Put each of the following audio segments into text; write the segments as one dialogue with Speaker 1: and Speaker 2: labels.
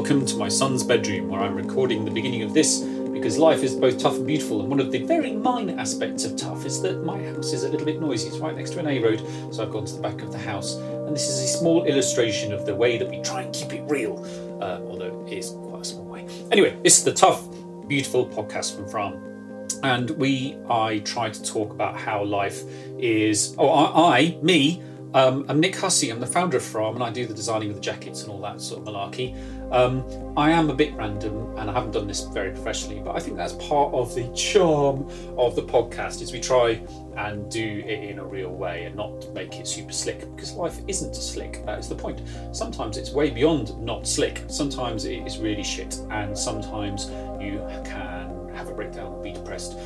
Speaker 1: welcome to my son's bedroom where I'm recording the beginning of this because life is both tough and beautiful. And one of the very minor aspects of tough is that my house is a little bit noisy. It's right next to an A road, so I've gone to the back of the house. And this is a small illustration of the way that we try and keep it real, uh, although it is quite a small way. Anyway, this is the tough, beautiful podcast from Fram. And we, I try to talk about how life is. Oh, I, I me, um, I'm Nick Hussey. I'm the founder of Fram, and I do the designing of the jackets and all that sort of malarkey. Um, I am a bit random, and I haven't done this very professionally, but I think that's part of the charm of the podcast. Is we try and do it in a real way and not make it super slick because life isn't slick. That is the point. Sometimes it's way beyond not slick. Sometimes it is really shit, and sometimes you can have a breakdown and be depressed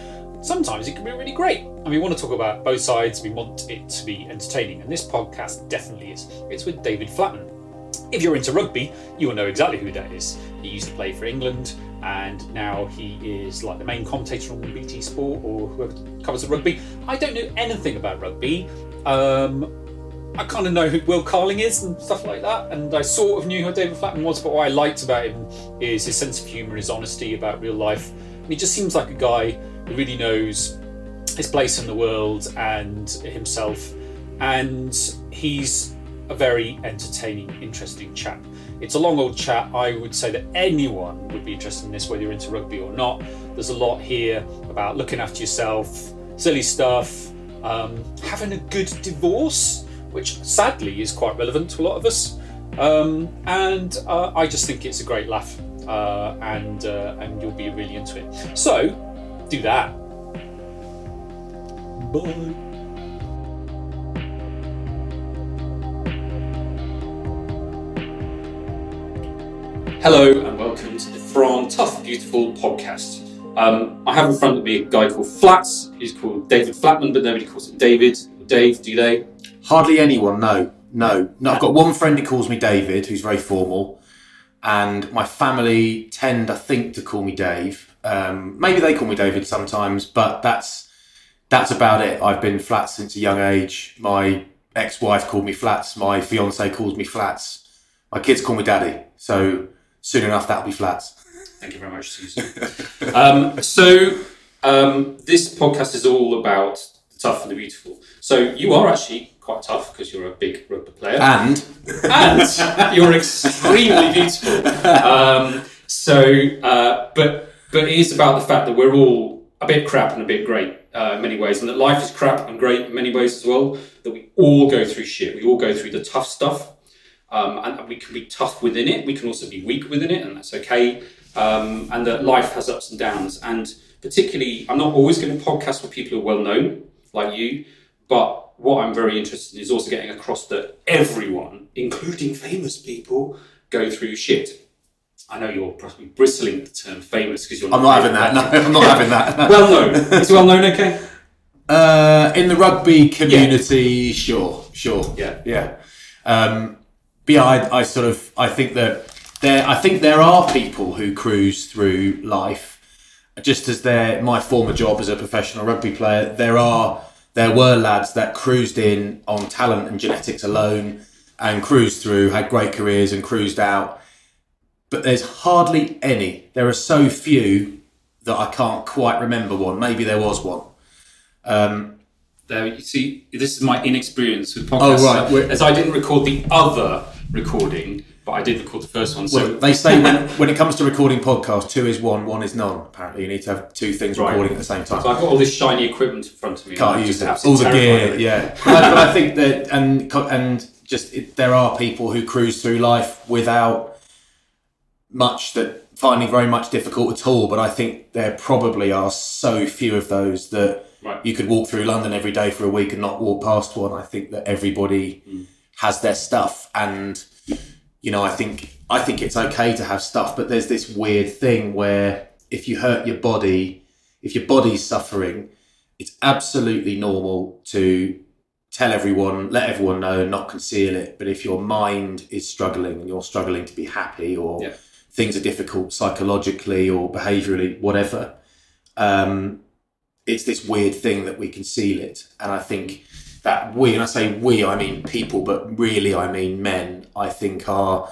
Speaker 1: sometimes it can be really great. And we want to talk about both sides. We want it to be entertaining. And this podcast definitely is. It's with David Flatman. If you're into rugby, you will know exactly who that is. He used to play for England and now he is like the main commentator on BT Sport or whoever covers the rugby. I don't know anything about rugby. Um, I kind of know who Will Carling is and stuff like that, and I sort of knew who David Flatman was, but what I liked about him is his sense of humour, his honesty about real life. And he just seems like a guy really knows his place in the world and himself, and he's a very entertaining, interesting chap. It's a long old chat. I would say that anyone would be interested in this, whether you're into rugby or not. There's a lot here about looking after yourself, silly stuff, um, having a good divorce, which sadly is quite relevant to a lot of us. Um, and uh, I just think it's a great laugh, uh, and uh, and you'll be really into it. So do that. Bye. Hello and welcome to the Fram Tough Beautiful podcast. Um, I have in front of me a guy called Flats. He's called David Flatman, but nobody calls him David. Dave, do they?
Speaker 2: Hardly anyone, no. No. No, I've got one friend who calls me David, who's very formal. And my family tend, I think, to call me Dave. Um, maybe they call me David sometimes, but that's that's about it. I've been Flats since a young age. My ex-wife called me Flats. My fiance calls me Flats. My kids call me Daddy. So soon enough, that'll be Flats.
Speaker 1: Thank you very much, Susan. um, so um, this podcast is all about the tough and the beautiful. So you are actually quite tough because you're a big rugby player,
Speaker 2: And
Speaker 1: and you're extremely beautiful. Um, so, uh, but but it is about the fact that we're all a bit crap and a bit great uh, in many ways, and that life is crap and great in many ways as well. That we all go through shit. We all go through the tough stuff. Um, and we can be tough within it. We can also be weak within it, and that's okay. Um, and that life has ups and downs. And particularly, I'm not always going to podcast with people who are well known, like you, but what I'm very interested in is also getting across that everyone, including famous people, go through shit. I know you're probably bristling at the term famous because you're
Speaker 2: I'm not having that. No, I'm not having that.
Speaker 1: well known. Is well known okay?
Speaker 2: Uh, in the rugby community, sure, sure,
Speaker 1: Yeah.
Speaker 2: yeah. Um, but yeah, I, I sort of I think that there I think there are people who cruise through life, just as there my former job as a professional rugby player. There are there were lads that cruised in on talent and genetics alone, and cruised through, had great careers, and cruised out. But there's hardly any. There are so few that I can't quite remember one. Maybe there was one. Um,
Speaker 1: There, you see, this is my inexperience with podcasts.
Speaker 2: Oh, right. We're-
Speaker 1: As I didn't record the other recording, but I did record the first one. So
Speaker 2: Well, they say when, when it comes to recording podcasts, two is one, one is none. Apparently, you need to have two things
Speaker 1: Right.
Speaker 2: recording at the same time.
Speaker 1: So I've got all this shiny equipment in front of me.
Speaker 2: Can't use it. All the gear, yeah. but, I, but I think that and and just it, there are people who cruise through life without much that finding very much difficult at all. But I think there probably are so few of those that
Speaker 1: Right.
Speaker 2: you could walk through London every day for a week and not walk past one. I think that everybody
Speaker 1: Mm.
Speaker 2: has their stuff, and you know, I think I think it's okay to have stuff, but there's this weird thing where if you hurt your body, if your body's suffering, it's absolutely normal to tell everyone, let everyone know, and not conceal it. But if your mind is struggling and you're struggling to be happy, or
Speaker 1: Yeah.
Speaker 2: Things are difficult psychologically or behaviorally, whatever, um, it's this weird thing that we conceal it. And I think that we, and I say we, I mean people, but really I mean men, I think are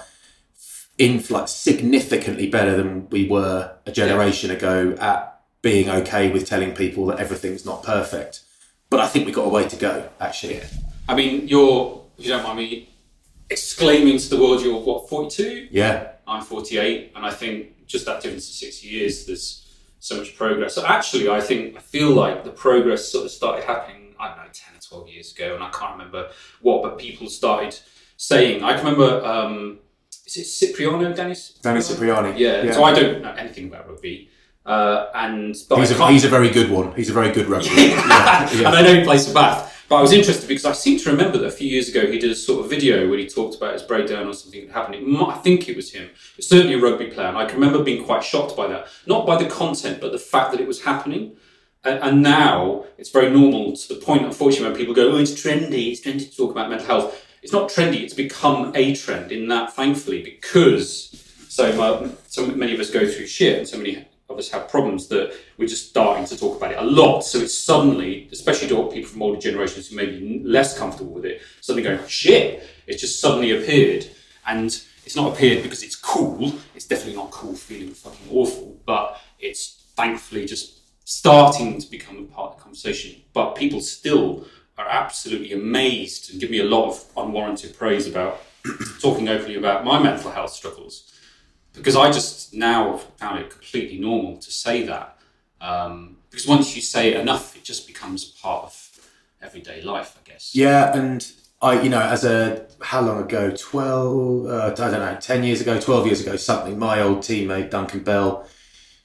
Speaker 2: in like significantly better than we were a generation ago at being okay with telling people that everything's not perfect. But I think we've got a way to go, actually.
Speaker 1: I mean, you're, if you don't mind me exclaiming to the world, you're what, 42?
Speaker 2: Yeah.
Speaker 1: I'm 48, and I think just that difference of 60 years, there's so much progress. So actually, I think, I feel like the progress sort of started happening, I don't know, 10 or 12 years ago, and I can't remember what, but people started saying, I can remember, um, is it Cipriano, Dennis?
Speaker 2: Danny Cipriani.
Speaker 1: Yeah, so I don't know anything about rugby. Uh, and but
Speaker 2: He's a, he's a very good one. He's a very good rugby.
Speaker 1: yeah.
Speaker 2: yeah.
Speaker 1: and I know he plays for Bath. But I was interested because I seem to remember that a few years ago he did a sort of video where he talked about his breakdown or something that happened. It might, I think it was him. It's certainly a rugby player. And I can remember being quite shocked by that. Not by the content, but the fact that it was happening. And, and now it's very normal to the point, unfortunately, when people go, oh, it's trendy, it's trendy to talk about mental health. It's not trendy, it's become a trend in that, thankfully, because so, so many of us go through shit and so many us have problems that we're just starting to talk about it a lot. So it's suddenly, especially to people from older generations who may be less comfortable with it, suddenly going, shit, it just suddenly appeared. And it's not appeared because it's cool. It's definitely not cool feeling fucking awful, but it's thankfully just starting to become a part of the conversation. But people still are absolutely amazed and give me a lot of unwarranted praise about talking openly about my mental health struggles because I just now found it completely normal to say that. Um, because once you say it enough, it just becomes part of everyday life, I guess.
Speaker 2: Yeah, and I, you know, as a how long ago? Twelve? Uh, I don't know. Ten years ago, twelve years ago, something. My old teammate Duncan Bell.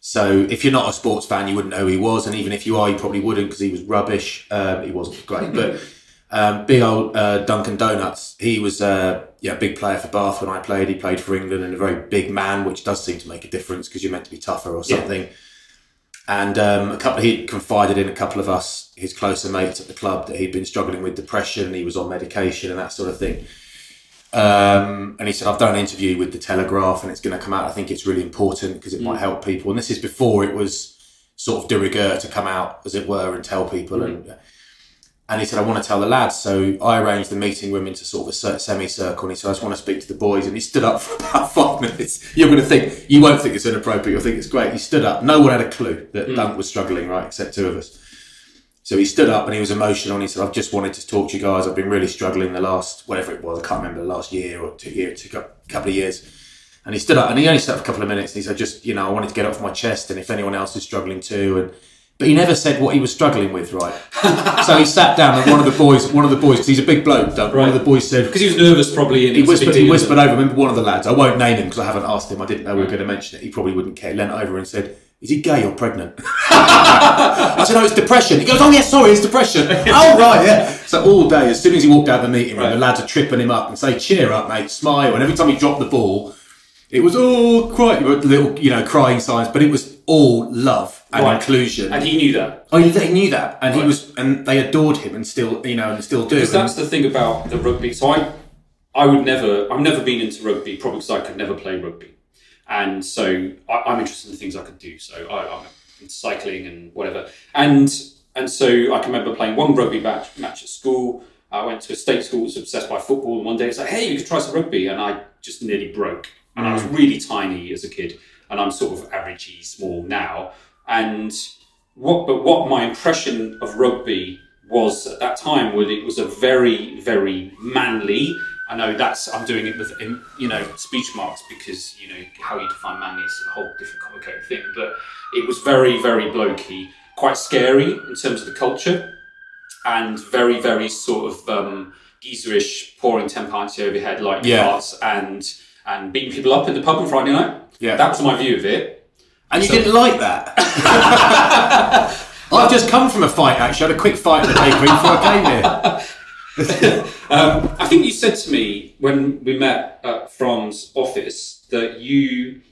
Speaker 2: So if you're not a sports fan, you wouldn't know who he was, and even if you are, you probably wouldn't because he was rubbish. Um, he wasn't great, but um, big old uh, Duncan Donuts. He was uh, yeah, a big player for Bath when I played. He played for England and a very big man, which does seem to make a difference because you're meant to be tougher or
Speaker 1: Yeah.
Speaker 2: something. And um, a couple, he confided in a couple of us, his closer mates at the club, that he'd been struggling with depression. He was on medication and that sort of thing. Um, and he said, "I've done an interview with the Telegraph, and it's going to come out. I think it's really important because it might help people." And this is before it was sort of de rigueur to come out, as it were, and tell people. And and he said, "I want to tell the lads." So I arranged the meeting room into sort of a semicircle, and he said, "I just want to speak to the boys." And he stood up for about five minutes. You're going to think you won't think it's inappropriate. You'll think it's great. He stood up. No one had a clue that hmm. Dunk was struggling, right, except two of us. So he stood up and he was emotional and he said, I've just wanted to talk to you guys. I've been really struggling the last, whatever it was, I can't remember, the last year or two years, two, cou- couple of years. And he stood up and he only stood up for a couple of minutes and he said, just, you know, I wanted to get it off my chest and if anyone else is struggling too. And But he never said what he was struggling with, right? so he sat down and one of the boys, one of the boys, because he's a big bloke, Doug, one of the boys said,
Speaker 1: Because he was nervous, probably. And
Speaker 2: he
Speaker 1: it was a
Speaker 2: whispered, he whispered over. Remember one of the lads? I won't name him because I haven't asked him. I didn't know we were going to mention it. He probably wouldn't care. Leant over and said, "Is he gay or pregnant?" I said, "No, it's depression." He goes, "Oh yes, sorry, it's depression." oh right, yeah. So all day, as soon as he walked out of the meeting room,
Speaker 1: Right.
Speaker 2: the lads are tripping him up and say, "Cheer up, mate, smile." And every time he dropped the ball, it was all cry, little, you know, crying signs, but it was all love and
Speaker 1: Right.
Speaker 2: inclusion.
Speaker 1: And he knew that.
Speaker 2: oh, he, he knew that, and he was, and they adored him, and still, you know, and still do.
Speaker 1: Because that's the thing about the rugby. So I, I would never, I've never been into rugby, probably because I could never play rugby, and so I, I'm interested in the things I could do. So I, I'm into cycling and whatever, and and so I can remember playing one rugby match, match at school. I went to a state school that was obsessed by football, and one day it's like, hey, you could try some rugby, and I just nearly broke. And I was mm. really tiny as a kid, and I'm sort of averagey small now. And what, but what my impression of rugby was at that time was it was a very, very manly. I know that's I'm doing it with you know speech marks because you know how you define manly is a whole different complicated thing. But it was very, very blokey, quite scary in terms of the culture, and very, very sort of um, geezerish, pouring ten pints over your head like
Speaker 2: Yeah.
Speaker 1: and and beating people up in the pub on Friday night.
Speaker 2: Yeah.
Speaker 1: that was my view of it.
Speaker 2: And you
Speaker 1: So-
Speaker 2: didn't like that. I've just come from a fight. Actually, I had a quick fight at the bakery before I came here.
Speaker 1: Um, I think you said to me when we met at Fram's office that you,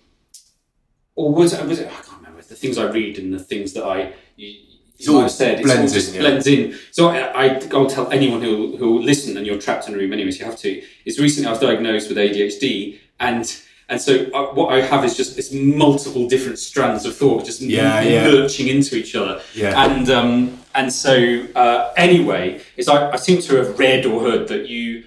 Speaker 1: or was it, was it? I can't remember the things I read and the things that I. You, you
Speaker 2: all
Speaker 1: might have said it's all
Speaker 2: blends
Speaker 1: just
Speaker 2: in, yeah.
Speaker 1: blends in. So I, I, I'll tell anyone who who will listen, and you're trapped in a room anyway, so you have to. Is recently I was diagnosed with ADHD, and and so uh, what I have is just it's multiple different strands of thought just
Speaker 2: Yeah, yeah.
Speaker 1: lurching into each other.
Speaker 2: Yeah.
Speaker 1: And um, and so uh, anyway, is I, I seem to have read or heard that you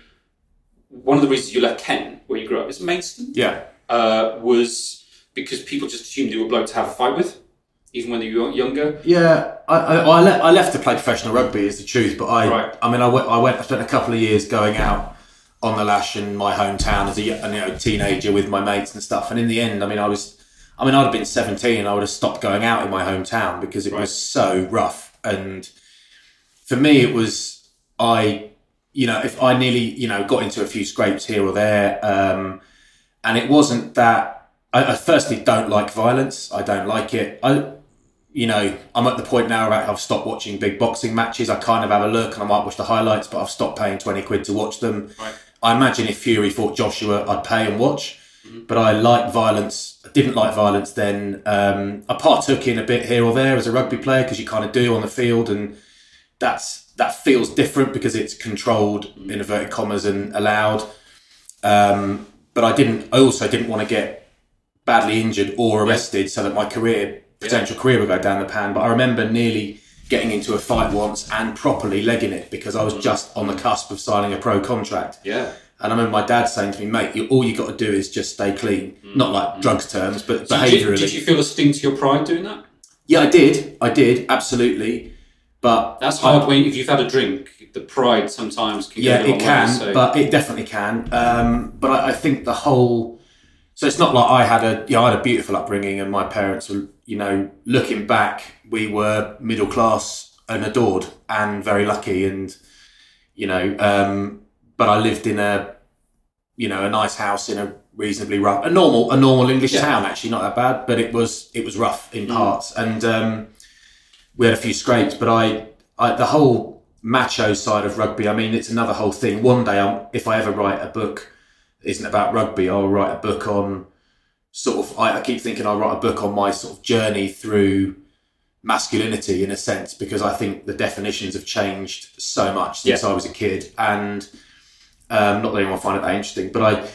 Speaker 1: one of the reasons you left Kent, where you grew up, is Maidstone.
Speaker 2: Yeah.
Speaker 1: uh, was because people just assumed you were a bloke to have a fight with, even when you were younger.
Speaker 2: Yeah, I, I, I, le- I left to play professional rugby is the truth, but I
Speaker 1: Right.
Speaker 2: I mean I went I went I spent a couple of years going out on the lash in my hometown as a you know teenager with my mates and stuff, and in the end, I mean I was I mean I'd have been seventeen, I would have stopped going out in my hometown because it
Speaker 1: Right.
Speaker 2: was so rough, and for me it was I you know if I nearly you know got into a few scrapes here or there, um, and it wasn't that. I, I firstly don't like violence. I don't like it. I you know, I'm at the point now where I've stopped watching big boxing matches. I kind of have a look and I might watch the highlights, but I've stopped paying 20 quid to watch them.
Speaker 1: Right.
Speaker 2: I imagine if Fury fought Joshua, I'd pay and watch. But I like violence. I didn't like violence then. Um, I partook in a bit here or there as a rugby player because you kind of do on the field, and that's that feels different because it's controlled in inverted commas and allowed. Um, but I didn't. I also didn't want to get badly injured or arrested so that my career potential career would go down the pan. But I remember nearly getting into a fight once and properly legging it because I was mm-hmm. just on the mm-hmm. cusp of signing a pro contract.
Speaker 1: Yeah.
Speaker 2: And I remember my dad saying to me, "Mate, you, all you got to do is just stay clean. Mm-hmm. Not like drugs terms, but
Speaker 1: So
Speaker 2: behaviourally."
Speaker 1: did, did you feel a sting to your pride doing that?
Speaker 2: yeah, I did. I did absolutely. But
Speaker 1: That's hard when if you've had a drink. The pride sometimes can
Speaker 2: yeah, it can,
Speaker 1: way, so-
Speaker 2: but it definitely can. Um, but I, I think the whole. So it's not like I had a, you know, I had a beautiful upbringing, and my parents were, you know, looking back, we were middle class and adored, and very lucky, and you know, um, but I lived in a, you know, a nice house in a reasonably rough, a normal, a normal English
Speaker 1: Yeah.
Speaker 2: town, actually not that bad, but it was, it was rough in parts, and um, we had a few scrapes, but I, I the whole macho side of rugby. I mean, it's another whole thing. One day, I'm, if I ever write a book, isn't about rugby. I'll write a book on sort of. I, I keep thinking I'll write a book on my sort of journey through masculinity in a sense because I think the definitions have changed so much since I was a kid, and um, not that anyone find it that interesting, but I,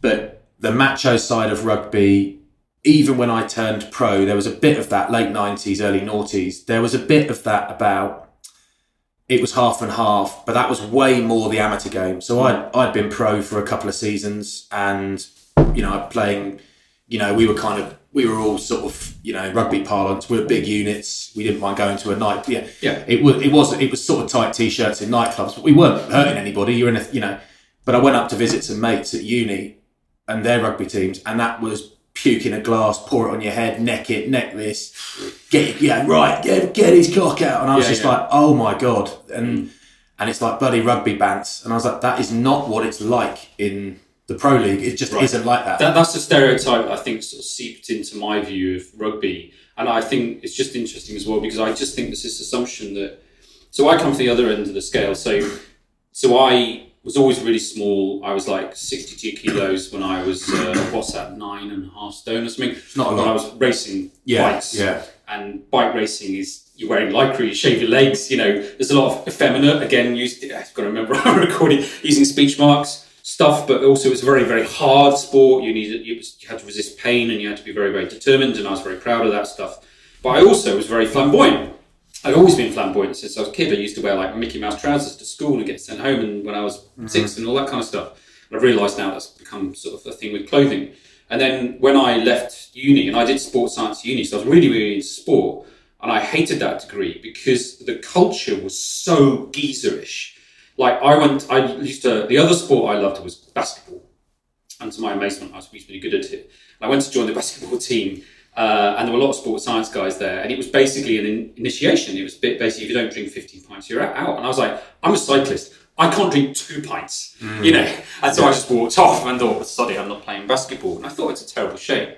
Speaker 2: but the macho side of rugby even when I turned pro, there was a bit of that late nineties, early noughties. There was a bit of that about it was half and half, but that was way more the amateur game. So I'd mm. I'd been pro for a couple of seasons, and you know, playing. You know, we were kind of we were all sort of you know rugby parlance. We were big units. We didn't mind going to a night. Yeah,
Speaker 1: Yeah.
Speaker 2: It was it was it was sort of tight t-shirts in nightclubs, but we weren't hurting anybody. You're in a you know. But I went up to visit some mates at uni, and their rugby teams, and that was puke in a glass, pour it on your head, neck it, neck this, get it, yeah, right, get, get his cock out. And I was
Speaker 1: Yeah,
Speaker 2: just
Speaker 1: yeah.
Speaker 2: like, oh my God. And and it's like bloody rugby bants. And I was like, that is not what it's like in the pro league. It just
Speaker 1: Right.
Speaker 2: isn't like that.
Speaker 1: That, that's a stereotype I think sort of seeped into my view of rugby, and I think it's just interesting as well because I just think there's this assumption that. So I come from the other end of the scale. So, so I was always really small. I was like 62 kilos when I was uh, what's that nine and a half stone or something.
Speaker 2: not a
Speaker 1: When. I was racing
Speaker 2: Yeah,
Speaker 1: bikes.
Speaker 2: yeah.
Speaker 1: And bike racing is you're wearing lycra, you shave your legs. You know, there's a lot of effeminate. Again, used I've got to remember I'm recording using speech marks stuff, but also it's a very very hard sport. You needed you, was- you had to resist pain and you had to be very very determined. And I was very proud of that stuff. But I also was very flamboyant. I've always been flamboyant since I was a kid. I used to wear like Mickey Mouse trousers to school and get sent home, and when I was mm-hmm. six and all that kind of stuff. And I've realised now that's become sort of a thing with clothing. And then when I left uni, and I did sports science uni, so I was really, really into sport, and I hated that degree because the culture was so geezerish. Like I went, I used to. The other sport I loved was basketball, and to my amazement, I was reasonably good at it. And I went to join the basketball team, uh, and there were a lot of sports science guys there, and it was basically an in- initiation. It was bit basically if you don't drink 15 pints, you're out. And I was like, I'm a cyclist. I can't drink two pints, you know. And so I just walked off and thought, sorry, I'm not playing basketball. And I thought it's a terrible shame.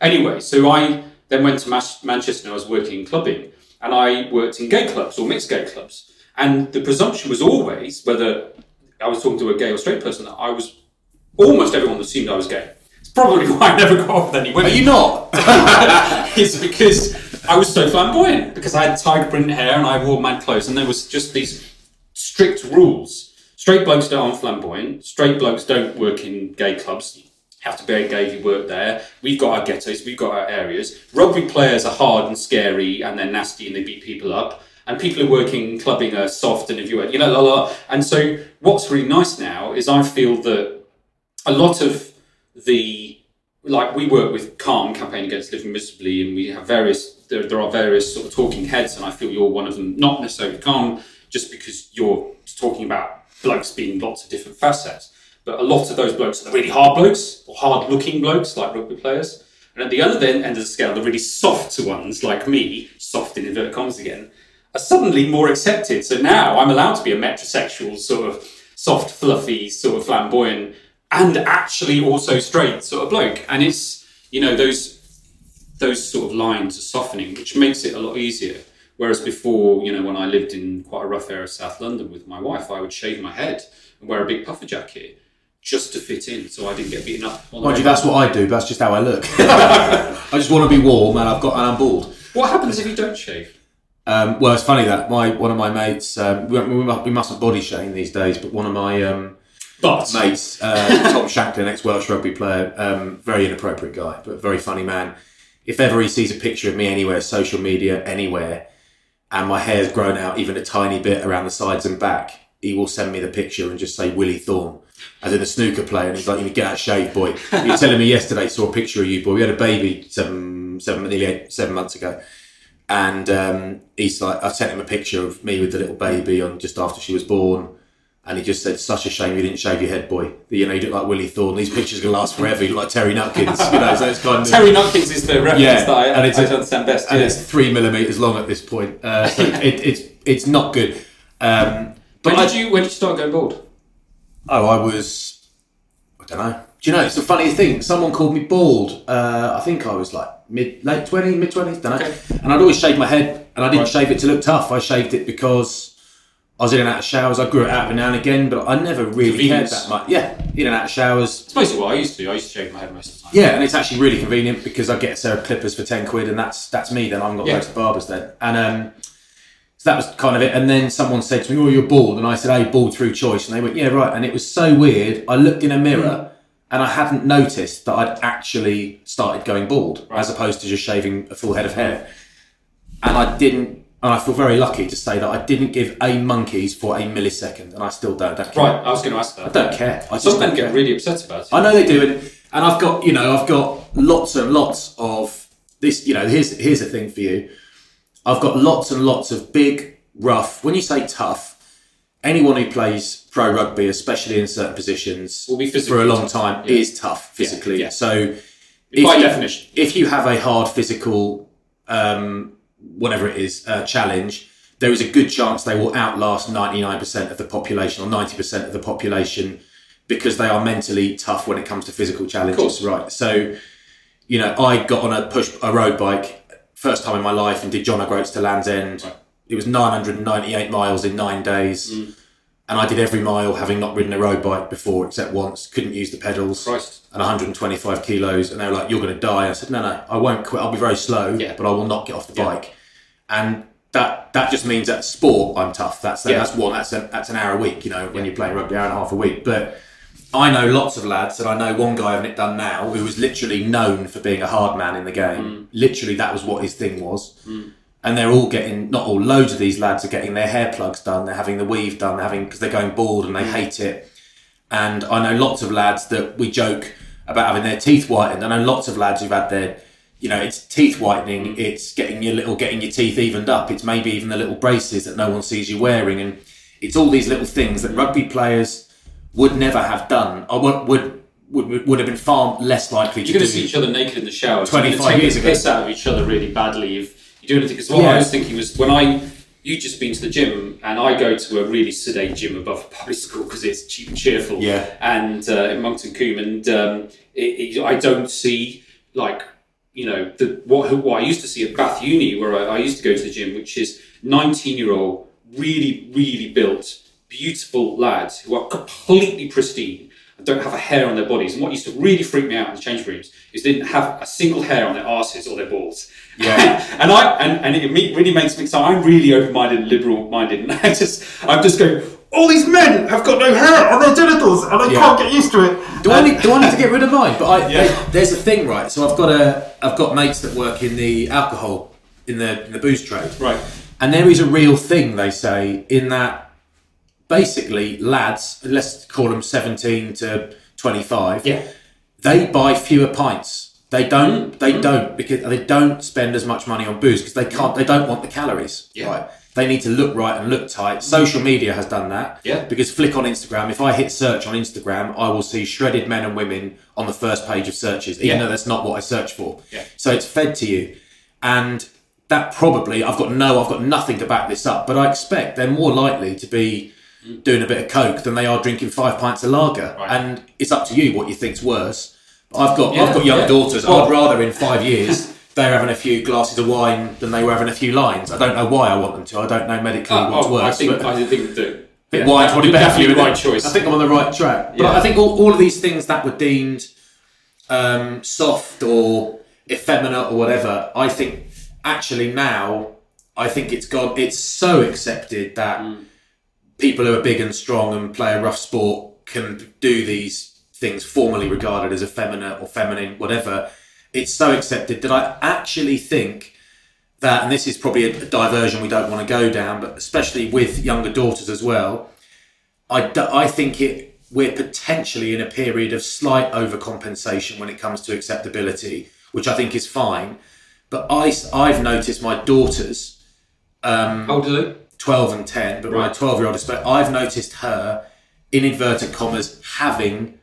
Speaker 1: Anyway, so I then went to Mas- Manchester and I was working in clubbing, and I worked in gay clubs or mixed gay clubs. And the presumption was always whether I was talking to a gay or straight person that I was almost everyone assumed I was gay. Probably why I never got off with any women.
Speaker 2: Are you not?
Speaker 1: it's because I was so flamboyant because I had tiger print hair and I wore mad clothes, and there was just these strict rules. Straight blokes don't aren't flamboyant. Straight blokes don't work in gay clubs. You have to be gay if you work there. We've got our ghettos. We've got our areas. Rugby players are hard and scary, and they're nasty, and they beat people up. And people who work in clubbing are soft, and if you you know, la la. And so, what's really nice now is I feel that a lot of the like we work with Calm Campaign Against Living Miserably, and we have various. There, there are various sort of talking heads, and I feel you're one of them. Not necessarily Calm, just because you're talking about blokes being lots of different facets. But a lot of those blokes are the really hard blokes or hard looking blokes like rugby players. And at the other end of the scale, the really soft ones like me, soft in inverted commas again, are suddenly more accepted. So now I'm allowed to be a metrosexual, sort of soft, fluffy, sort of flamboyant, and actually also straight sort of bloke. And it's, you know, those those sort of lines are softening, which makes it a lot easier. Whereas before, you know, when I lived in quite a rough area of South London with my wife, I would shave my head and wear a big puffer jacket just to fit in, so I didn't get beaten up. On the
Speaker 2: Mind you, that's what I do. But that's just how I look. I just want to be warm, and I've got and I'm bald.
Speaker 1: What happens if you don't shave?
Speaker 2: Um, well, it's funny that my one of my mates um, we, we, we mustn't body shame these days, but one of my um,
Speaker 1: But
Speaker 2: mates, uh, Tom Shanklin, ex Welsh rugby player, um, very inappropriate guy, but very funny man. If ever he sees a picture of me anywhere, social media, anywhere, and my hair's grown out even a tiny bit around the sides and back, he will send me the picture and just say Willie Thorne, as in a snooker player, and he's like, "You get out shave, boy." Was telling me yesterday, saw a picture of you, boy. We had a baby seven, seven, nearly eight, seven months ago. And um, he's like, I sent him a picture of me with the little baby on just after she was born. And he just said, such a shame you didn't shave your head, boy. You know, you look like Willie Thorne. These pictures are going to last forever. You look like Terry Nutkins. You know, so it's kind of.
Speaker 1: Terry Nutkins is the reference
Speaker 2: Yeah,
Speaker 1: that I,
Speaker 2: and it's
Speaker 1: I
Speaker 2: a-
Speaker 1: understand best.
Speaker 2: and
Speaker 1: yeah.
Speaker 2: it's three millimetres long at this point. Uh, so it, it's, it's not good. Um, but
Speaker 1: When
Speaker 2: I,
Speaker 1: did you when did you start going bald?
Speaker 2: Oh, I was. I don't know. Do you know? It's the funniest thing. Someone called me bald. Uh, I think I was like mid, late twenty, mid twenties. Don't know.
Speaker 1: Okay.
Speaker 2: And I'd always shave my head, and I didn't
Speaker 1: Right.
Speaker 2: shave it to look tough. I shaved it because I was in and out of showers. I grew it out every now and again, but I never really cared that much. Yeah, in and out of showers.
Speaker 1: It's basically what I used to do. I used to shave my head most of the time.
Speaker 2: Yeah, and it's actually really convenient because I get a set of clippers for ten quid, and that's that's me. Then I haven't got
Speaker 1: Yeah.
Speaker 2: loads of barbers then, and um, so that was kind of it. And then someone said to me, "Oh, you're bald," and I said, "Hey, bald through choice." And they went, "Yeah, right." And it was so weird. I looked in a mirror, and I hadn't noticed that I'd actually started going bald, as opposed to just shaving a full head of hair. And I didn't. And I feel very lucky to say that I didn't give a monkeys for a millisecond, and I still don't. don't care.
Speaker 1: Right, I was going to ask that.
Speaker 2: I don't care. I just
Speaker 1: Some men
Speaker 2: don't
Speaker 1: get really upset about it.
Speaker 2: I know they do, and, and I've got you know I've got lots and lots of this. You know, here's here's the thing for you. I've got lots and lots of big, rough. When you say tough, anyone who plays pro rugby, especially in certain positions,
Speaker 1: Will be
Speaker 2: for a long
Speaker 1: tough,
Speaker 2: time,
Speaker 1: yeah.
Speaker 2: is tough physically.
Speaker 1: yeah.
Speaker 2: So,
Speaker 1: By
Speaker 2: you,
Speaker 1: definition.
Speaker 2: if you have a hard physical, um, whatever it is, uh, challenge, there is a good chance they will outlast 99% of the population or 90% of the population because they are mentally tough when it comes to physical challenges, right? So, you know, I got on a push a road bike first time in my life and did John O'Groats to Land's End.
Speaker 1: Right.
Speaker 2: It was 998 miles in nine days.
Speaker 1: Mm.
Speaker 2: And I did every mile having not ridden a road bike before except once. Couldn't use the pedals
Speaker 1: Christ.
Speaker 2: and 125 kilos, and they were like, "You're going to die." I said, "No, no, I won't quit. I'll be very slow,
Speaker 1: Yeah.
Speaker 2: but I will not get off the
Speaker 1: Yeah.
Speaker 2: bike." And that that just means that sport, I'm tough. That's
Speaker 1: Yeah.
Speaker 2: that's one. That's a, that's an hour a week. You know, when you're playing rugby, hour and a half a week. But I know lots of lads, and I know one guy having it done now who was literally known for being a hard man in the game. Mm. Literally, that was what his thing was. Mm. And they're all getting, not all, loads of these lads are getting their hair plugs done. They're having the weave done. They're having because they're going bald and they mm. hate it. And I know lots of lads that we joke about having their teeth whitened. I know lots of lads who've had their, you know, it's teeth whitening, mm. it's getting your little, getting your teeth evened up. It's maybe even the little braces that no one sees you wearing, and it's all these little things that rugby players would never have done. Or would would would, would have been far less likely to
Speaker 1: You're going
Speaker 2: do.
Speaker 1: to see each other naked in the shower.
Speaker 2: 25
Speaker 1: take
Speaker 2: years ago.
Speaker 1: piss out of each other really badly if you do anything. Because what
Speaker 2: Yeah.
Speaker 1: I was thinking was when I you just been to the gym and I go to a really sedate gym above a public school because it's cheap and cheerful.
Speaker 2: Yeah.
Speaker 1: And uh, in Monkton Combe, and um, it, it, I don't see like you know the what what I used to see at Bath Uni where I, I used to go to the gym, which is 19 year old really really built beautiful lads who are completely pristine and don't have a hair on their bodies. And what used to really freak me out in the change rooms is they didn't have a single hair on their arses or their balls.
Speaker 2: Yeah.
Speaker 1: and I and, and it really makes me so I'm really open-minded and liberal-minded, and I just I'm just going. All these men have got no hair on their genitals, and I
Speaker 2: Yeah.
Speaker 1: can't get used to it.
Speaker 2: Do I need do I need to get rid of mine? But I,
Speaker 1: Yeah.
Speaker 2: there- there's a thing, right? So I've got a I've got mates that work in the alcohol in the in the booze trade,
Speaker 1: Right.
Speaker 2: And there is a real thing they say in that basically lads, let's call them 17 to 25,
Speaker 1: Yeah.
Speaker 2: they buy fewer pints. They don't. They mm-hmm. don't because they don't spend as much money on booze because they can't. They don't want the calories.
Speaker 1: Yeah.
Speaker 2: Right. They need to look right and look tight. Mm-hmm. Social media has done that.
Speaker 1: Yeah.
Speaker 2: Because flick on Instagram. If I hit search on Instagram, I will see shredded men and women on the first page of searches, even
Speaker 1: Yeah.
Speaker 2: though that's not what I search for.
Speaker 1: Yeah.
Speaker 2: So it's fed to you, and that probably I've got no, I've got nothing to back this up, but I expect they're more likely to be mm. doing a bit of coke than they are drinking five pints of lager,
Speaker 1: Right.
Speaker 2: and it's up to you what you think's worse. I've got
Speaker 1: Yeah,
Speaker 2: I've got young
Speaker 1: yeah.
Speaker 2: daughters.
Speaker 1: Well-
Speaker 2: I'd rather in five years they're having a few glasses of wine than they were having a few lines. I don't know why I want them to. I don't know medically
Speaker 1: Oh,
Speaker 2: what's
Speaker 1: oh,
Speaker 2: worse.
Speaker 1: I think
Speaker 2: but-
Speaker 1: I think that
Speaker 2: bit
Speaker 1: yeah,
Speaker 2: wine's probably better for you.
Speaker 1: definitely the
Speaker 2: isn't
Speaker 1: right choice.
Speaker 2: I think I'm on the right track. But. I think all, all of these things that were deemed um, soft or effeminate or whatever, I think actually now, I think it's got it's so accepted that
Speaker 1: Mm.
Speaker 2: people who are big and strong and play a rough sport can do these things formally regarded as effeminate or feminine, whatever. It's so accepted that I actually think that, and this is probably a, diversion we don't want to go down, but especially with younger daughters as well, I, I think it we're potentially in a period of slight overcompensation when it comes to acceptability, which I think is fine. But I, I've noticed my daughters, um,
Speaker 1: How old are they?
Speaker 2: 12 and 10, but my 12 year old, I've noticed her, in inverted commas, having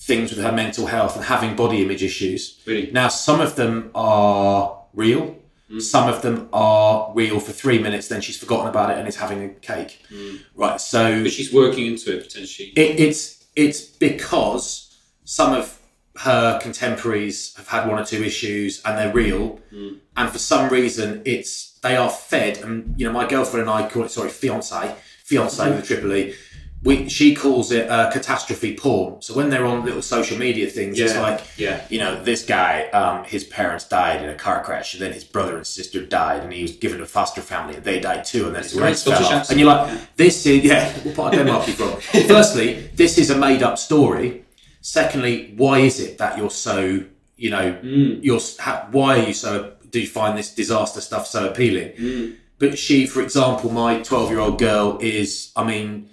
Speaker 2: things with her mental health and having body image issues.
Speaker 1: Really?
Speaker 2: Now, some of them are real. Mm. Some of them are real for three minutes, then she's forgotten about it and is having a cake. Mm. Right. So
Speaker 1: But she's working into it potentially.
Speaker 2: it, it's it's because some of her contemporaries have had one or two issues and they're real, mm. and for some reason it's they are fed. And you know, my girlfriend and I call it sorry fiance, fiance mm-hmm. with a triple E. We, she calls it uh, catastrophe porn. So when they're on little social media things, it's like,
Speaker 1: yeah.
Speaker 2: you know, this guy, um, his parents died in a car crash, and then his brother and sister died, and he was given a foster family, and they died too, and then his
Speaker 1: great
Speaker 2: legs fell off. And you're like,
Speaker 1: Yeah.
Speaker 2: this is yeah. What part of Denmark are you from? Firstly, this is a made up story. Secondly, why is it that you're so you know you're s- ha, why are you so do you find this disaster stuff so appealing? But she, for example, my twelve year old girl is. I mean,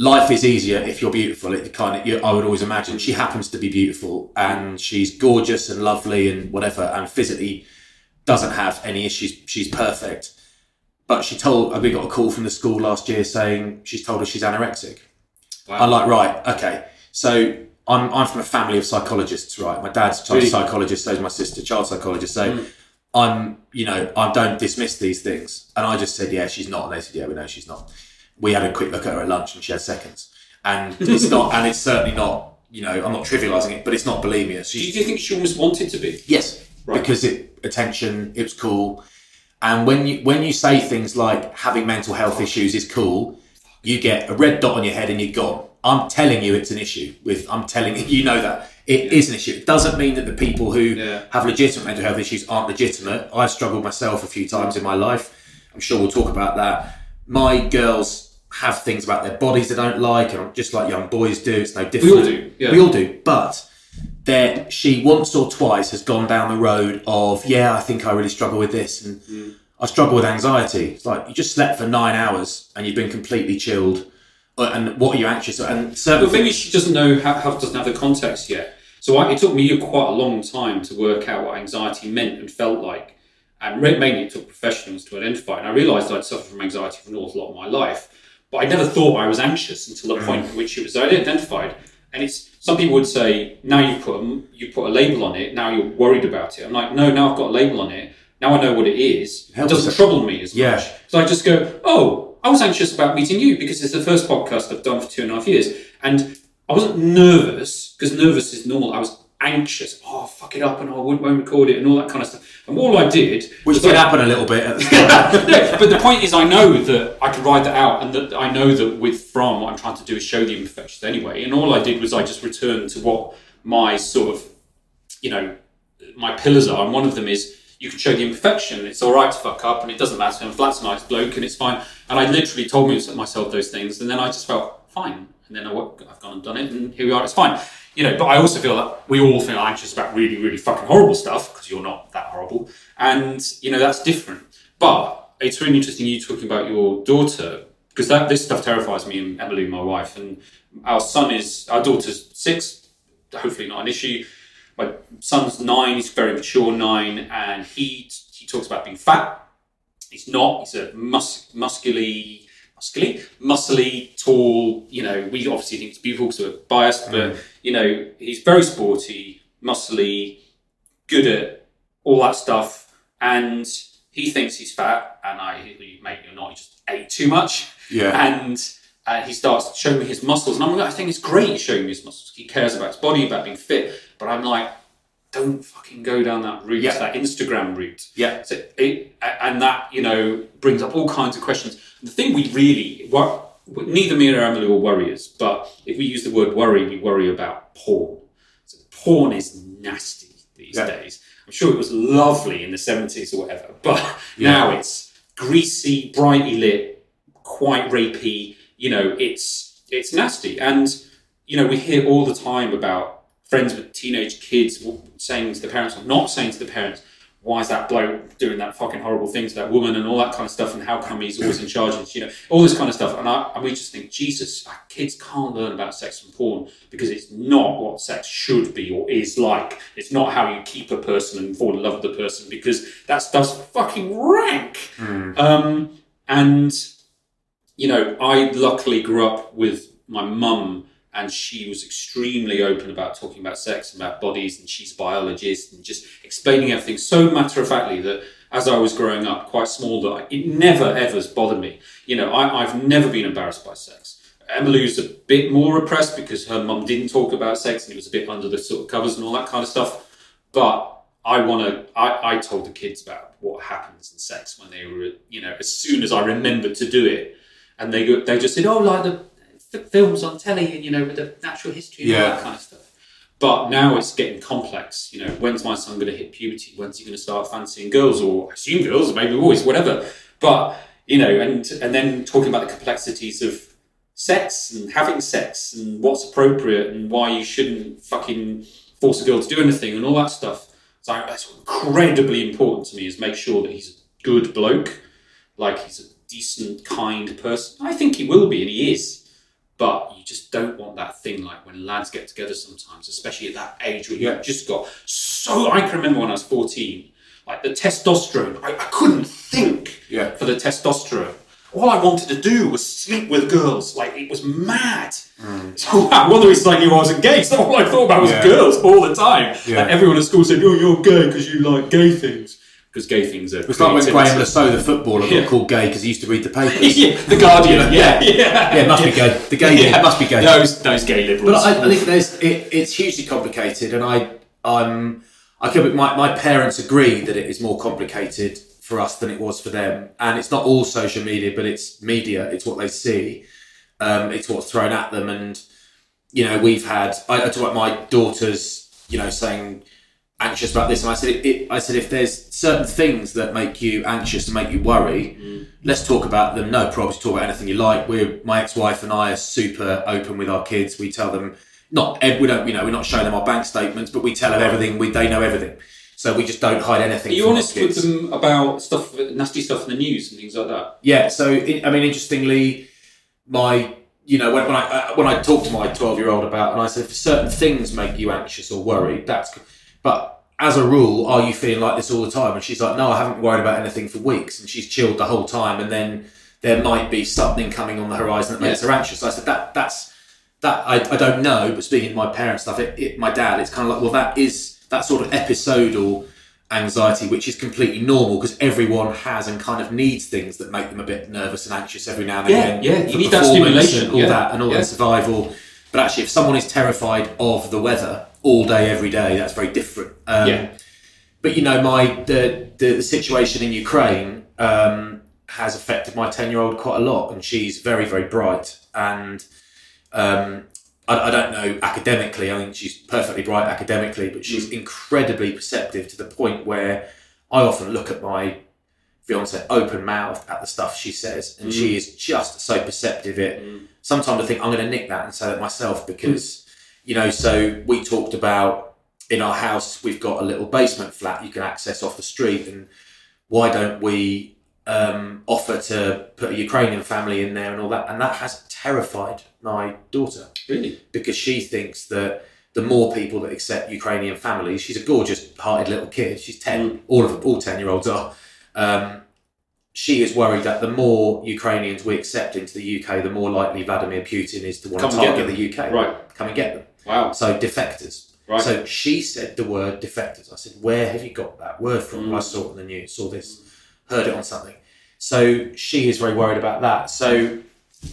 Speaker 2: life is easier if you're beautiful. It kind of you, I would always imagine she happens to be beautiful and she's gorgeous and lovely and whatever, and physically doesn't have any issues. She's perfect. But she told we got a call from the school last year saying she's told us she's anorexic.
Speaker 1: Wow.
Speaker 2: I'm like, right, okay. So I'm I'm from a family of psychologists, right? My dad's a child
Speaker 1: Really?
Speaker 2: psychologist, so is my sister, child psychologist. So mm. I'm, you know, I don't dismiss these things. And I just said, yeah, she's not. And they said, yeah, we know she's not. We had a quick look at her at lunch and she had seconds. And it's not, and it's certainly not, you know, I'm not trivializing it, but it's not bulimia.
Speaker 1: Do
Speaker 2: She's,
Speaker 1: you think she almost wanted to be?
Speaker 2: Yes,
Speaker 1: Right.
Speaker 2: because it attention, it was cool. And when you when you say things like having mental health issues is cool, you get a red dot on your head and you're gone. I'm telling you, it's an issue. With I'm telling you, you know that it is an issue. It doesn't mean that the people who
Speaker 1: Yeah.
Speaker 2: have legitimate mental health issues aren't legitimate. I've struggled myself a few times in my life. I'm sure we'll talk about that. My girls have things about their bodies they don't like, and just like young boys do, it's no different.
Speaker 1: We all do, yeah.
Speaker 2: We all do, but there she once or twice has gone down the road of yeah i think i really struggle with this and
Speaker 1: Mm.
Speaker 2: i struggle with anxiety it's like you just slept for nine hours and you've been completely chilled Uh, and what are you anxious and certain
Speaker 1: But maybe she doesn't know how, how doesn't have the context yet. So I, it took me quite a long time to work out what anxiety meant and felt like, and mainly it took professionals to identify. And I realised I'd suffered from anxiety for an awful lot of my life, but I never thought I was anxious until the mm. point at which it was identified. And it's some people would say now you put a, you put a label on it. Now you're worried about it. I'm like, no, now I've got a label on it. Now I know what it is. It doesn't trouble me as
Speaker 2: Yeah.
Speaker 1: much. So I just go, oh, I was anxious about meeting you because it's the first podcast I've done for two and a half years. And I wasn't nervous because nervous is normal. I was anxious. Oh, fuck it up and I won't, record it and all that kind of stuff. And all I did
Speaker 2: which did
Speaker 1: I-
Speaker 2: happen a little bit at the start
Speaker 1: no, but the point is, I know that I can ride that out, and that I know that with Fram, what I'm trying to do is show the imperfections anyway. And all I did was I just returned to what my sort of, you know, my pillars are, and one of them is you can show the imperfection. It's all right to fuck up, and it doesn't matter. And Flat's a nice bloke, and it's fine. And I literally told myself those things, and then I just felt fine. And then I, I've gone and done it, and here we are. It's fine. You know, but I also feel that we all feel anxious about really, really fucking horrible stuff because you're not that horrible, and you know that's different. But it's really interesting you talking about your daughter because that this stuff terrifies me and Emily, my wife, and our son is our daughter's six, hopefully not an issue. My son's nine; he's very mature nine, and he he talks about being fat. He's not. He's a mus- muscly, muscly, muscly, tall. You know, we obviously think he's beautiful, so we're biased. But you know, he's very sporty, muscly, good at all that stuff, and he thinks he's fat. And I, mate, you're not. You just ate too much.
Speaker 2: Yeah.
Speaker 1: And uh, he starts showing me his muscles, and I'm like, I think it's great showing me his muscles. He cares about his body, about being fit. But I'm like, don't fucking go down that route,
Speaker 2: Yeah.
Speaker 1: that Instagram route.
Speaker 2: Yeah.
Speaker 1: So it, and that you know brings up all kinds of questions. The thing we really, what, neither me nor Emily were worriers, but if we use the word worry, we worry about porn. So porn is nasty these
Speaker 2: Yeah.
Speaker 1: days. I'm sure it was lovely in the 70s or whatever, but now it's greasy, brightly lit, quite rapey. You know, it's it's nasty, and you know we hear all the time about friends with teenage kids saying to the parents, or not saying to the parents, "Why is that bloke doing that fucking horrible thing to that woman?" and all that kind of stuff, and how come he's always in charge? And you know, all this kind of stuff, and, I, and we just think, Jesus, our kids can't learn about sex from porn because it's not what sex should be or is like. It's not how you keep a person and fall in love with the person because that stuff's fucking rank. Um, and you know, I luckily grew up with my mum, and she was extremely open about talking about sex and about bodies, and she's a biologist, and just explaining everything so matter of factly that as I was growing up, quite small, that I, it never ever bothered me. You know, I, I've never been embarrassed by sex. Emily was a bit more repressed because her mum didn't talk about sex, and it was a bit under the sort of covers and all that kind of stuff. But I want to. I, I told the kids about what happens in sex when they were, you know, as soon as I remembered to do it, and they they just said, "Oh, like the f- films on telly, and you know, with the natural history and all that kind of stuff." But now it's getting complex. You know, when's my son going to hit puberty? When's he going to start fancying girls, or I assume girls, or maybe boys, whatever. But you know, and and then talking about the complexities of sex and having sex and what's appropriate and why you shouldn't fucking force a girl to do anything and all that stuff. So that's incredibly important to me is make sure that he's a good bloke, like he's a decent, kind person. I think he will be, and he is. But you just don't want that thing like when lads get together sometimes, especially at that age where
Speaker 2: Yeah.
Speaker 1: you've just got so. I can remember when I was 14, like the testosterone, I, I couldn't think
Speaker 2: Yeah.
Speaker 1: for the testosterone. All I wanted to do was sleep with girls. Like it was mad. Mm. So one of the reasons I knew I wasn't gay, so all I thought about was
Speaker 2: Yeah.
Speaker 1: girls all the time. Everyone at school said, "Oh, you're gay because you like gay things." Because gay things are.
Speaker 2: It's like when.
Speaker 1: Graeme
Speaker 2: Le Saux, the footballer,
Speaker 1: Yeah.
Speaker 2: got called gay because he used to read the papers.
Speaker 1: yeah, the Guardian. Yeah, yeah,
Speaker 2: Yeah, it must be gay. The gay
Speaker 1: Yeah.
Speaker 2: it must be gay.
Speaker 1: Those those gay liberals.
Speaker 2: But I, I think there's it, it's hugely complicated, and I I'm I could my my parents agree that it is more complicated for us than it was for them, and it's not all social media, but it's media. It's what they see. Um, it's what's thrown at them, and you know we've had I, I talk about my daughters, you know, saying anxious about this, and I said it, it, I said if there's certain things that make you anxious and make you worry, let's talk about them. No problems. Talk about anything you like. We're my ex-wife and I are super open with our kids. We tell them not we don't you know we're not showing them our bank statements, but we tell them everything. We they know everything, so we just don't hide anything.
Speaker 1: Are you honest with them about stuff, nasty stuff in the news and things like that?
Speaker 2: Yeah. So it, I mean, interestingly, my you know when, when I uh, when I talk to my twelve year old about and I said if certain things make you anxious or worried, that's good. But as a rule, are you feeling like this all the time? And she's like, no, I haven't worried about anything for weeks, and she's chilled the whole time, and then there might be something coming on the horizon that makes
Speaker 1: Yeah.
Speaker 2: her anxious. I said that that's that I, I don't know, but speaking to my parents stuff, it, it, my dad, it's kind of like well that is that sort of episodal anxiety, which is completely normal because everyone has and kind of needs things that make them a bit nervous and anxious every now and
Speaker 1: Yeah,
Speaker 2: again.
Speaker 1: yeah, you need that stimulation,
Speaker 2: all
Speaker 1: yeah,
Speaker 2: that, and all
Speaker 1: yeah.
Speaker 2: that survival. But actually, if someone is terrified of the weather all day, every day, that's very different. Um,
Speaker 1: Yeah.
Speaker 2: But you know, my the the, the situation in Ukraine um, has affected my ten year old quite a lot, and she's very very bright and. Um, I, I don't know academically. I think she's perfectly bright academically, but she's incredibly perceptive to the point where I often look at my fiance open mouthed at the stuff she says, and she is just so perceptive. It sometimes I think I'm going to nick that and say that myself because you know. So we talked about in our house we've got a little basement flat you can access off the street, and why don't we um, offer to put a Ukrainian family in there and all that? And that has terrified my daughter
Speaker 1: Really?
Speaker 2: because she thinks that the more people that accept Ukrainian families. She's a gorgeous-hearted little kid. She's ten. All of them, all ten-year-olds are. Um, she is worried that the more Ukrainians we accept into the UK, the more likely Vladimir Putin is to want
Speaker 1: Come
Speaker 2: to target the UK.
Speaker 1: Right.
Speaker 2: Come and get them.
Speaker 1: Wow.
Speaker 2: So defectors.
Speaker 1: Right.
Speaker 2: So she said the word defectors. I said, where have you got that word from?
Speaker 1: Mm.
Speaker 2: I saw it on the news, saw this, heard it on something. So she is very worried about that. So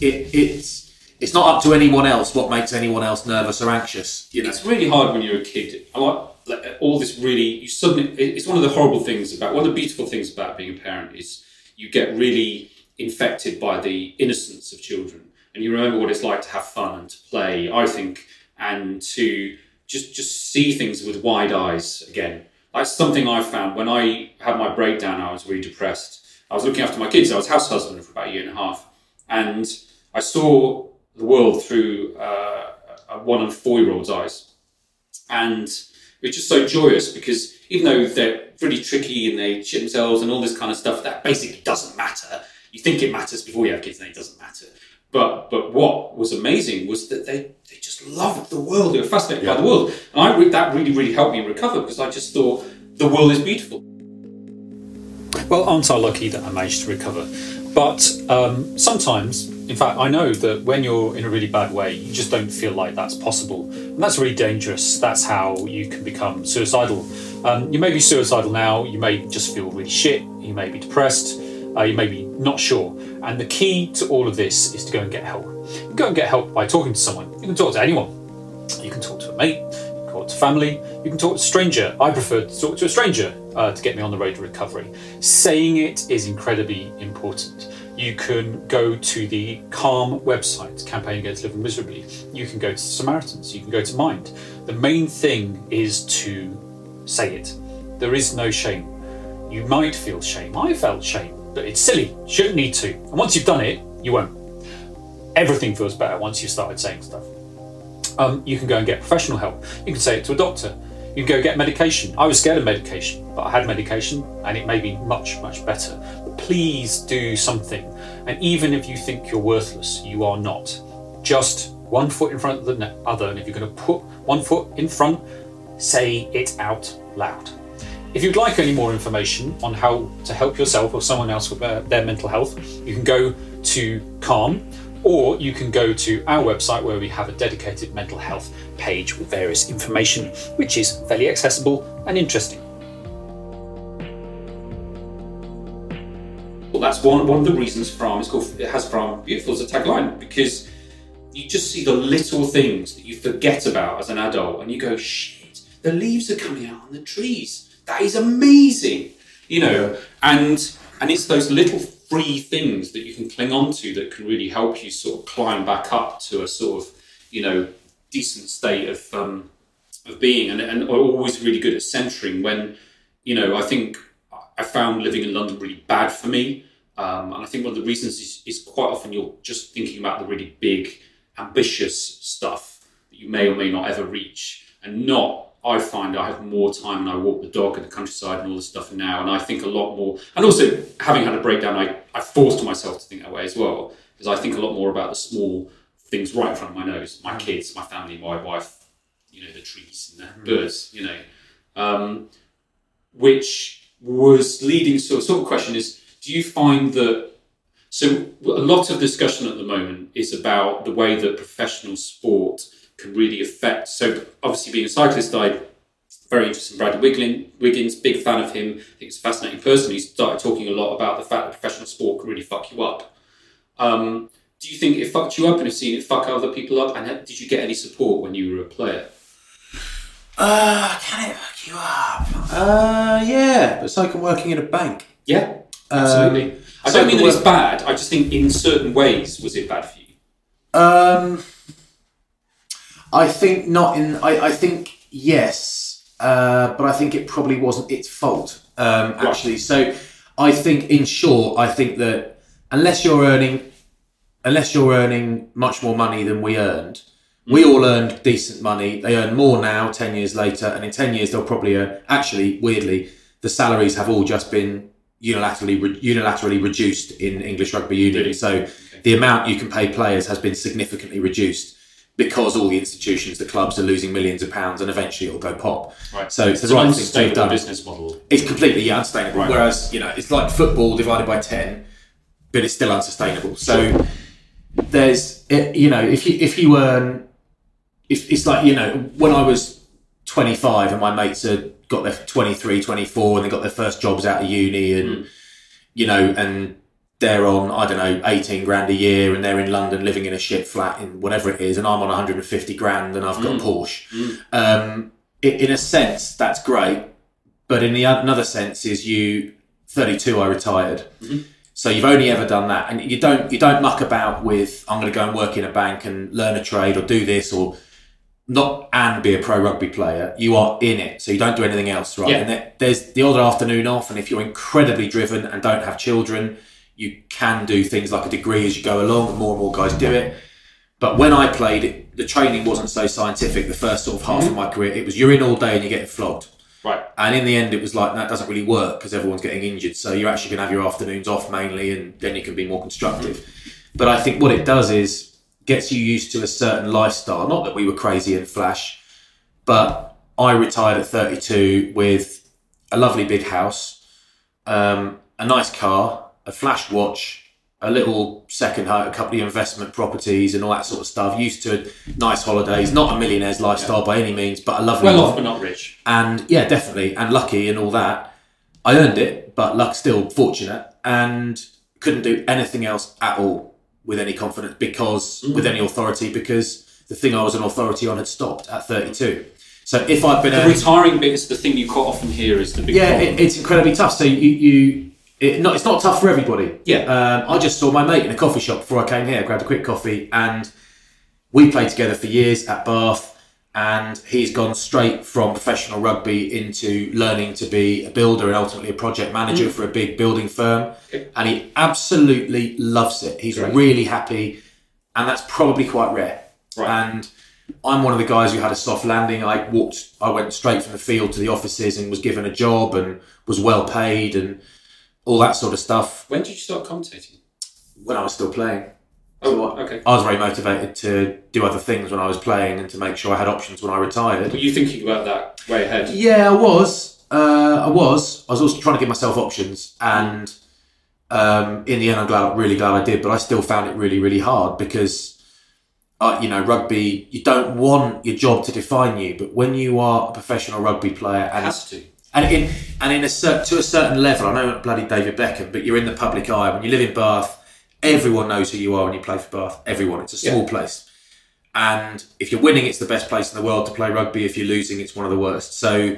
Speaker 2: it, it's it's not up to anyone else what makes anyone else nervous or anxious. You know.
Speaker 1: It's really hard when you're a kid. I like, like all this really. You suddenly. It's one of the horrible things about. One of the beautiful things about being a parent is you get really infected by the innocence of children, and you remember what it's like to have fun and to play. I think, and to just just see things with wide eyes again. That's something I found when I had my breakdown. I was really depressed. I was looking after my kids. I was house husband for about a year and a half, and I saw the world through uh, a one and four year old's eyes and it's just so joyous because even though they're really tricky and they shit themselves and all this kind of stuff, that basically doesn't matter. You think it matters before you have kids, and it doesn't matter. But but what was amazing was that they, they just loved the world. They were fascinated by the world, and I re- that really really helped me recover because I just thought the world is beautiful.
Speaker 3: Well, aren't I lucky that I managed to recover? But um, sometimes, in fact, I know that when you're in a really bad way, you just don't feel like that's possible. And that's really dangerous. That's how you can become suicidal. Um, you may be suicidal now, you may just feel really shit, you may be depressed, uh, you may be not sure. And the key to all of this is to go and get help. You go and get help by talking to someone. You can talk to anyone. You can talk to a mate, you can talk to family, you can talk to a stranger. I prefer to talk to a stranger uh, to get me on the road to recovery. Saying it is incredibly important. You can go to the Calm website, Campaign Against Living Miserably. You can go to Samaritans, you can go to Mind. The main thing is to say it. There is no shame. You might feel shame. I felt shame, but it's silly. Shouldn't need to. And once you've done it, you won't. Everything feels better once you've started saying stuff um, you can go and get professional help. You can say it to a doctor. You can go get medication. I was scared of medication, but I had medication and it made me much, much better. But please do something. And even if you think you're worthless, you are not. Just one foot in front of the other. And if you're going to put one foot in front, say it out loud. If you'd like any more information on how to help yourself or someone else with their, mental health, you can go to Calm or you can go to our website where we have a dedicated mental health page with various information, which is fairly accessible and interesting.
Speaker 1: Well, that's one one of the reasons Fram is called it has Fram Beautiful as a tagline because you just see the little things that you forget about as an adult, and you go, "Shit, the leaves are coming out on the trees. That is amazing," you know. And and it's those little free things that you can cling on to that can really help you sort of climb back up to a sort of you know decent state of um, of being, and and always really good at centering when you know I think I found living in London really bad for me. Um, and I think one of the reasons is, is quite often you're just thinking about the really big, ambitious stuff that you may or may not ever reach, and not. I find I have more time and I walk the dog in the countryside and all this stuff now, and I think a lot more. And also, having had a breakdown, I, I forced myself to think that way as well, because I think a lot more about the small things right in front of my nose my kids, my family, my wife, you know, the trees and the birds, you know. Um, which was leading so a sort of question is do you find that so a lot of discussion at the moment is about the way that professional sport can really affect so obviously being a cyclist I very interested in Bradley Wiggin, Wiggins big fan of him. I think he's a fascinating person. He started talking a lot about the fact that professional sport can really fuck you up. Um, do you think it fucked you up and have seen it fuck other people up? And did you get any support when you were a player?
Speaker 2: Uh, can it fuck you up? Uh, yeah, but it's like working in a bank.
Speaker 1: yeah absolutely. I don't mean that it's bad I just think in certain ways was it bad for you?
Speaker 2: Um, I think not in. I, I think yes, uh, but I think it probably wasn't its fault. Um, actually, so I think in short, I think that unless you're earning, unless you're earning much more money than we earned, we all earned decent money. They earn more now, ten years later, and in ten years they'll probably earn. Actually, weirdly, the salaries have all just been unilaterally re- unilaterally reduced in English rugby union. So the amount you can pay players has been significantly reduced. Because all the institutions, the clubs are losing millions of pounds and eventually it'll go pop.
Speaker 1: Right.
Speaker 2: So it's the
Speaker 1: It's
Speaker 2: right thing to have done.
Speaker 1: business model.
Speaker 2: It's completely yeah, unsustainable.
Speaker 1: Right.
Speaker 2: Whereas, you know, it's like football divided by 10, but it's still unsustainable. So there's, you know, if you, if you earn, if it's like, you know, when I was 25 and my mates had got their 23, 24 and they got their first jobs out of uni and, hmm. you know, and they're on, I don't know, 18 grand a year and they're in London living in a shit flat in whatever it is and I'm on 150 grand and I've got a Porsche. Mm. Um, i in a sense, that's great. But in the another sense is you 32 I retired. Mm-hmm. So you've only ever done that and you don't you don't muck about with I'm going to go and work in a bank and learn a trade or do this or not and be a pro rugby player. You are in it. So you don't do anything else, right?
Speaker 1: Yeah.
Speaker 2: And there, there's the odd afternoon off and if you're incredibly driven and don't have children, you can do things like a degree as you go along and more and more guys do it. But when I played it, the training wasn't so scientific the first sort of half of my career. It was you're in all day and you're getting flogged.
Speaker 1: Right.
Speaker 2: And in the end, it was like that doesn't really work because everyone's getting injured. So you're actually going to have your afternoons off mainly, and then you can be more constructive. But I think what it does is gets you used to a certain lifestyle. Not that we were crazy and flash, but I retired at 32 with a lovely big house, um, a nice car, a flash watch, a little second home, a couple of investment properties, and all that sort of stuff. Used to nice holidays, not a millionaire's lifestyle by any means, but a lovely
Speaker 1: Well off, but not rich.
Speaker 2: and yeah, definitely, and lucky and all that. I earned it, but luck still fortunate, and couldn't do anything else at all with any confidence because mm. with any authority because the thing I was an authority on had stopped at 32. So if I've been
Speaker 1: The
Speaker 2: earning,
Speaker 1: retiring bit is the thing you quite often hear is the big
Speaker 2: yeah, it, it's incredibly tough. So you, you it, not, it's not tough for everybody.
Speaker 1: Yeah.
Speaker 2: Um, I just saw my mate in a coffee shop before I came here, grabbed a quick coffee, and we played together for years at Bath. And he's gone straight from professional rugby into learning to be a builder and ultimately a project manager for a big building firm.
Speaker 1: Okay.
Speaker 2: And he absolutely loves it. He's
Speaker 1: Great.
Speaker 2: really happy, and that's probably quite rare.
Speaker 1: Right.
Speaker 2: And I'm one of the guys who had a soft landing. I walked, I went straight from the field to the offices and was given a job and was well paid and all that sort of stuff
Speaker 1: When did you start commentating?
Speaker 2: when I was still playing.
Speaker 1: Oh, okay.
Speaker 2: I was very motivated to do other things when I was playing and to make sure I had options when I retired.
Speaker 1: Were you thinking about that way ahead?
Speaker 2: Yeah, I was. Uh, I was. I was also trying to give myself options, and um, in the end, I'm glad, really glad I did. But I still found it really, really hard because, uh, you know, rugby. You don't want your job to define you, but when you are a professional rugby player
Speaker 1: It
Speaker 2: and
Speaker 1: has to.
Speaker 2: And in and in a cer- to a certain level, I know not bloody David Beckham, but you're in the public eye. When you live in Bath, everyone knows who you are when you play for Bath. Everyone. It's a small place, and if you're winning, it's the best place in the world to play rugby. If you're losing, it's one of the worst. So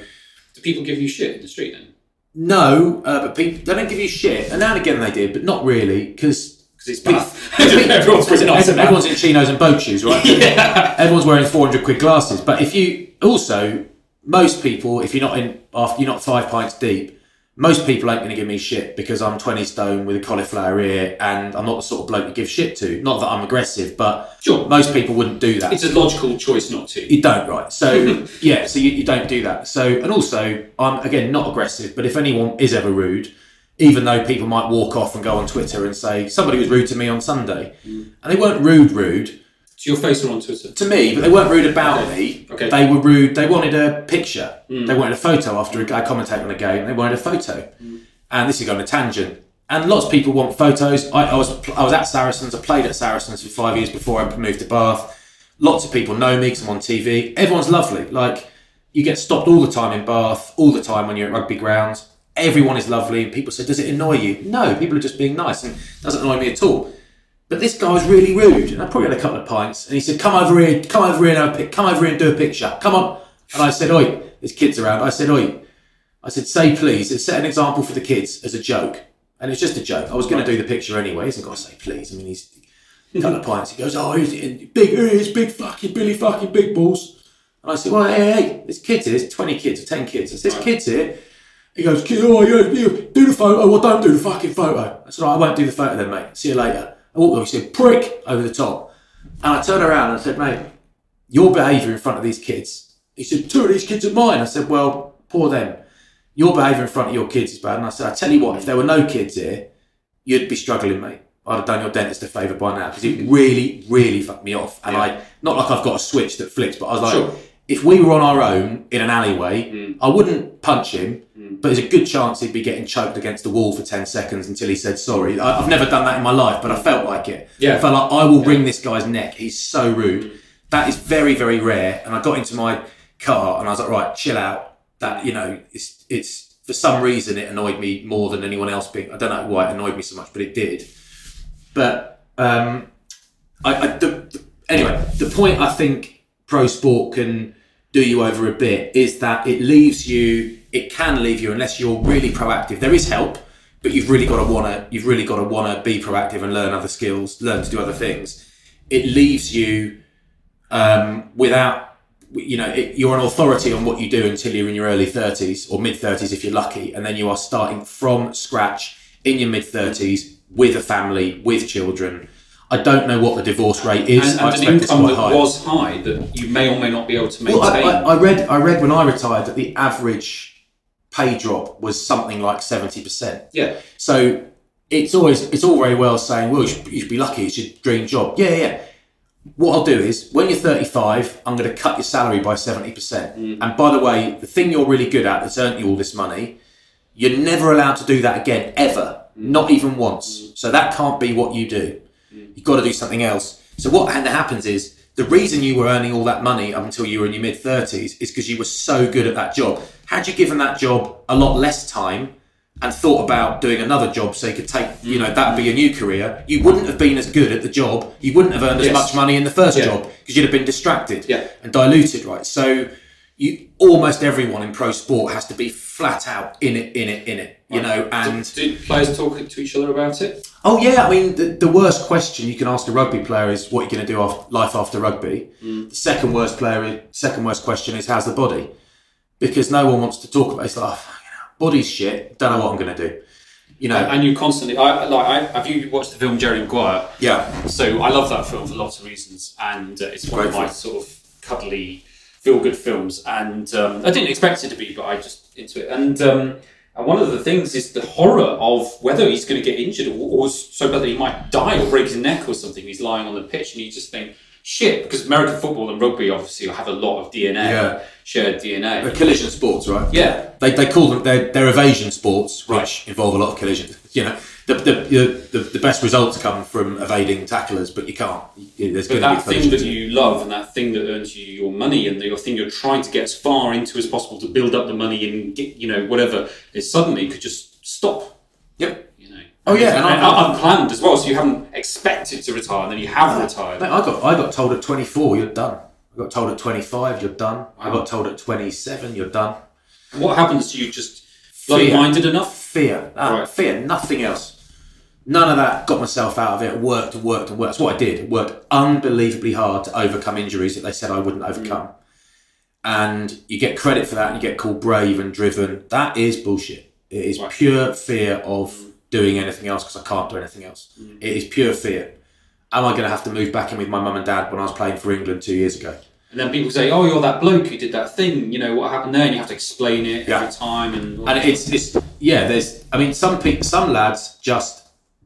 Speaker 1: Do people give you shit in the street then?
Speaker 2: no, uh, but people they don't give you shit, and now and again they did, but not really because.
Speaker 1: Because it's Bath. Everyone's pretty nice about
Speaker 2: Everyone's in chinos and boat shoes, right?
Speaker 1: Yeah.
Speaker 2: Everyone's wearing 400 quid glasses. But if you also, most people, if you're not in, after you're not five pints deep, most people ain't going to give me shit because I'm 20 stone with a cauliflower ear and I'm not the sort of bloke you give shit to. Not that I'm aggressive, but
Speaker 1: Sure.
Speaker 2: most people wouldn't do that.
Speaker 1: It's a logical choice not to.
Speaker 2: You don't, right? So yeah, so you, you don't do that. So and also, I'm again not aggressive, but if anyone is ever rude, even though people might walk off and go on Twitter and say somebody was rude to me on Sunday, and they weren't rude, rude
Speaker 1: So your face are on Twitter.
Speaker 2: to me, but they weren't rude about
Speaker 1: Okay.
Speaker 2: me.
Speaker 1: Okay.
Speaker 2: They were rude. They wanted a picture. Mm. They wanted a photo after I commentate on a game. They wanted a photo, mm. and this is going a tangent. And lots of people want photos. I, I was I was at Saracens. I played at Saracens for five years before I moved to Bath. Lots of people know me because I'm on TV. Everyone's lovely. Like you get stopped all the time in Bath, all the time when you're at rugby grounds. Everyone is lovely, and people say, "Does it annoy you?" No, people are just being nice, and it doesn't annoy me at all. But this guy was really rude, and I probably had a couple of pints. And he said, "Come over here, come over here and have a pic, come over here and do a picture. Come on." And I said, "Oi, there's kids around." I said, "Oi," I said, "Say please." and set an example for the kids as a joke, and it's just a joke. I was going to do the picture anyway. He's got to say please. I mean, he's a couple of pints. He goes, "Oh, he's big eh, ears, big fucking Billy, fucking big balls." And I said, "Well, hey, hey, there's kids here. There's twenty kids or ten kids. I said, "There's kids here." He goes, oh, yeah, yeah, do the photo. Well, don't do the fucking photo. I said, "All right, I won't do the photo then, mate. See you later. I walked over, he said, prick, over the top. And I turned around and I said, mate, your behaviour in front of these kids. He said, two of these kids are mine. I said, well, poor them. Your behaviour in front of your kids is bad. And I said, I tell you what, if there were no kids here, you'd be struggling, mate. I'd have done your dentist a favour by now because it really, really fucked me off. And I, not like I've got a switch that flicks, but I was like,
Speaker 1: Sure.
Speaker 2: If we were on our own in an alleyway, hmm. I wouldn't punch him, hmm. but there's a good chance he'd be getting choked against the wall for 10 seconds until he said sorry. I, I've never done that in my life, but I felt like it.
Speaker 1: Yeah.
Speaker 2: I felt like I will wring this guy's neck. He's so rude. Hmm. That is very, very rare. And I got into my car and I was like, right, chill out. That, you know, it's, it's, for some reason it annoyed me more than anyone else being, I don't know why it annoyed me so much, but it did. But, um, I, I the, the- anyway, the point I think pro sport can do you over a bit is that it leaves you. It can leave you unless you're really proactive. There is help, but you've really got to want to. You've really got to want to be proactive and learn other skills, learn to do other things. It leaves you um, without. You know, it, you're an authority on what you do until you're in your early 30s or mid 30s if you're lucky, and then you are starting from scratch in your mid 30s with a family, with children. I don't know what the divorce rate is.
Speaker 1: and,
Speaker 2: I
Speaker 1: and an income that
Speaker 2: high.
Speaker 1: was high that you may or may not be able to maintain.
Speaker 2: Well, I, I, I read I read when I retired that the average pay drop was something like seventy percent.
Speaker 1: yeah,
Speaker 2: So it's always it's all very well saying, well, you should, you should be lucky. It's your dream job. Yeah, yeah. What I'll do is when you're 35, I'm going to cut your salary by 70%.
Speaker 1: Mm.
Speaker 2: And by the way, the thing you're really good at that's earned you all this money, you're never allowed to do that again, ever.
Speaker 1: Mm.
Speaker 2: Not even once. So that can't be what you do. You've got to do something else. So what ha- happens is the reason you were earning all that money up until you were in your mid 30s is because you were so good at that job. Had you given that job a lot less time and thought about doing another job so you could take, you know, that would be a new career, you wouldn't have been as good at the job. You wouldn't have earned as much money in the first
Speaker 1: Yeah.
Speaker 2: job because you'd have been distracted
Speaker 1: Yeah.
Speaker 2: and diluted, right? So you almost everyone in pro sport has to be flat out in it, in it, in it, you know, and
Speaker 1: do, do players talk to each other about it?
Speaker 2: Oh yeah, I mean the, the worst question you can ask a rugby player is what you're going to do after life after rugby. The second worst player, second worst question is how's the body, because no one wants to talk about. It. It's like oh, body's shit. Don't know what I'm going to do. You know.
Speaker 1: And you constantly, I like. I, have you watched the film Jerry Maguire?
Speaker 2: yeah.
Speaker 1: So I love that film for lots of reasons, and uh, it's one of my
Speaker 2: film.
Speaker 1: sort of cuddly, feel-good films. And um, I didn't expect it to be, but I just into it. And um, and one of the things is the horror of whether he's going to get injured or, or so bad that he might die or break his neck or something. He's lying on the pitch, and you just think, shit, because American football and rugby obviously have a lot of DNA,
Speaker 2: Yeah.
Speaker 1: shared DNA.
Speaker 2: They're collision sports, right?
Speaker 1: Yeah.
Speaker 2: They, they call them they're, they're evasion sports, which
Speaker 1: Right.
Speaker 2: involve a lot of collision. You know, the the, the, the, best results come from evading tacklers, but you can't. You- There's
Speaker 1: But
Speaker 2: going to be
Speaker 1: that thing that you love and that thing that earns you your money and the your thing you're trying to get as far into as possible to build up the money and get, you know, whatever, it suddenly could just stop,
Speaker 2: Yep.
Speaker 1: you know.
Speaker 2: Oh, yeah, and
Speaker 1: and,
Speaker 2: I-
Speaker 1: unplanned as well, so you haven't expected to retire and then you have retired.
Speaker 2: Mate, I got I got told at 24 you're done. I got told at 25 you're done. I got told at 27 you're done.
Speaker 1: What happens to you just bloody minded enough?
Speaker 2: Fear, ah,
Speaker 1: Right.
Speaker 2: fear, nothing else. None of that. Got myself out of it. Worked worked worked. That's what I did. Worked unbelievably hard to overcome injuries that they said I wouldn't overcome. And you get credit for that, and you get called brave and driven. That is bullshit. It is
Speaker 1: Right.
Speaker 2: pure fear of doing anything else because I can't do anything else. Mm. It is pure fear. Am I going to have to move back in with my mum and dad when I was playing for England two years ago?
Speaker 1: And then people say, "Oh, you're that bloke who did that thing." You know what happened there, and you have to explain it
Speaker 2: Yeah.
Speaker 1: every time. And,
Speaker 2: and it's it's yeah. There's I mean some people some lads just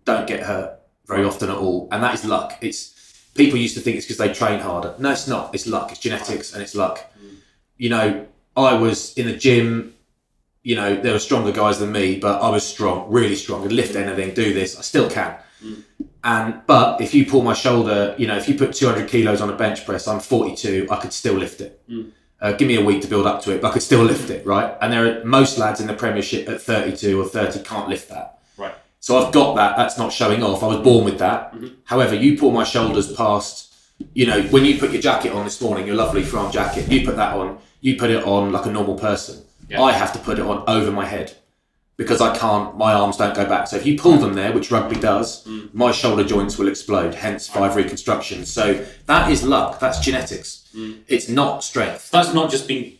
Speaker 2: don't get hurt very often at all, and that is luck. It's people used to think it's because they train harder. No, it's not. It's luck. It's genetics and it's luck. You know, I was in the gym. You know, there were stronger guys than me, but I was strong, really strong. Could lift anything, do this. I still can. And but if you pull my shoulder, you know, if you put 200 kilos on a bench press, I'm 42. I could still lift it. Uh, give me a week to build up to it, but I could still lift it, right? And there are most lads in the Premiership at 32 or 30 can't lift that. So I've got that. That's not showing off. I was born with that. Mm-hmm. However, you pull my shoulders past, you know, when you put your jacket on this morning, your lovely farm jacket, you put that on, you put it on like a normal person.
Speaker 1: Yeah.
Speaker 2: I have to put it on over my head because I can't, my arms don't go back. So if you pull them there, which rugby does, mm. my shoulder joints will explode, hence five reconstructions. So that is luck. That's genetics. Mm. It's not strength.
Speaker 1: That's not just been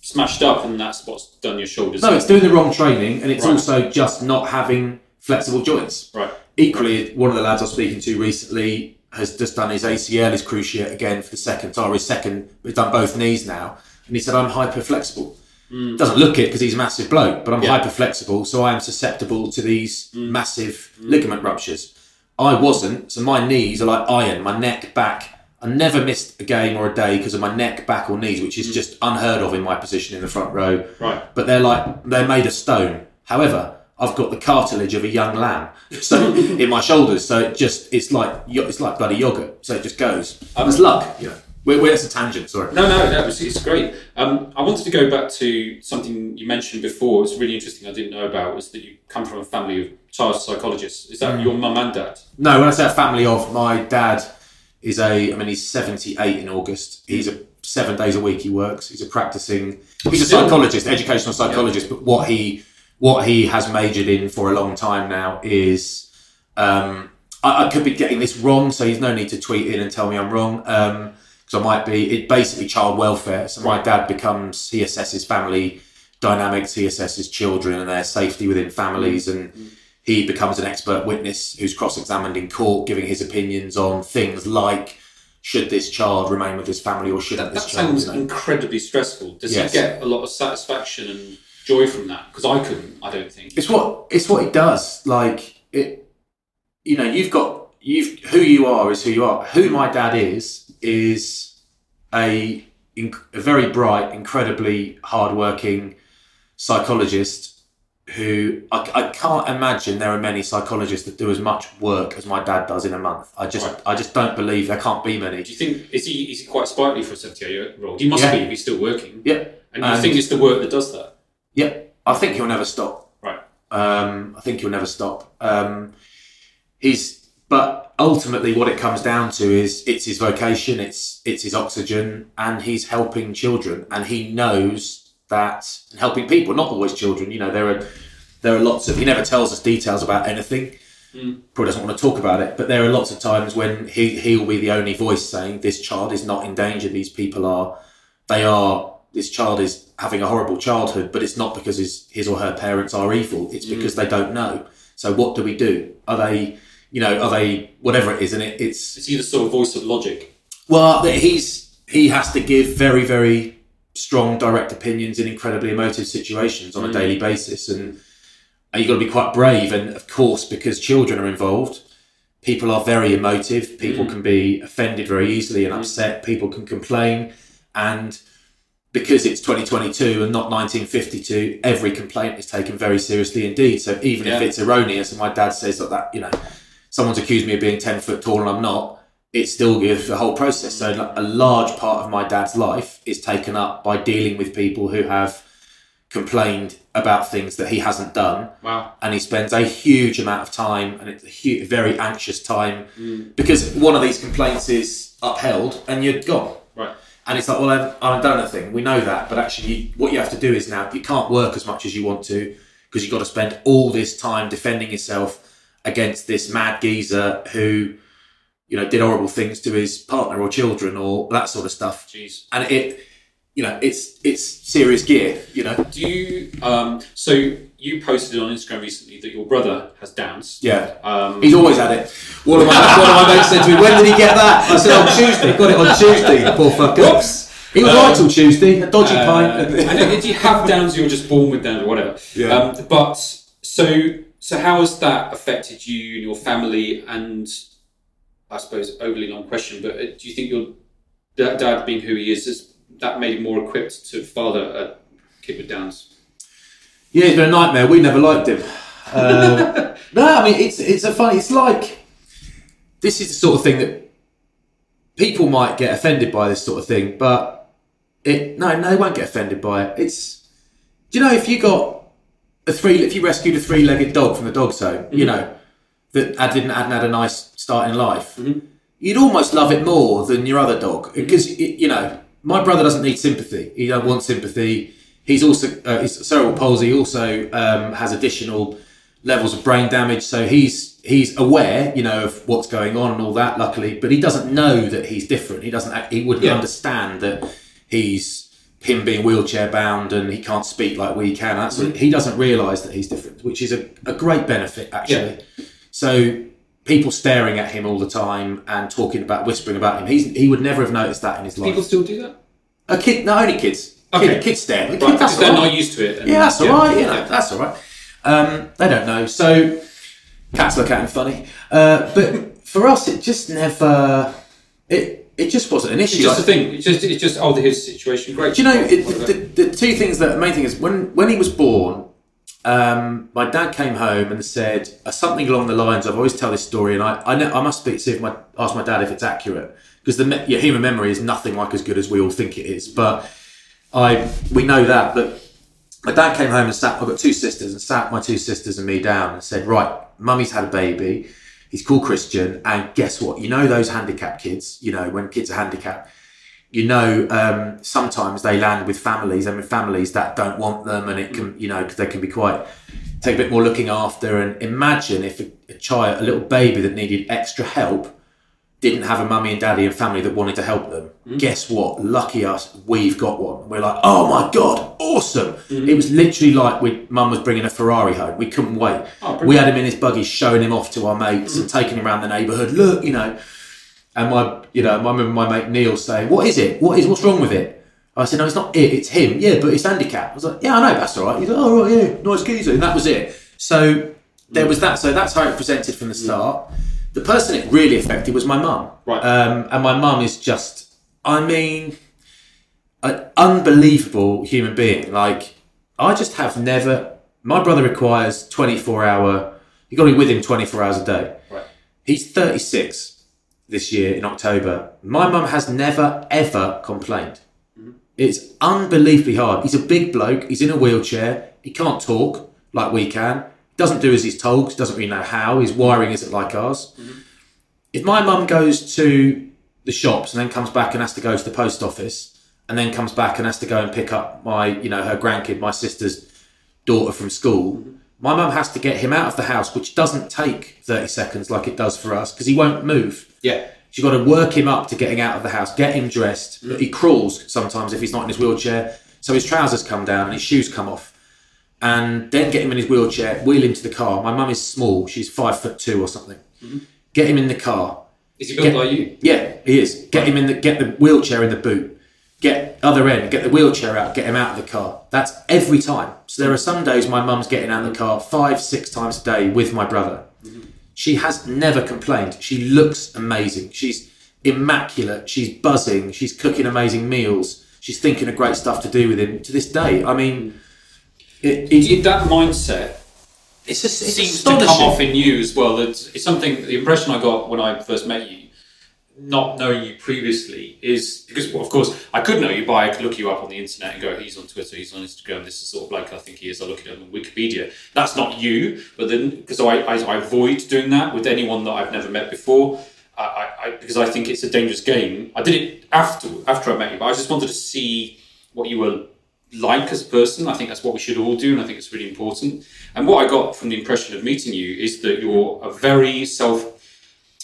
Speaker 1: smashed up, and that's what's done your shoulders.
Speaker 2: No, it's doing the wrong training, and it's
Speaker 1: Right.
Speaker 2: also just not having flexible joints.
Speaker 1: right.
Speaker 2: Equally, one of the lads I was speaking to recently has just done his ACL, his cruciate again for the second time, his second, he's done both knees now. And he said, I'm hyper flexible. Mm. Doesn't look it because he's a massive bloke, but I'm
Speaker 1: Yeah.
Speaker 2: hyper flexible, so I am susceptible to these mm. massive mm. ligament ruptures. I wasn't. So my knees are like iron. My neck, back. I never missed a game or a day because of my neck, back, or knees, which is just unheard of in my position in the front row.
Speaker 1: Right.
Speaker 2: But they're like they're made of stone. However, I've got the cartilage of a young lamb, so in my shoulders. So it just it's like it's like bloody yogurt. So it just goes. it's luck. You know. We're, we're, it's a tangent. Sorry.
Speaker 1: No, no, no, it's, it's great. Um, I wanted to go back to something you mentioned before. It's really interesting. I didn't know about was that you come from a family of child psychologists. Is that your mum and dad?
Speaker 2: No, when I say a family of, my dad is a. I mean, he's seventy-eight in August. He's a seven days a week he works. He's a practicing. He's a psychologist, educational psychologist. But what he what he has majored in for a long time now is. Um, I, I could be getting this wrong, so he's no need to tweet in and tell me I'm wrong. Um, because I might be. It basically child welfare. So my dad becomes. He assesses family dynamics. He assesses children and their safety within families and he becomes an expert witness who's cross-examined in court, giving his opinions on things like should this child remain with his family or shouldn't
Speaker 1: That
Speaker 2: this child? That sounds
Speaker 1: incredibly stressful. Does
Speaker 2: Yes.
Speaker 1: he get a lot of satisfaction and joy from that? Because I couldn't. I don't think.
Speaker 2: It's what it's what it does. Like it, you know, you've got you've who you are is who you are. Who my dad is is a, a very bright, incredibly hardworking psychologist who I, I can't imagine there are many psychologists that do as much work as my dad does in a month. I just
Speaker 1: Right.
Speaker 2: I just don't believe there can't be many.
Speaker 1: Do you think is he is he quite sprightly for a seventy-eight year old? He must
Speaker 2: Yeah.
Speaker 1: be if he's still working.
Speaker 2: Yeah.
Speaker 1: And you think um, it's the work that does that?
Speaker 2: Yep. I think he'll never stop.
Speaker 1: Right.
Speaker 2: Um, I think he'll never stop. Um, he's, but ultimately, what it comes down to is it's his vocation, it's it's his oxygen, and he's helping children, and he knows that helping people, not always children. You know, there are there are lots of. He never tells us details about anything. Probably doesn't want to talk about it, but there are lots of times when he he'll be the only voice saying this child is not in danger. These people are, they are. This child is having a horrible childhood, but it's not because his his or her parents are evil. It's mm. because they don't know. So what do we do? Are they, you know, are they whatever it is? And it, it's
Speaker 1: Is he the sort of voice of logic?
Speaker 2: well, he's he has to give very very strong direct opinions in incredibly emotive situations on a mm. daily basis, and, and you've got to be quite brave. And of course, because children are involved, people are very emotive. People mm. can be offended very easily and upset. People can complain, and because it's 2022 and not 1952, every complaint is taken very seriously indeed. So even if it's erroneous, and my dad says that, that you know, someone's accused me of being 10 foot tall and I'm not, it still gives the whole process. So a large part of my dad's life is taken up by dealing with people who have complained about things that he hasn't done
Speaker 1: Wow.
Speaker 2: and he spends a huge amount of time and it's a hu- very anxious time mm. because one of these complaints is upheld and you're gone
Speaker 1: Right.
Speaker 2: And it's like well I've, I haven't done anything we know that. But actually you, what you have to do is now you can't work as much as you want to because you've got to spend all this time defending yourself against this mad geezer who you know did horrible things to his partner or children or that sort of stuff.
Speaker 1: Jeez.
Speaker 2: and it you know it's it's serious gear you know
Speaker 1: Do you? Um, so you posted on Instagram recently that your brother has Downs.
Speaker 2: yeah
Speaker 1: Um,
Speaker 2: He's always had it. One of my, one of my mates said to me, "When did he get that?" I said, "On Tuesday." Got it on Tuesday. Poor fucker.
Speaker 1: Whoops.
Speaker 2: He was right till Tuesday. A dodgy
Speaker 1: Uh,
Speaker 2: pint.
Speaker 1: I know. Did you have Downs? You were just born with Downs, or whatever.
Speaker 2: Yeah.
Speaker 1: Um, but so so how has that affected you and your family? And I suppose overly long question, but uh, do you think your dad, being who he is, has that made him more equipped to father a kid with Downs?
Speaker 2: Yeah, he's been a nightmare. We never liked him. Um, no, I mean it's it's a funny. It's like this is the sort of thing that people might get offended by. This sort of thing, but it no, no, they won't get offended by it. It's do you know if you got a three, if you rescued a three-legged dog from the dog zone, you mm-hmm. know that had- didn't hadn't had a nice start in life, mm-hmm. you'd almost love it more than your other dog mm-hmm. because y you know my brother doesn't need sympathy. He don't want sympathy. He's also uh, he's cerebral palsy. Also um, has additional levels of brain damage, so he's he's aware, you know, of what's going on and all that. Luckily, but he doesn't know that he's different. He doesn't. act- He wouldn't
Speaker 1: Yeah.
Speaker 2: understand that he's him being wheelchair bound and he can't speak like we can. That's he doesn't realise that he's different, which is a, a great benefit actually. So people staring at him all the time and talking about whispering about him, he's, he would never have noticed that in his life.
Speaker 1: People still do that.
Speaker 2: a kid, not only kids.
Speaker 1: Okay.
Speaker 2: Kid, kids stare. The kid,
Speaker 1: Right,
Speaker 2: that's
Speaker 1: they're
Speaker 2: right.
Speaker 1: not used to it.
Speaker 2: Yeah, that's all right. You know, that's all right. Um, they don't know. So Cats look at him funny. Uh, but for us, it just never. It it just wasn't an issue.
Speaker 1: It's just a
Speaker 2: Like-
Speaker 1: thing. It's just it's just oh, his situation great.
Speaker 2: Do you know it,
Speaker 1: whatever.
Speaker 2: the, the two things that the main thing is when when he was born, um, my dad came home and said uh, something along the lines of I always tell this story and I I, know, I must speak see if my ask my dad if it's accurate because the me- human memory is nothing like as good as we all think it is, but I we know that but my dad came home and sat. I've got two sisters and sat my two sisters and me down and said, right, mummy's had a baby. He's called Christian, and guess what? You know those handicapped kids. You know when kids are handicapped. You know um, sometimes they land with families and with families that don't want them, and it mm. can you know because they can be quite take a bit more looking after. And imagine if a, a child, a little baby that needed extra help, didn't have a mummy and daddy and family that wanted to help them. Mm. Guess what? Lucky us, we've got one. We're like, oh my god, awesome! Mm. It was literally like we mum was bringing a Ferrari home. We couldn't wait.
Speaker 1: Oh,
Speaker 2: we had him in his buggy, showing him off to our mates and taking him around the neighbourhood. Look, you know. And my, you know, I remember my mate Neil saying, "What is it? What is? What's wrong with it?" I said, "No, it's not it. It's him. Yeah, but it's handicapped." I was like, "Yeah, I know. That's all right." He's like, "Oh right, yeah, nice geezer." And that was it. So there was that. So that's how it presented from the start. The person it really affected was my mum.
Speaker 1: Right.
Speaker 2: Um, and my mum is just, I mean, an unbelievable human being. Like, I just have never. My brother requires 24 hour. You got to be with him 24 hours a day.
Speaker 1: Right.
Speaker 2: He's 36 this year in October. My mum has never ever complained. Mm-hmm. It's unbelievably hard. He's a big bloke. He's in a wheelchair. He can't talk like we can. Doesn't do as he's told. Doesn't really know how. His wiring isn't like ours. Mm-hmm. If my mum goes to the shops and then comes back and has to go to the post office and then comes back and has to go and pick up my, you know, her grandkid, my sister's daughter from school, mm-hmm. My mum has to get him out of the house, which doesn't take 30 seconds like it does for us because he won't move.
Speaker 1: Yeah.
Speaker 2: She's got to work him up to getting out of the house, get him dressed. Mm. He crawls sometimes if he's not in his wheelchair. So his trousers come down and his shoes come off. And then get him in his wheelchair, wheel him to the car. My mum is small, she's five foot two or something. Mm-hmm. Get him in the car.
Speaker 1: Is he built
Speaker 2: Get-
Speaker 1: like you?
Speaker 2: Yeah, he is. Get him in the get the wheelchair in the boot. Get other end, get the wheelchair out, get him out of the car. That's every time. So there are some days my mum's getting out of the car five, six times a day with my brother. She has never complained. She looks amazing. She's immaculate. She's buzzing. She's cooking amazing meals. She's thinking of great stuff to do with him to this day. I mean, it, it,
Speaker 1: That mindset
Speaker 2: it's just it's
Speaker 1: seems to come off in you as well. That it's something. The impression I got when I first met you, not knowing you previously, is because well, of course I could know you by could look you up on the internet and go, he's on Twitter, he's on Instagram. This is sort of like I think he is. I look at him on Wikipedia. That's not you, but then because I, I I avoid doing that with anyone that I've never met before. I, I because I think it's a dangerous game. I did it after after I met you, but I just wanted to see what you were like as a person. I think that's what we should all do, and I think it's really important. And what I got from the impression of meeting you is that you're a very self.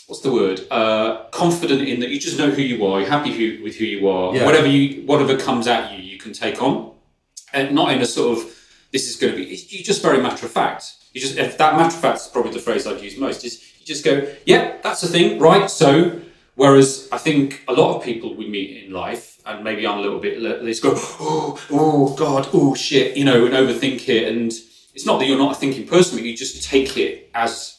Speaker 1: What's the word? Uh, confident in that you just know who you are. You're happy who, with who you are.
Speaker 2: Yeah.
Speaker 1: Whatever you, whatever comes at you, you can take on, and not in a sort of this is going to be. You just very matter of fact. You just if that matter of fact is probably the phrase I've used most. Is you just go, yeah, that's the thing, right? So Whereas I think a lot of people we meet in life, and maybe I'm a little bit, they just go, oh, oh, God, oh, shit, you know, and overthink it. And it's not that you're not a thinking person, but you just take it as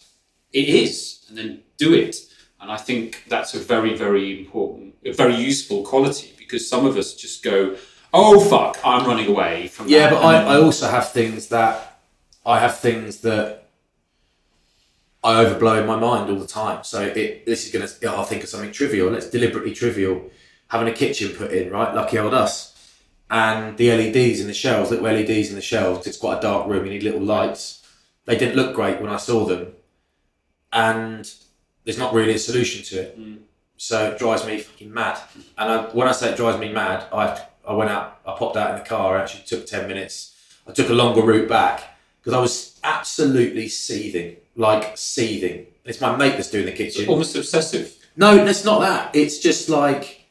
Speaker 1: it is and then do it. And I think that's a very, very important, a very useful quality because some of us just go, oh, fuck, I'm running away from
Speaker 2: Yeah,
Speaker 1: that.
Speaker 2: but I, I also have things that I have things that I overblow in my mind all the time. So it this is gonna I'll think of something trivial. and it's deliberately trivial. Having a kitchen put in, right? Lucky old us. And the LEDs in the shelves, little LEDs in the shelves, it's quite a dark room, you need little lights. They didn't look great when I saw them. And there's not really a solution to it. Mm. So it drives me fucking mad. And I, when I say it drives me mad, I I went out, I popped out in the car. I actually took ten minutes. I took a longer route back because I was absolutely seething, like seething. It's my mate that's doing the kitchen.
Speaker 1: almost obsessive.
Speaker 2: No, it's not that. It's just like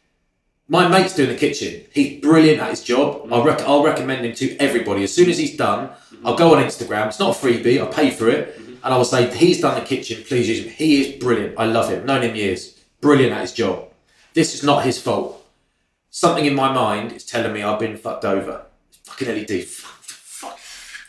Speaker 2: my mate's doing the kitchen. He's brilliant at his job. Mm. I'll, rec- I'll recommend him to everybody. As soon as he's done, I'll go on Instagram. It's not a freebie. I'll pay for it. Mm. And I will say, he's done the kitchen. Please use him. He is brilliant. I love him. Known him years. Brilliant at his job. This is not his fault. Something in my mind is telling me I've been fucked over. Fucking LED. Fuck, fuck.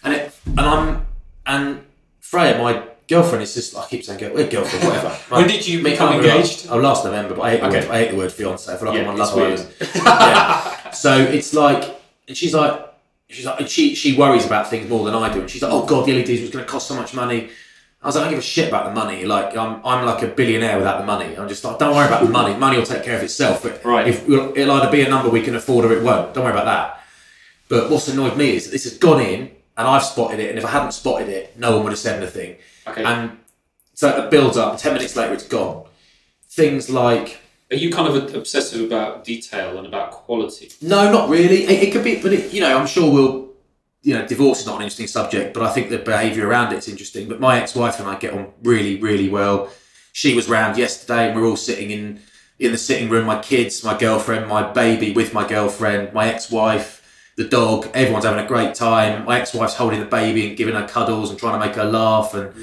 Speaker 2: And it, and I'm and Freya, my girlfriend is just. I keep saying girl, girlfriend, whatever.
Speaker 1: When
Speaker 2: Right.
Speaker 1: did you
Speaker 2: Me-
Speaker 1: become engaged?
Speaker 2: Oh, last November, but I hate, the
Speaker 1: Okay.
Speaker 2: word, I hate the word fiance. I feel like
Speaker 1: Yeah,
Speaker 2: I'm on Love. Island. yeah. So it's like, and she's like, she's like, and she she worries about things more than I do, and she's like, oh god, the LEDs was going to cost so much money. I was like, I don't give a shit about the money. Like, I'm, I'm like a billionaire without the money. I'm just like, don't worry about the money. Money will take care of itself. But
Speaker 1: Right.
Speaker 2: if it'll either be a number we can afford or it won't. Don't worry about that. But what's annoyed me is that this has gone in and I've spotted it. And if I hadn't spotted it, no one would have said anything.
Speaker 1: Okay.
Speaker 2: And so it builds up. Ten minutes later, it's gone. Things like
Speaker 1: Are you kind of obsessive about detail and about quality?
Speaker 2: no, not really. It, it could be, but it, you know, I'm sure we'll. You know, divorce is not an interesting subject, but I think the behaviour around it's interesting. But my ex-wife and I get on really, really well. She was round yesterday, and we're all sitting in in the sitting room. My kids, my girlfriend, my baby with my girlfriend, my ex-wife, the dog. Everyone's having a great time. My ex-wife's holding the baby and giving her cuddles and trying to make her laugh, and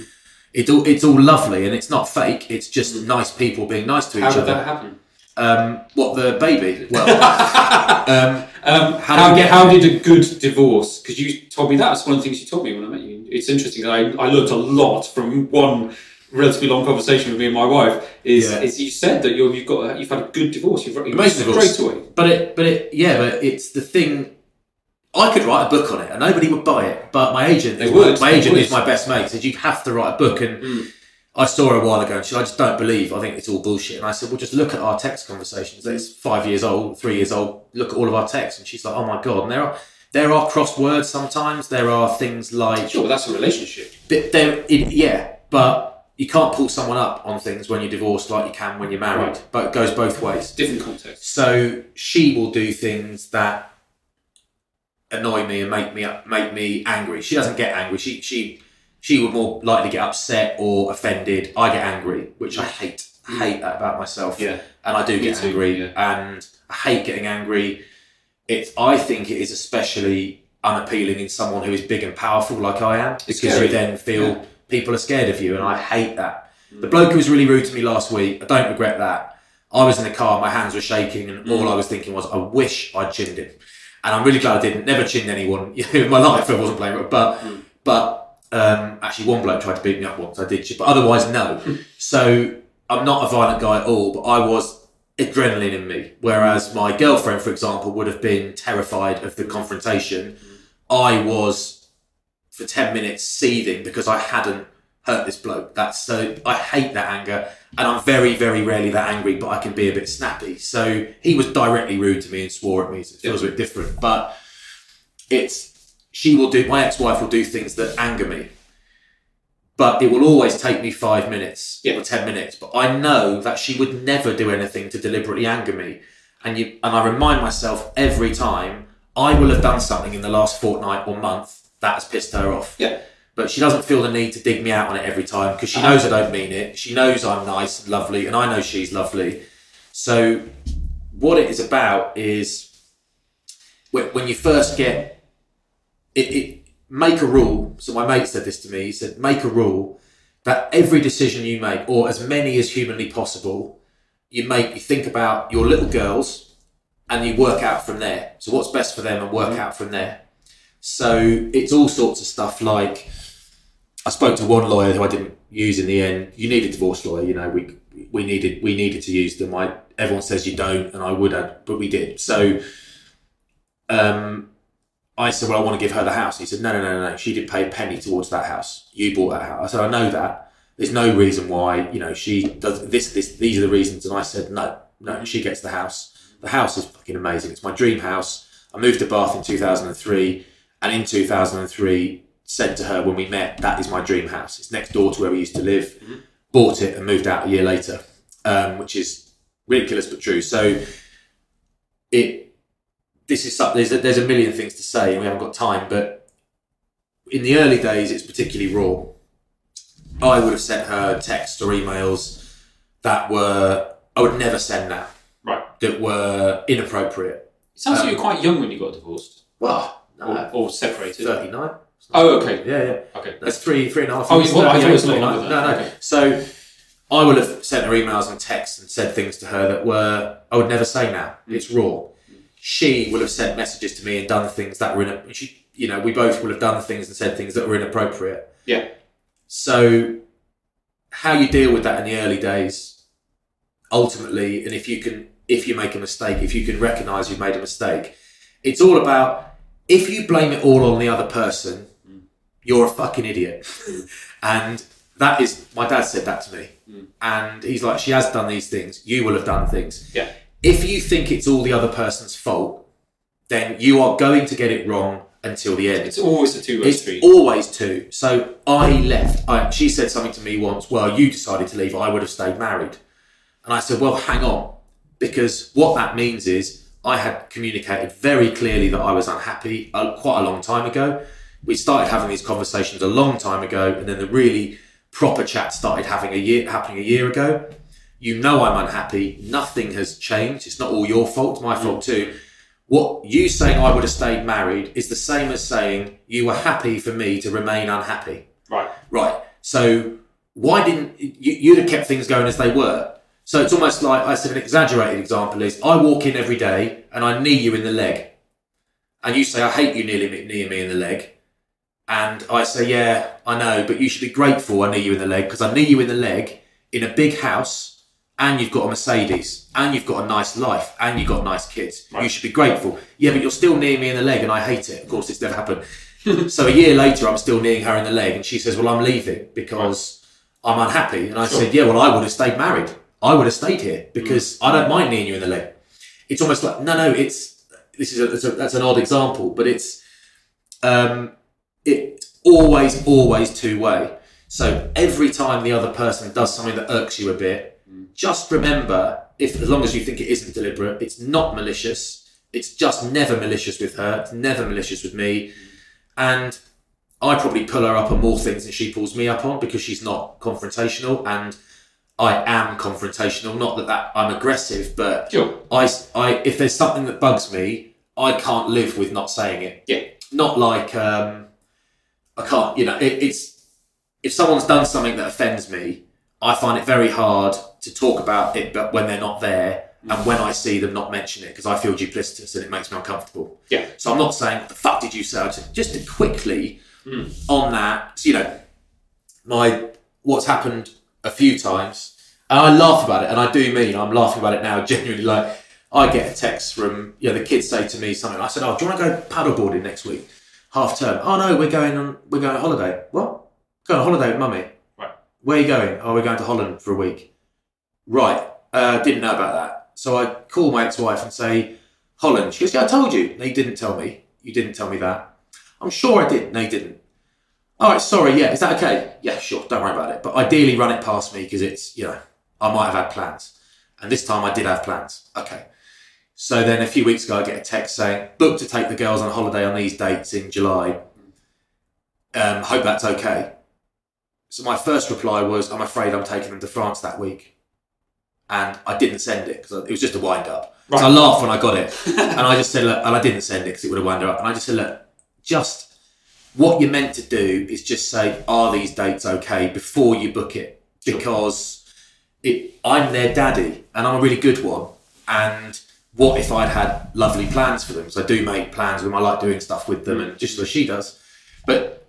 Speaker 2: it's all it's all lovely, and it's not fake. It's just nice people being nice to
Speaker 1: How
Speaker 2: each
Speaker 1: did
Speaker 2: other.
Speaker 1: that happen?
Speaker 2: Um, what the baby? Well, um,
Speaker 1: Um,
Speaker 2: How
Speaker 1: how,
Speaker 2: did get-
Speaker 1: how did a good divorce? Because you told me that. It's one of the things you told me when I met you. It's interesting that I, I learned a lot from one relatively long conversation with me and my wife. Is,
Speaker 2: Yeah.
Speaker 1: is you said that you're, you've got you've had a good divorce. You've, you've
Speaker 2: Amazing divorce.
Speaker 1: straight away.
Speaker 2: But it, but it, yeah, but it's the thing. I could write a book on it, and nobody would buy it. But my agent,
Speaker 1: They
Speaker 2: is
Speaker 1: would,
Speaker 2: my
Speaker 1: they
Speaker 2: agent
Speaker 1: would.
Speaker 2: is my best mate. Said you have to write a book, and
Speaker 1: Mm.
Speaker 2: I saw her a while ago, and she, said, I just don't believe. I think it's all bullshit. And I said, well, just look at our text conversations. It's five years old, three years old. Look at all of our texts, and she's like, oh my god. And there are there are crossed words sometimes. There are things like
Speaker 1: Sure, but that's a relationship.
Speaker 2: but there, it, yeah, but you can't pull someone up on things when you're divorced like you can when you're married.
Speaker 1: Right.
Speaker 2: But it goes both ways.
Speaker 1: Different context.
Speaker 2: So she will do things that annoy me and make me make me angry. She doesn't get angry. She she she would more likely get upset or offended. I get angry, which I hate. I hate that about myself.
Speaker 1: Yeah.
Speaker 2: And I do get
Speaker 1: too,
Speaker 2: angry,
Speaker 1: yeah.
Speaker 2: and I hate getting angry. It's I think it is especially unappealing in someone who is big and powerful like I am, It's because
Speaker 1: scary.
Speaker 2: you then feel
Speaker 1: Yeah.
Speaker 2: people are scared of you, and I hate that. Mm. The bloke who was really rude to me last week, I don't regret that. I was in the car, my hands were shaking, and all mm. I was thinking was, I wish I'd chinned him. And I'm really glad I didn't. Never chinned anyone in my life. I wasn't playing, but mm. but um, actually, one bloke tried to beat me up once. I did, but otherwise, no. So I'm not a violent guy at all. But I was adrenaline in me. Whereas my girlfriend, for example, would have been terrified of the confrontation. I was for ten minutes seething because I hadn't hurt this bloke. That's so I hate that anger, and I'm very, very rarely that angry, but I can be a bit snappy. So he was directly rude to me and swore at me. So it feels a bit different, but it's she will do. My ex-wife will do things that anger me, but it will always take me five minutes
Speaker 1: Yeah.
Speaker 2: or ten minutes. But I know that she would never do anything to deliberately anger me, and you and I remind myself every time I will have done something in the last fortnight or month that has pissed her off
Speaker 1: Yeah.
Speaker 2: but she doesn't feel the need to dig me out on it every time because she knows I don't mean it. She knows I'm nice and lovely, and I know she's lovely. So, what it is about is when, when you first get it, it, make a rule. So, my mate said this to me. He said, make a rule that every decision you make, or as many as humanly possible, you make, you think about your little girls and you work out from there. So, what's best for them and work out from there. So it's all sorts of stuff like I spoke to one lawyer who I didn't use in the end. You need a divorce lawyer, you know. We we needed we needed to use them. I everyone says you don't, and I would have, but we did. So um, I said, well, I want to give her the house. He said, no, no, no, no. She didn't pay a penny towards that house. You bought that house. I said, I know that. There's no reason why you know she does this. This these are the reasons. And I said, no, no. She gets the house. The house is fucking amazing. It's my dream house. I moved to Bath in 2003, and in 2003 said to her when we met, that is my dream house. It's next door to where we used to live. Bought it and moved out a year later, um, which is ridiculous but true. So it this is something. There's a, there's a million things to say, and we haven't got time. But in the early days, it's particularly raw. I would have sent her texts or emails that were I would never send now
Speaker 1: Right.
Speaker 2: that were inappropriate.
Speaker 1: It sounds
Speaker 2: Um,
Speaker 1: like you're quite young when you got divorced
Speaker 2: Well,
Speaker 1: or,
Speaker 2: no,
Speaker 1: or separated.
Speaker 2: thirty nine.
Speaker 1: Oh, okay.
Speaker 2: Yeah, yeah.
Speaker 1: Okay.
Speaker 2: That's three, three and a half.
Speaker 1: Oh,
Speaker 2: years.
Speaker 1: well, I thought it was a lot
Speaker 2: 39.
Speaker 1: longer
Speaker 2: No, no.
Speaker 1: Okay.
Speaker 2: So I would have sent her emails and texts and said things to her that were I would never say now.
Speaker 1: Mm.
Speaker 2: It's raw. She would have sent messages to me and done things that were in. She, you know, we both would have done things and said things that were inappropriate.
Speaker 1: Yeah.
Speaker 2: So how you deal with that in the early days, ultimately, and if you can, if you make a mistake, if you can recognise you've made a mistake, it's all about if you blame it all on the other person, mm. you're a fucking idiot. Mm. and that is, my dad said that to me. Mm. And he's like, she has done these things. You will have done things.
Speaker 1: Yeah.
Speaker 2: If you think it's all the other person's fault, then you are going to get it wrong until the end.
Speaker 1: It's always a two-way
Speaker 2: It's
Speaker 1: street.
Speaker 2: always two. So I left. I, she said something to me once. Well, you decided to leave. I would have stayed married. And I said, well, hang on, because what that means is I had communicated very clearly that I was unhappy uh, quite a long time ago. We started having these conversations a long time ago, and then the really proper chat started having a year happening a year ago. You know I'm unhappy. Nothing has changed. It's not all your fault. My fault mm. too. What you saying I would have stayed married is the same as saying you were happy for me to remain unhappy.
Speaker 1: right.
Speaker 2: Right. So why didn't you, you'd have kept things going as they were? So it's almost like I said. An exaggerated example is I walk in every day and I knee you in the leg, and you say I hate you nearly kneeing me in the leg, and I say yeah I know, but you should be grateful I knee you in the leg because I knee you in the leg in a big house and you've got a Mercedes and you've got a nice life and you've got nice kids. You should be grateful. Yeah, but you're still kneeing me in the leg and I hate it. Of course, it's never happened. so a year later, I'm still kneeing her in the leg, and she says, "Well, I'm leaving because I'm unhappy." And I
Speaker 1: Sure.
Speaker 2: said, "Yeah, well, I would have stayed married. I would have stayed here because I don't mind kneeing you in the leg." It's almost like no, no. It's this is a, a that's an odd example, but it's um, it's always always two way. So every time the other person does something that irks you a bit, just remember if as long as you think it isn't deliberate, it's not malicious. It's just never malicious with her. It's never malicious with me. And I probably pull her up on more things than she pulls me up on because she's not confrontational and I am confrontational. Not that, that I'm aggressive, but
Speaker 1: Sure.
Speaker 2: I, I, if there's something that bugs me, I can't live with not saying it.
Speaker 1: Yeah.
Speaker 2: Not like um, I can't, you know, it, it's if someone's done something that offends me, I find it very hard to talk about it, but when they're not there and when I see them not mention it because I feel duplicitous and it makes me uncomfortable.
Speaker 1: Yeah.
Speaker 2: So I'm not saying what the fuck did you say? Just, just to quickly hmm. on that. You know, my what's happened a few times, and I laugh about it, and I do mean I'm laughing about it now. Genuinely, like I get a text from you know the kids say to me something. I said, "Oh, do you want to go paddleboarding next week, half term?" Oh no, we're going on. We're going on holiday. What? Going on holiday with mummy. Where are you going? Oh, we're going to Holland for a week. Right. Uh, didn't know about that. So I call my ex-wife and say, Holland. She goes, Yeah, I told you. No, you didn't tell me. You didn't tell me that. I'm sure I did. No, you didn't. All right, sorry. Yeah, is that okay? Yeah, sure. Don't worry about it. But ideally, run it past me because it's you know I might have had plans, and this time I did have plans. Okay. So then a few weeks ago, I get a text saying, "Book to take the girls on holiday on these dates in July. Um, hope that's okay." So my first reply was, "I'm afraid I'm taking them to France that week," and I didn't send it because it was just a wind up. So I laughed when I got it, and I just said, "Look," and I didn't send it because it would have wound up. And I just said, "Look, just what you're meant to do is just say, are these dates okay before you book it? Because it, I'm their daddy and I'm a really good one. And what if I'd had lovely plans for them? So I do make plans with them. I like doing stuff with them, mm. and just as she does. But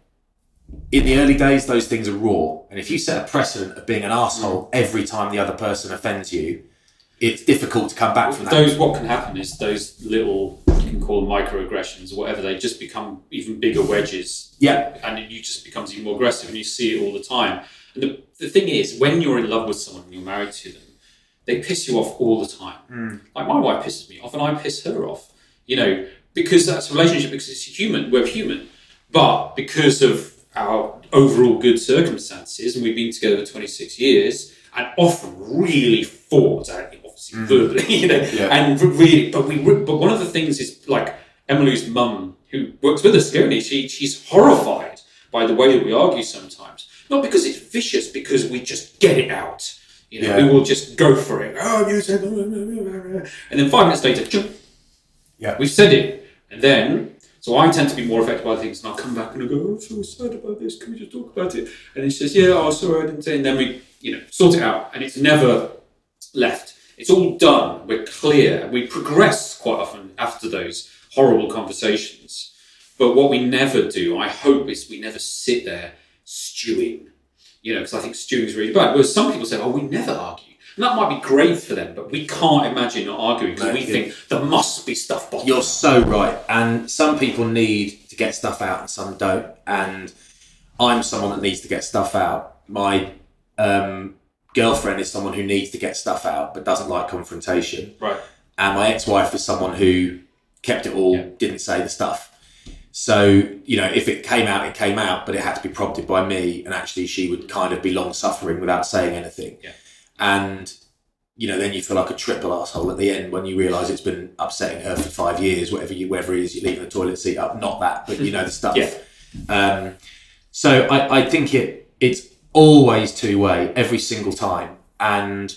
Speaker 2: in the early days, those things are raw. And if you set a precedent of being an asshole every time the other person offends you, it's difficult to come back from that.
Speaker 1: Those what can happen is those little you can call them microaggressions or whatever. They just become even bigger wedges,
Speaker 2: yeah,
Speaker 1: and it you just becomes even more aggressive, and you see it all the time. And the, the thing is, when you're in love with someone and you're married to them, they piss you off all the time. Hmm. Like my wife pisses me off, and I piss her off. You know, because that's a relationship. Because it's human. We're human, but because of our overall good circumstances, and we've been together for 26 years, and often really fought, obviously mm. verbally, you know,
Speaker 2: Yeah.
Speaker 1: and really, but we, but one of the things is like Emily's mum, who works with us, Gurney, she she's horrified by the way that we argue sometimes. Not because it's vicious, because we just get it out. You know,
Speaker 2: Yeah.
Speaker 1: we will just go for it. Oh, you said, and then five minutes later,
Speaker 2: yeah,
Speaker 1: We've said it, and then so I tend to be more affected by things, and I'll come back and I go, "Oh, "I'm so sad about this. Can we just talk about it?" And he says, "Yeah, oh, sorry, I didn't say." And then we, you know, sort it out, and it's never left. It's all done. We're clear, we progress quite often after those horrible conversations. But what we never do, I hope, is we never sit there stewing. You know, because I think stewing is really bad. Whereas some people say, "Oh, we never argue." And that might be great for them, but we can't imagine not arguing because
Speaker 2: No,
Speaker 1: we
Speaker 2: you-
Speaker 1: think there must be stuff bottled.
Speaker 2: You're so right. And some people need to get stuff out and some don't. And I'm someone that needs to get stuff out. My um, girlfriend is someone who needs to get stuff out but doesn't like confrontation.
Speaker 1: Right.
Speaker 2: And my ex wife is someone who kept it all,
Speaker 1: Yeah.
Speaker 2: didn't say the stuff. So, you know, if it came out, it came out, but it had to be prompted by me. And actually, she would kind of be long suffering without saying anything.
Speaker 1: Yeah.
Speaker 2: And you know, then you feel like a triple asshole at the end when you realise it's been upsetting her for five years, whatever you, whether it is you're leaving the toilet seat up, not that, but you know the stuff.
Speaker 1: Yeah.
Speaker 2: Um, so I, I think it it's always two way every single time, and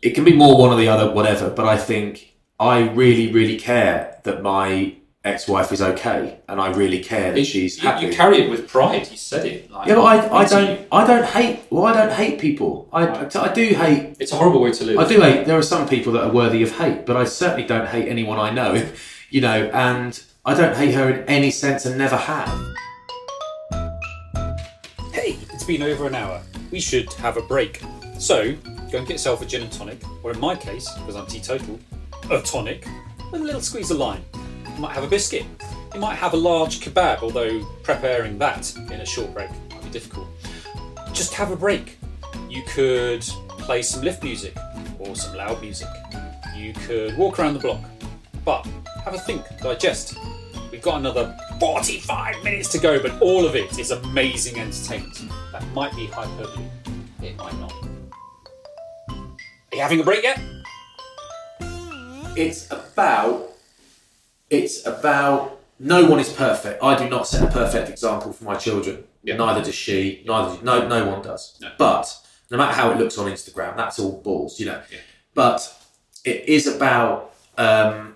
Speaker 2: it can be more one or the other, whatever. But I think I really, really care that my ex-wife is okay, and I really care that she's
Speaker 1: you,
Speaker 2: happy.
Speaker 1: you carry it with pride. You said it. Like,
Speaker 2: yeah, but I, I don't I don't hate well I don't hate people. I, I do hate
Speaker 1: It's a horrible way to live.
Speaker 2: I do hate. There are some people that are worthy of hate, but I certainly don't hate anyone I know. You know, and I don't hate her in any sense, and never have.
Speaker 3: Hey, it's been over an hour. We should have a break. So, go and get yourself a gin and tonic, or in my case, because I'm teetotal, a tonic and a little squeeze of lime. Might have a biscuit. You might have a large kebab, although preparing that in a short break might be difficult. Just have a break. You could play some lift music or some loud music. You could walk around the block. But have a think, digest. We've got another 45 minutes to go, but all of it is amazing entertainment. That might be hyperbole. It might not. Are you having a break yet?
Speaker 2: It's about. It's about. No one is perfect. I do not set a perfect example for my children.
Speaker 1: Yeah.
Speaker 2: Neither does she. Neither no no one does.
Speaker 1: No.
Speaker 2: But no matter how it looks on Instagram, that's all balls, you know.
Speaker 1: Yeah.
Speaker 2: But it is about um,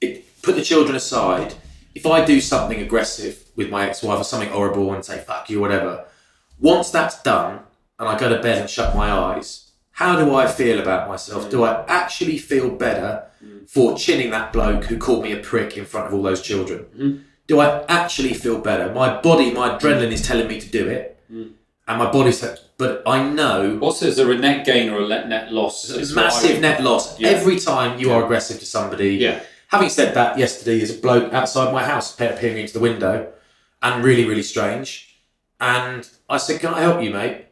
Speaker 2: it, put the children aside. If I do something aggressive with my ex-wife or something horrible and say fuck you, whatever, once that's done and I go to bed and shut my eyes, how do I feel about myself? Do I actually feel better for chinning that bloke who called me a prick in front of all those children? Do I actually feel better? My body, my adrenaline is telling me to do it, and my body said, but I know
Speaker 1: What's there's a net gain or a net loss?
Speaker 2: it's a massive net loss
Speaker 1: Yeah.
Speaker 2: every time you are aggressive to somebody.
Speaker 1: Yeah.
Speaker 2: Having said that, yesterday is a bloke outside my house peering into the window, and really, really strange. And I said, "Can I help you, mate?"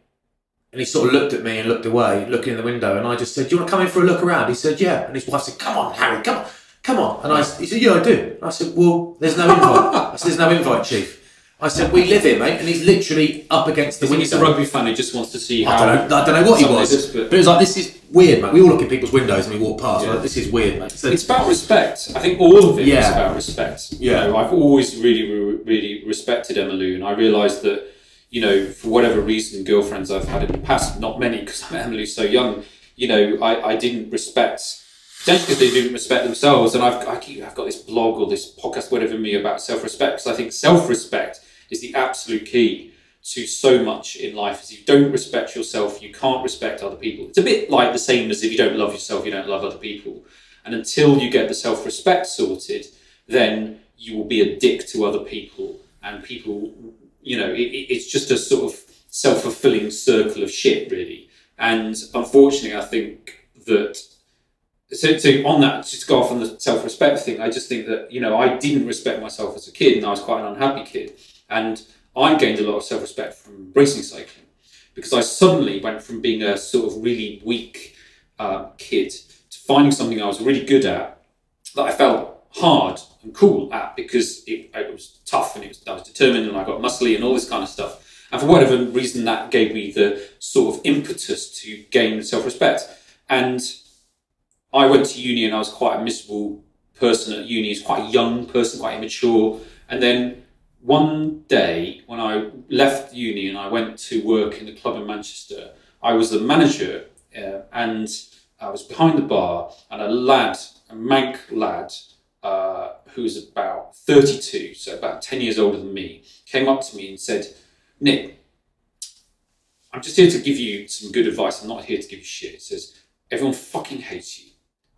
Speaker 2: And he sort of looked at me and looked away, looking in the window. And I just said, "Do you want to come in for a look around?" He said, "Yeah." And his wife said, "Come on, Harry, come on, come on." And I, he said, "Yeah, I do." And I said, "Well, there's no invite." I said, "There's no invite, chief." I said, "We live here, mate," and he's literally up against the window.
Speaker 1: he's a rugby fan who just wants to see how.
Speaker 2: I don't know. I don't know what he was,
Speaker 1: is,
Speaker 2: but,
Speaker 1: but-
Speaker 2: it was like this is weird, mate. We all look in people's windows and we walk past.
Speaker 1: Yeah.
Speaker 2: Like, this is weird, mate. So,
Speaker 1: It's about respect. I think all of it is
Speaker 2: Yeah.
Speaker 1: about respect. You
Speaker 2: Yeah.
Speaker 1: know, I've always really, really respected Emily, and I realised that, you know, for whatever reason, girlfriends I've had in the past, not many because Lou so young, you know, I, I didn't respect, potentially because they didn't respect themselves. And I've, I keep, I've got this blog or this podcast, whatever, me about self respect, because I think self respect is the absolute key to so much in life if you don't respect yourself, you can't respect other people. It's a bit like the same as if you don't love yourself, you don't love other people. And until you get the self respect sorted, then you will be a dick to other people. And people, you know, it, it- it's just a sort of self fulfilling circle of shit, really. And unfortunately, I think that. So, so on that, just go off on the self respect thing, I just think that, you know, I didn't respect myself as a kid and I was quite an unhappy kid. And I gained a lot of self respect from racing cycling because I suddenly went from being a sort of really weak uh, kid to finding something I was really good at that I felt hard cool at because it, it was tough and it was, I was determined and I got muscly and all this kind of stuff. And for whatever reason, that gave me the sort of impetus to gain self respect. And I went to uni and I was quite a miserable person at uni. I quite a young person, quite immature. And then one day when I left uni and I went to work in a club in Manchester, I was the manager uh, and I was behind the bar and a lad, a mank lad, uh, who was about 32, so about 10 years older than me, came up to me and said, Nick, I'm just here to give you some good advice. I'm not here to give you shit. He says, everyone fucking hates you.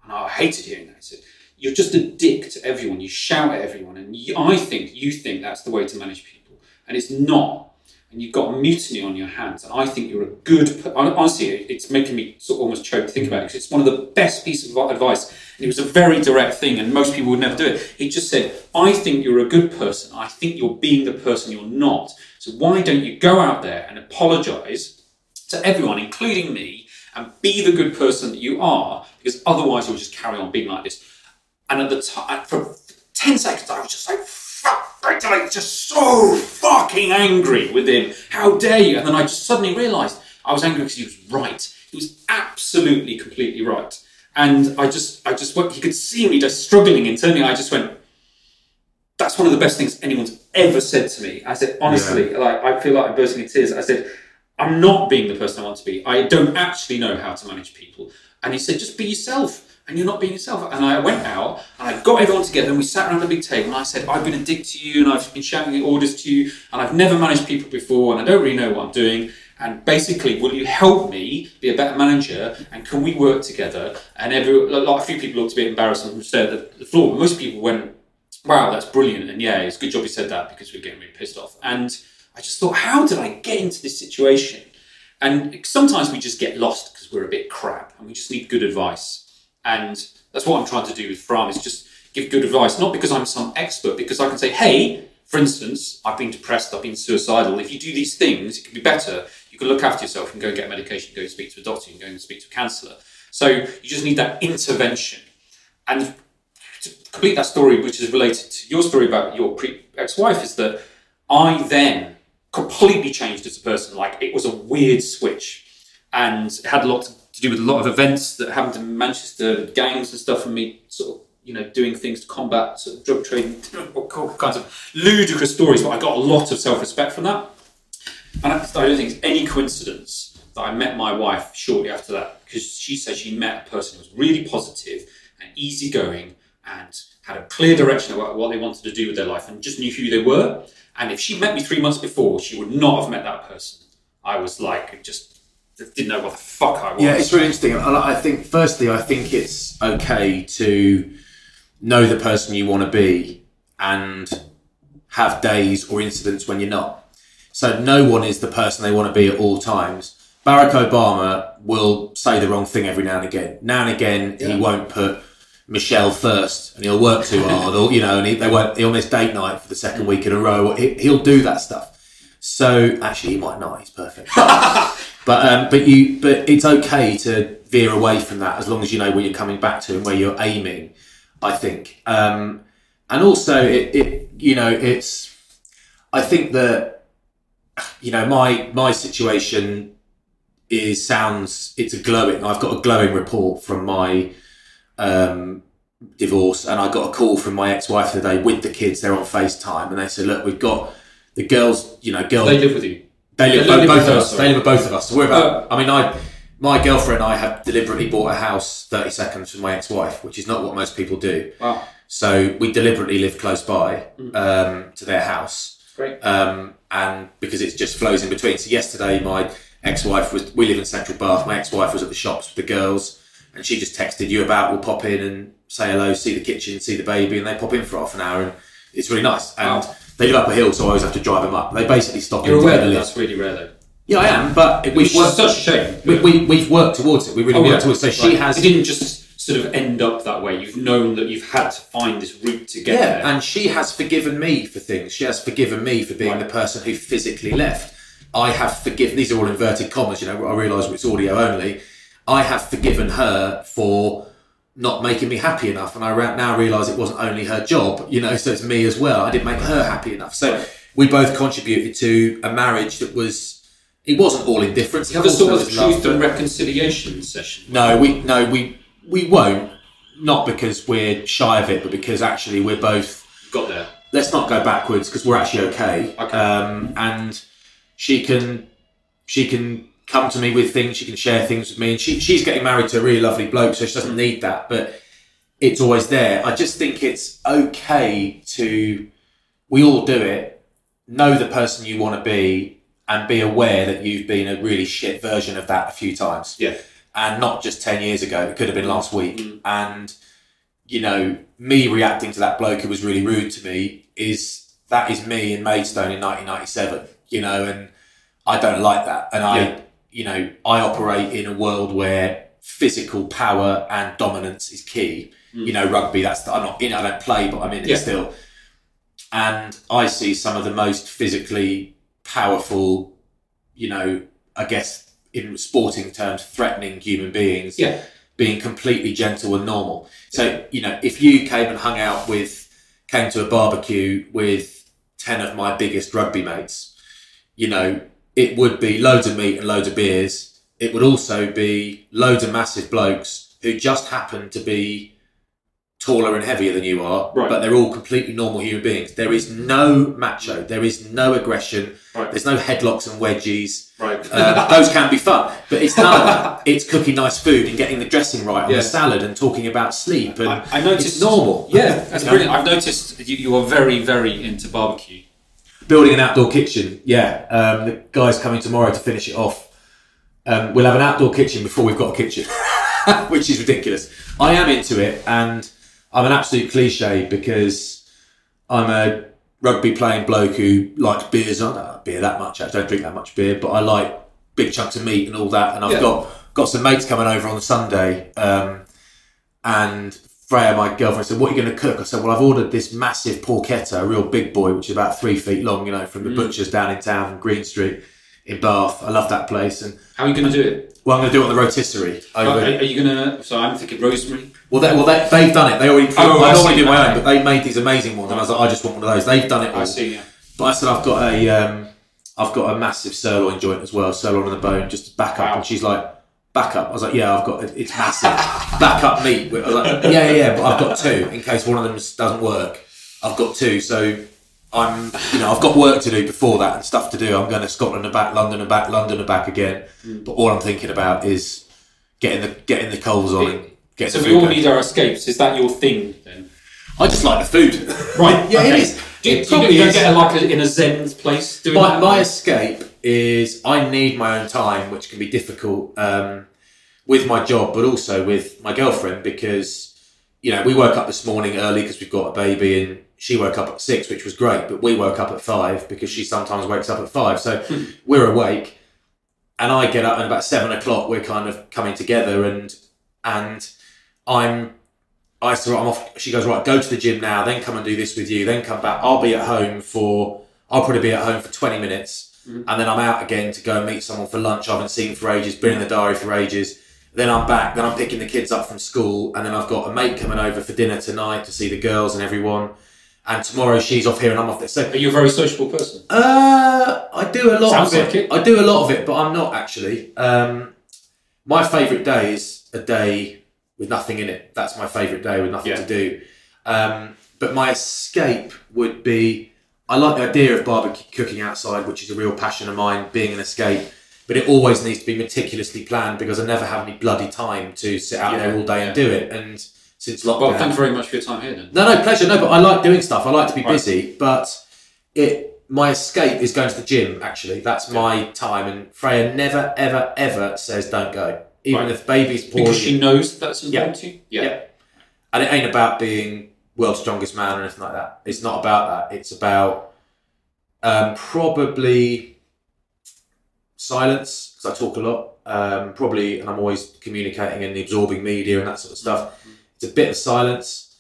Speaker 1: And I hated hearing that. He said, you're just a dick to everyone. You shout at everyone. And you, I think you think that's the way to manage people. And it's not. and you've got a mutiny on your hands, and I think you're a good. Honestly, it's making me sort of almost choke to think about it it's one of the best pieces of advice. And it was a very direct thing, and most people would never do it. He just said, "I think you're a good person. I think you're being the person you're not. So why don't you go out there and apologise to everyone, including me, and be the good person that you are? Because otherwise, you'll just carry on being like this." And at the time, for 10 seconds, I was just like, fuck, like, like, just so fucking angry with him. How dare you? And then I just suddenly realised I was angry because he was right. He was absolutely, completely right. And I just, I just went, he could see me just struggling internally. I just went, that's one of the best things anyone's ever said to me. I said, honestly, like, I feel like I'm bursting into tears. I said, I'm not being the person I want to be. I don't actually know how to manage people. And he said, just be yourself. And you're not being yourself. And I went out and I got everyone together and we sat around a big table and I said, I've been a dick to you and I've been shouting orders to you and I've never managed people before and I don't really know what I'm doing. And basically, will you help me be a better manager? And can we work together? And every, like a few people looked a bit embarrassed and stared at the floor. But most people went, wow, that's brilliant. And yeah, it's a good job you said that because we're getting really pissed off. And I just thought, how did I get into this situation? And sometimes we just get lost because we're a bit crap and we just need good advice. And that's what I'm trying to do with Fram is just give good advice, not because I'm some expert, because I can say, hey, for instance, I've been depressed, I've been suicidal. If you do these things, it can be better. You can look after yourself and go and get medication, go and speak to a doctor, you can go and speak to a counsellor. So you just need that intervention. And to complete that story, which is related to your story about your pre ex-wife, is that I then completely changed as a person. Like it was a weird switch, and it had a lot to do with a lot of events that happened in Manchester, gangs and stuff, and me sort of you know doing things to combat sort of drug trading, all kinds of ludicrous stories. But I got a lot of self-respect from that, and I, don't think it's any coincidence that I met my wife shortly after that because she said she met a person who was really positive and easygoing and had a clear direction about what they wanted to do with their life and just knew who they were. And if she met me three months before, she would not have met that person. I was like, just didn't know what the fuck I was.
Speaker 2: Yeah, it's really interesting. And I think, firstly, I think it's okay to know the person you want to be and have days or incidents when you're not. So no one is the person they want to be at all times. Barack Obama will say the wrong thing every now and again. Now and again, he won't put Michelle first, and he'll work too hard, or you know, and he, they won't. He'll miss date night for the second week in a row. He, he'll do that stuff. So actually, he might not. He's perfect. But um, but you but it's okay to veer away from that as long as you know where you're coming back to and where you're aiming. I think, um, and also it, it you know it's I think that you know my my situation is sounds it's a glowing. I've got a glowing report from my um, divorce, and I got a call from my ex-wife today with the kids. They're on FaceTime, and they said, "Look, we've got the girls. You know, girls.
Speaker 1: They live with you.
Speaker 2: They live,
Speaker 1: They
Speaker 2: both,
Speaker 1: live
Speaker 2: both
Speaker 1: with
Speaker 2: of
Speaker 1: us, sorry.
Speaker 2: They live with both of us. So we're about. I mean, I, my girlfriend and I have deliberately bought a house thirty seconds from my ex-wife, which is not what most people do.
Speaker 1: Wow,
Speaker 2: So we deliberately live close by um, to their house,
Speaker 1: great.
Speaker 2: um, and because it just flows in between. So yesterday, my ex-wife was. We live in Central Bath. My ex-wife was at the shops with the girls, and she just texted you about. We'll pop in and say hello, see the kitchen, see the baby, and they pop in for half an hour, and it's really nice. And
Speaker 1: Wow.
Speaker 2: they live up a hill, so I always have to drive them up. They basically stop
Speaker 1: You're aware that
Speaker 2: live-
Speaker 1: that's really rare though.
Speaker 2: yeah, I am, but we've worked.
Speaker 1: such a shame.
Speaker 2: We, we, we've worked towards it. We really
Speaker 1: Oh,
Speaker 2: worked
Speaker 1: yeah.
Speaker 2: towards it. So she
Speaker 1: Right.
Speaker 2: has.
Speaker 1: It didn't just sort of end up that way. You've known that you've had to find this route to get
Speaker 2: yeah,
Speaker 1: there.
Speaker 2: and she has forgiven me for things. She has forgiven me for being
Speaker 1: Right.
Speaker 2: the person who physically left. I have forgiven. These are all inverted commas. You know, I realise it's audio only. I have forgiven her for not making me happy enough, and I now realise it wasn't only her job. You know, so it's me as well. I didn't make her happy enough. So we both contributed to a marriage that was. It wasn't all indifference.
Speaker 1: you have a sort of
Speaker 2: was love,
Speaker 1: truth and reconciliation session.
Speaker 2: No, we no we we won't. Not because we're shy of it, but because actually we're both.
Speaker 1: Got there.
Speaker 2: Let's not go backwards because we're actually okay.
Speaker 1: Okay.
Speaker 2: Um, and she can she can come to me with things. She can share things with me, and she she's getting married to a really lovely bloke, so she doesn't need that. But it's always there. I just think it's okay to. We all do it. Know the person you want to be, and be aware that you've been a really shit version of that a few times
Speaker 1: Yeah.
Speaker 2: And not just 10 years ago it could have been last week and you know me reacting to that bloke who was really rude to me is that is me in maidstone in 1997 you know and I don't like that, and I,
Speaker 1: Yeah.
Speaker 2: you know, I operate in a world where physical power and dominance is key. You know, rugby. That's I'm not in. I don't play, but I'm in it
Speaker 1: Mm. Yeah.
Speaker 2: still. And I see some of the most physically powerful, you know, I guess in sporting terms, threatening human beings
Speaker 1: Yeah.
Speaker 2: being completely gentle and normal. So, you know, if you came and hung out with, came to a barbecue with 10 of my biggest rugby mates, you know, it would be loads of meat and loads of beers. It would also be loads of massive blokes who just happen to be taller and heavier than you are,
Speaker 1: Right.
Speaker 2: but they're all completely normal human beings. There is no macho, there is no aggression,
Speaker 1: Right.
Speaker 2: there's no headlocks and wedgies.
Speaker 1: Right.
Speaker 2: Uh, those can be fun, but it's none of that. It's cooking nice food and getting the dressing right on
Speaker 1: Yeah.
Speaker 2: the salad and talking about sleep. And
Speaker 1: I, I noticed
Speaker 2: it's normal.
Speaker 1: Yeah, that's
Speaker 2: You know?
Speaker 1: brilliant. I've noticed you, you are very, very into barbecue.
Speaker 2: Building an outdoor kitchen, yeah. Um, the guy's coming tomorrow to finish it off. Um, we'll have an outdoor kitchen before we've got a kitchen, which is ridiculous. I am into it, and I'm an absolute cliche because I'm a rugby playing bloke who likes beers. I don't like beer that much. I don't drink that much beer, but I like big chunks of meat and all that. And I've
Speaker 1: Yeah.
Speaker 2: got got some mates coming over on Sunday, um, and Freya, my girlfriend, said, "What are you going to cook?" I said, "Well, I've ordered this massive porchetta, a real big boy, which is about three feet long. You know, from the butcher's down in town, from Green Street in Bath. I love that place. And
Speaker 1: How are you going to do it?
Speaker 2: well, I'm going to do it on the rotisserie.
Speaker 1: Are,
Speaker 2: Over,
Speaker 1: are you going to? So I'm thinking rosemary.
Speaker 2: well, they, well, they, they've done it. They already.
Speaker 1: Oh,
Speaker 2: I
Speaker 1: I
Speaker 2: normally do my own, but they made these amazing ones, and I was like, I just want one of those. They've done it all.
Speaker 1: I see. Yeah.
Speaker 2: But I said I've got a um, I've got a massive sirloin joint as well, sirloin on the bone, just to back up.
Speaker 1: Wow.
Speaker 2: And she's like, back up. I was like, yeah, I've got it. It's massive. back up meat. I was like, yeah, yeah, yeah, but I've got two in case one of them doesn't work. I've got two, so I'm you know I've got work to do before that and stuff to do. I'm going to Scotland and back, London and back, London and back again.
Speaker 1: Mm.
Speaker 2: But all I'm thinking about is getting the getting the coals on and getting
Speaker 1: So
Speaker 2: the
Speaker 1: we all
Speaker 2: going.
Speaker 1: need our escapes. Is that your thing then?
Speaker 2: I just like the food.
Speaker 1: Right.
Speaker 2: yeah, it
Speaker 1: okay.
Speaker 2: is.
Speaker 1: Do you,
Speaker 2: It
Speaker 1: do you,
Speaker 2: probably
Speaker 1: you
Speaker 2: is.
Speaker 1: get a, like a, in a zen place doing
Speaker 2: my,
Speaker 1: that?
Speaker 2: my escape is I need my own time, which can be difficult um, with my job, but also with my girlfriend because you know we woke up this morning early because we've got a baby, and she woke up at six, which was great, but we woke up at five because she sometimes wakes up at five, so hmm. we're awake, and I get up, and about seven o'clock we're kind of coming together, and and I'm I said, right, I'm off. She goes, right, go to the gym now, then come and do this with you, then come back. I'll be at home for, I'll probably be at home for 20 minutes. Hmm. And then I'm out again to go and meet someone for lunch I haven't seen for ages, been in the diary for ages. Then I'm back, then I'm picking the kids up from school. And then I've got a mate coming over for dinner tonight to see the girls and everyone. And tomorrow she's off here and I'm off there. So
Speaker 1: Are you a very sociable person?
Speaker 2: uh, I do a lot
Speaker 1: Sounds
Speaker 2: of it.
Speaker 1: like it.
Speaker 2: I do a lot of it, but I'm not actually. Um, my favourite day is a day with nothing in it. That's my favourite day with nothing
Speaker 1: Yeah.
Speaker 2: to do. Um, but my escape would be. I like the idea of barbecue cooking outside, which is a real passion of mine, being an escape. But it always needs to be meticulously planned because I never have any bloody time to sit out there all day and do it. And since lockdown,
Speaker 1: Well, thank you very much for your time here then.
Speaker 2: no, no, pleasure. No, but I like doing stuff. I like to be
Speaker 1: Right.
Speaker 2: busy, but it my escape is going to the gym. Actually, that's my time. And Freya never, ever, ever says don't go, even
Speaker 1: Right.
Speaker 2: if baby's poorly.
Speaker 1: Because she knows that's important to you?
Speaker 2: Yeah. And it ain't about being world's strongest man or anything like that. It's not about that. It's about um, probably silence because I talk a lot. Um, probably, and I'm always communicating and absorbing media and that sort of stuff. It's a bit of silence.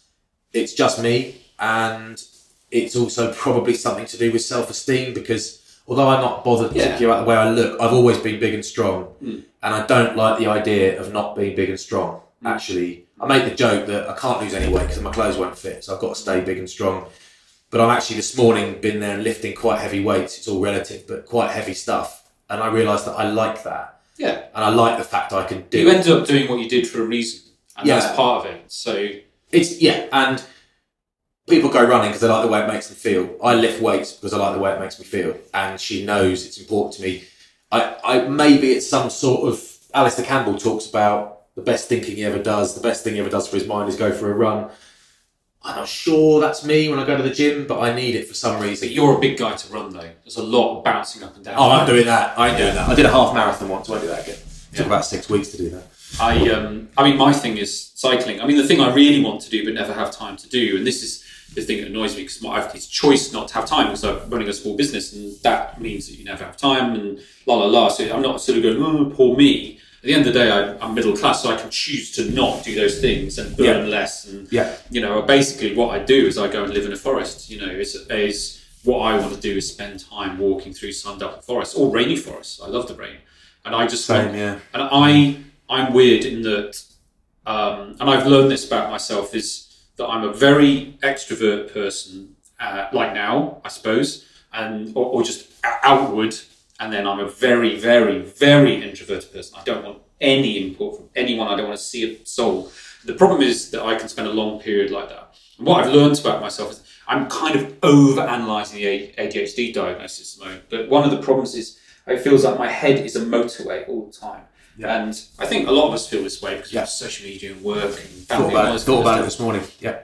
Speaker 2: It's just me, and it's also probably something to do with self-esteem because although I'm not bothered
Speaker 1: Yeah.
Speaker 2: particularly about the way I look, I've always been big and strong,
Speaker 1: Mm.
Speaker 2: and I don't like the idea of not being big and strong. Actually, I make the joke that I can't lose any weight because my clothes won't fit, so I've got to stay big and strong. But I'm actually this morning been there and lifting quite heavy weights. It's all relative, but quite heavy stuff, and I realised that I like that,
Speaker 1: Yeah.
Speaker 2: and I like the fact I can do.
Speaker 1: You
Speaker 2: it.
Speaker 1: ended up doing what you did for a reason. And
Speaker 2: Yeah.
Speaker 1: that's part of it. So
Speaker 2: It's yeah, and people go running because they like the way it makes them feel. I lift weights because I like the way it makes me feel, and she knows it's important to me. I, I maybe it's some sort of Alastair Campbell talks about the best thinking he ever does. The best thing he ever does for his mind is go for a run. I'm not sure that's me when I go to the gym, but I need it for some reason.
Speaker 1: but you're a big guy to run though. There's a lot of bouncing up and down.
Speaker 2: Oh, I'm doing that. I ain't doing that. I did a half marathon once. I won't do that again. It took about six weeks to do that.
Speaker 1: I um I mean my thing is cycling. I mean the thing I really want to do but never have time to do, and this is the thing that annoys me because my it's choice not to have time because I'm running a small business and that means that you never have time and la la la. So I'm not sort of going, oh, poor me. At the end of the day, I, I'm middle class, so I can choose to not do those things and burn less. And
Speaker 2: Yeah.
Speaker 1: you know, basically what I do is I go and live in a forest. You know, is is what I want to do is spend time walking through sun-dark forests or rainy forests. I love the rain, and I just
Speaker 2: Same, yeah.
Speaker 1: and I I'm weird in that, um, and I've learned this about myself is that I'm a very extrovert person, uh, like now I suppose, and or, or just outward, and then I'm a very very very introverted person. I don't want any input from anyone. I don't want to see a soul. The problem is that I can spend a long period like that. And what I've learned about myself is I'm kind of over analysing the ADHD diagnosis at the moment. But one of the problems is it feels like my head is a motorway all the time.
Speaker 2: Yeah.
Speaker 1: And I think a lot of us feel this way because
Speaker 2: Yeah.
Speaker 1: we have social media and work and
Speaker 2: Thought
Speaker 1: family and
Speaker 2: about it.
Speaker 1: this
Speaker 2: Thought about it this morning. Yeah.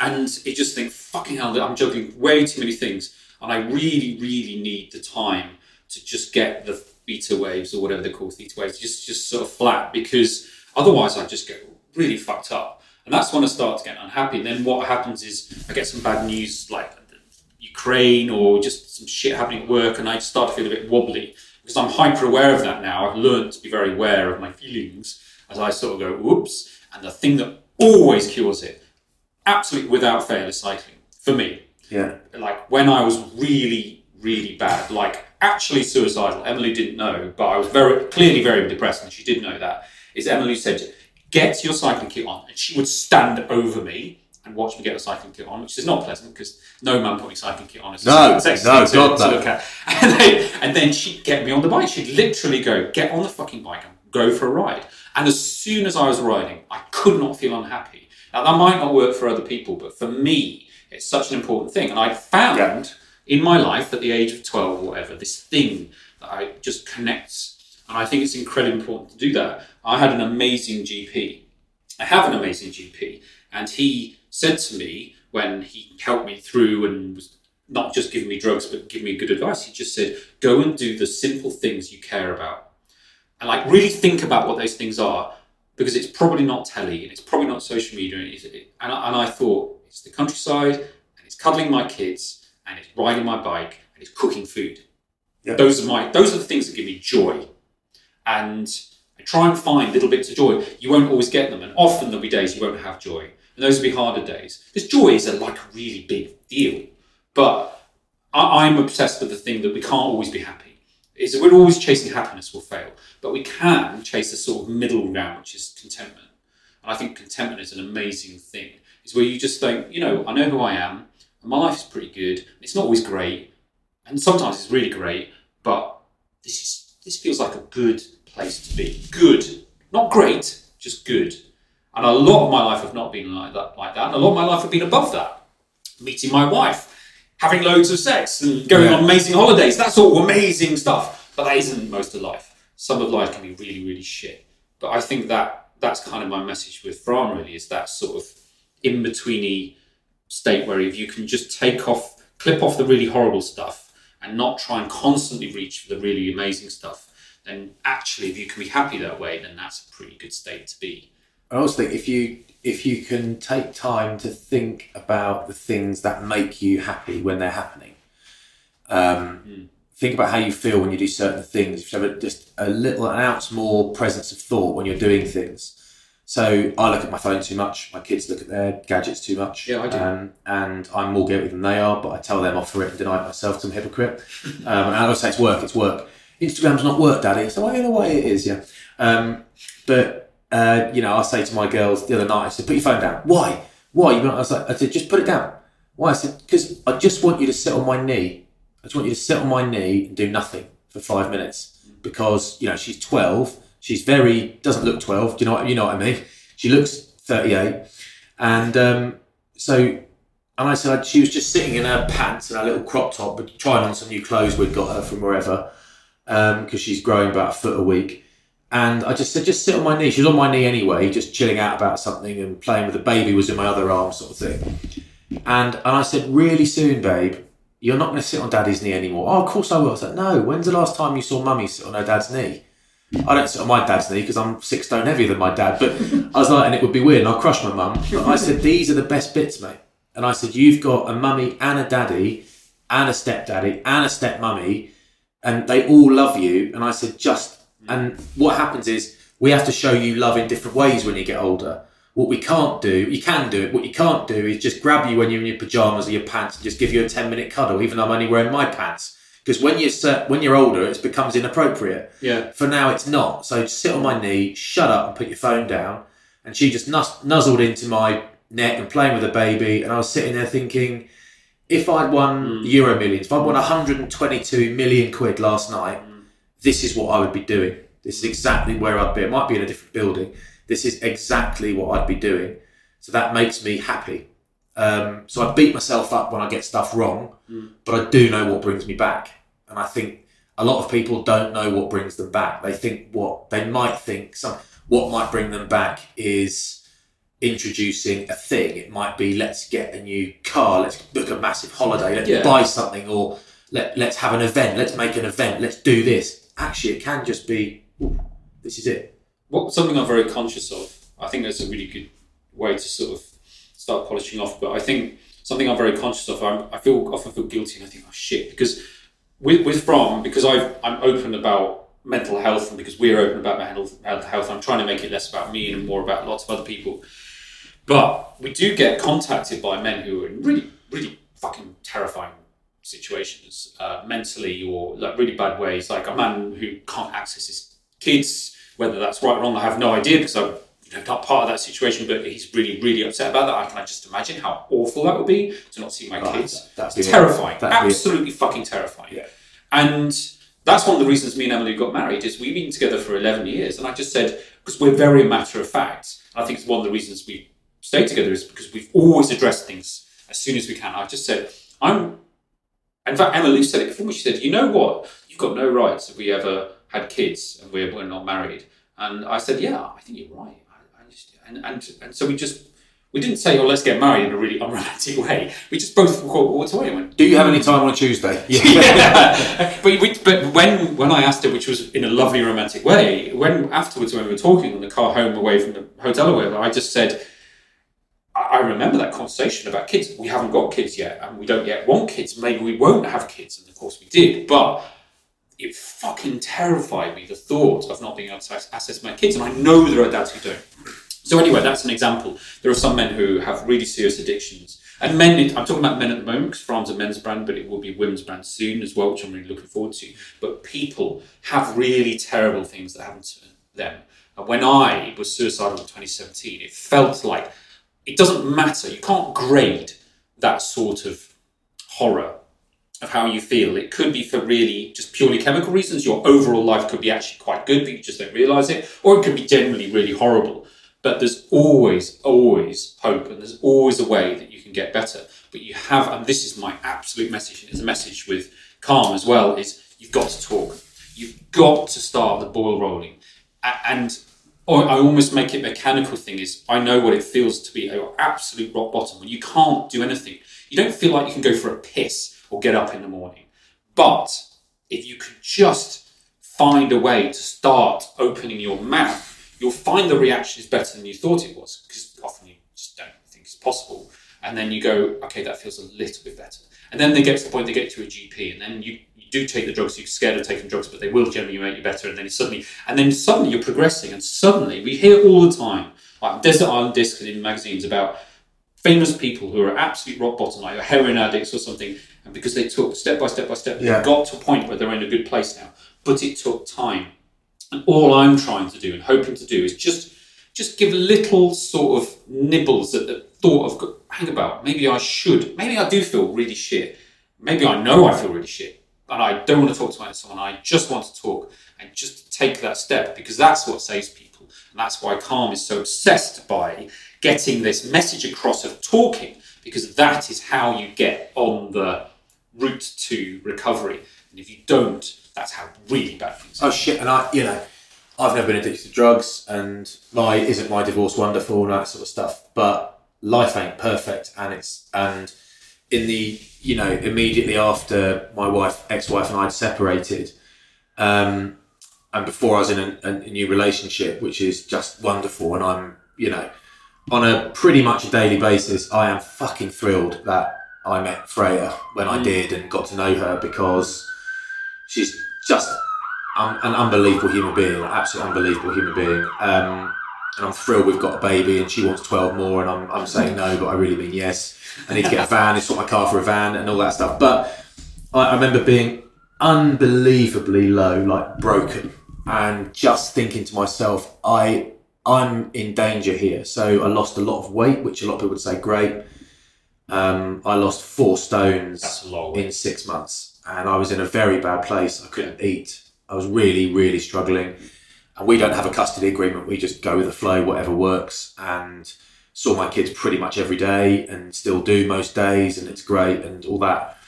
Speaker 1: And you just think, fucking hell, I'm juggling way too many things. And I really, really need the time to just get the beta waves or whatever they're called, theta waves, just, just sort of flat because otherwise I just get really fucked up. And that's when I start to get unhappy. And then what happens is I get some bad news like Ukraine or just some shit happening at work and I start to feel a bit wobbly because I'm hyper aware of that now. I've learned to be very aware of my feelings as I sort of go, whoops. And the thing that always cures it, absolutely without fail, is cycling for me.
Speaker 2: Yeah.
Speaker 1: Like when I was really, really bad, like actually suicidal. Emily didn't know, but I was very clearly very depressed, and she did know that. Is Emily said, "Get your cycling kit on," and she would stand over me and watch me get the cycling kit on, which is not pleasant because no man put putting cycling kit on is
Speaker 2: No,
Speaker 1: sexy
Speaker 2: no,
Speaker 1: to,
Speaker 2: God,
Speaker 1: to
Speaker 2: no.
Speaker 1: look at. And then, and then she'd get me on the bike. She'd literally go, "Get on the fucking bike and go for a ride." And as soon as I was riding, I could not feel unhappy. Now that might not work for other people, but for me, it's such an important thing. And I found
Speaker 2: Yeah.
Speaker 1: in my life at the age of 12 or whatever, this thing that I just connects. And I think it's incredibly important to do that. I had an amazing GP. I have an amazing GP. And he said to me when he helped me through and was not just giving me drugs, but giving me good advice, he just said, go and do the simple things you care about. And like really think about what those things are because it's probably not telly and it's probably not social media. And, it's, and, I, and I thought, it's the countryside and it's cuddling my kids and it's riding my bike and it's cooking food.
Speaker 2: Yeah.
Speaker 1: Those are my those are the things that give me joy. And I try and find little bits of joy. You won't always get them, and often there'll be days you won't have joy. And those will be harder days. Because joy is a, like a really big deal. But I, I'm obsessed with the thing that we can't always be happy. Is that we're always chasing happiness will fail. But we can chase a sort of middle ground, which is contentment. And I think contentment is an amazing thing. It's where you just think, you know, I know who I am, and my life is pretty good. It's not always great, and sometimes it's really great, but this is this feels like a good place to be. Good, not great, just good. And a lot of my life have not been like that, like that. And a lot of my life have been above that. Meeting my wife, having loads of sex, and going
Speaker 2: Yeah.
Speaker 1: on amazing holidays. That's all amazing stuff. But that isn't most of life. Some of life can be really, really shit. But I think that that's kind of my message with Fram. Really, is that sort of in betweeny state where if you can just take off, clip off the really horrible stuff, and not try and constantly reach for the really amazing stuff, then actually, if you can be happy that way, then that's a pretty good state to be.
Speaker 2: I also think if you if you can take time to think about the things that make you happy when they're happening, um, think about how you feel when you do certain things. If you have a, just a little an ounce more presence of thought when you're doing things. So I look at my phone too much. My kids look at their gadgets too much.
Speaker 1: Yeah, I do.
Speaker 2: Um, and I'm more guilty than they are, but I tell them off for it and deny it myself a hypocrite. Um, and I always say it's work. It's work. Instagram's not work, Daddy. So well, in a way it is, yeah. Um, but uh, you know, I say to my girls the other night, I said, "Put your phone down." Why? Why? I was like, I said, "Just put it down." Why? I said, "Because I just want you to sit on my knee. I just want you to sit on my knee and do nothing for five minutes." Because you know she's twelve. She's very doesn't look twelve. Do you know what you know what I mean? She looks thirty-eight, and um, so. And I said she was just sitting in her pants and her little crop top, but trying on some new clothes we'd got her from wherever, because she's growing about a foot a week. And I just said, just sit on my knee. She was on my knee anyway, just chilling out about something and playing with the baby was in my other arm, sort of thing. And and I said, really soon, babe, you're not going to sit on daddy's knee anymore. Oh, of course I will. I said, no. When's the last time you saw mummy sit on her dad's knee? I don't sit on my dad's knee because I'm six stone heavier than my dad. But I was like, and it would be weird, and I'll crush my mum. But I said, these are the best bits, mate. And I said, You've got a mummy and a daddy and a stepdaddy and a stepmummy, and they all love you. And I said, Just, and what happens is we have to show you love in different ways when you get older. What we can't do, you can do it, what you can't do is just grab you when you're in your pajamas or your pants and just give you a 10 minute cuddle, even though I'm only wearing my pants. Because when you're, when you're older, it becomes inappropriate.
Speaker 1: Yeah.
Speaker 2: For now, it's not. So sit on my knee, shut up, and put your phone down. And she just nuzzled into my neck and playing with the baby. And I was sitting there thinking, if I'd won hmm. Euro Millions, if I'd won 122 million quid last night, this is what I would be doing. This is exactly where I'd be. It might be in a different building. This is exactly what I'd be doing. So that makes me happy. Um, so I beat myself up when I get stuff wrong, but I do know what brings me back. And I think a lot of people don't know what brings them back. They think what they might think some what might bring them back is introducing a thing. It might be let's get a new car, let's book a massive holiday, let's
Speaker 1: Yeah.
Speaker 2: buy something, or let, let's have an event, let's make an event, let's do this. Actually, it can just be this is it.
Speaker 1: What something I'm very conscious of. I think that's a really good way to sort of start polishing off. But I think something I'm very conscious of. I'm, I feel often feel guilty, and I think, oh shit, because with, with Fram because I've, I'm open about mental health, and because we're open about mental mental health, I'm trying to make it less about me and more about lots of other people. But we do get contacted by men who are in really, really fucking terrifying situations, uh, mentally or like really bad ways. Like a man who can't access his kids, whether that's right or wrong, I have no idea because I'm you know, not part of that situation. But he's really, really upset about that. I can just imagine how awful that would be to not see my
Speaker 2: Oh,
Speaker 1: kids.
Speaker 2: that'd be
Speaker 1: It's terrifying,
Speaker 2: That'd be
Speaker 1: absolutely fucking terrifying.
Speaker 2: Yeah.
Speaker 1: And that's one of the reasons me and Emily got married is we've been together for 11 years. And I just said, because we're very matter of fact, I think it's one of the reasons we stay together is because we've always addressed things as soon as we can. I just said, I'm, in fact, Emily said it before me. She said, you know what? You've got no rights if we ever had kids and we're, we're not married. And I said, yeah, I think you're right. I, I just, and, and, and so we just, we didn't say, oh, let's get married in a really unromantic way. We just both walked away and went,
Speaker 2: Do you have any time on a Tuesday?
Speaker 1: yeah. but, we, but when when I asked her, which was in a lovely romantic way, when afterwards when we were talking on the car home away from the hotel or whatever, I just said, I remember that conversation about kids. We haven't got kids yet, and we don't yet want kids. Maybe we won't have kids, and of course we did. But it fucking terrified me the thought of not being able to access my kids, and I know there are dads who don't. So anyway, that's an example. There are some men who have really serious addictions. And men, I'm talking about men at the moment because Fram's a men's brand, but it will be women's brand soon as well, which I'm really looking forward to. But people have really terrible things that happen to them. And when I was suicidal in 2017, it felt like it doesn't matter. You can't grade that sort of horror of how you feel. It could be for really just purely chemical reasons. Your overall life could be actually quite good, but you just don't realize it. Or it could be generally really horrible. But there's always, always hope, and there's always a way that you can get better. But you have, and this is my absolute message, it's a message with Calm as well, is you've got to talk. You've got to start the ball rolling. And or I almost make it mechanical thing is I know what it feels to be at absolute rock bottom when you can't do anything. You don't feel like you can go for a piss or get up in the morning. But if you could just find a way to start opening your mouth, you'll find the reaction is better than you thought it was because often you just don't think it's possible. And then you go, okay, that feels a little bit better. And then they get to the point they get to a GP, and then you do take the drugs. You're scared of taking drugs, but they will generally make you better. And then suddenly, and then suddenly you're progressing, and suddenly we hear all the time, like Desert Island Disc and in magazines about famous people who are absolute rock bottom, like heroin addicts or something, and because they took step by step by step,
Speaker 2: Yeah.
Speaker 1: they got to a point where they're in a good place now. But it took time. And all I'm trying to do and hoping to do is just just give little sort of nibbles at the thought of hang about, maybe I should, maybe I do feel really shit. Maybe I know I feel really shit. And I don't want to talk to my someone, I just want to talk and just take that step because that's what saves people. And that's why Calm is so obsessed by getting this message across of talking, because that is how you get on the route to recovery. And if you don't, that's how really bad things
Speaker 2: Oh shit! And I, you know, I've never been addicted to drugs, and my isn't my divorce wonderful and that sort of stuff. But life ain't perfect, and it's and in the you know immediately after my wife, ex-wife, and I'd separated, um, and before I was in a, a new relationship, which is just wonderful, and I'm you know. on a pretty much a daily basis, I am fucking thrilled that I met Freya when I did and got to know her because she's just an unbelievable human being, an absolutely unbelievable human being. Um, and I'm thrilled we've got a baby and she wants 12 more and I'm, I'm saying no, but I really mean yes. I need to get a van, I swap my car for a van and all that stuff. But I, I remember being unbelievably low, like broken, and just thinking to myself, I I'm in danger here. So I lost a lot of weight, which a lot of people would say great. Um, I lost four stones
Speaker 3: That's a lot.
Speaker 2: in six months, and I was in a very bad place. I couldn't eat. I was really, really struggling. And we don't have a custody agreement. We just go with the flow, whatever works. And saw my kids pretty much every day, and still do most days, and it's great and all that.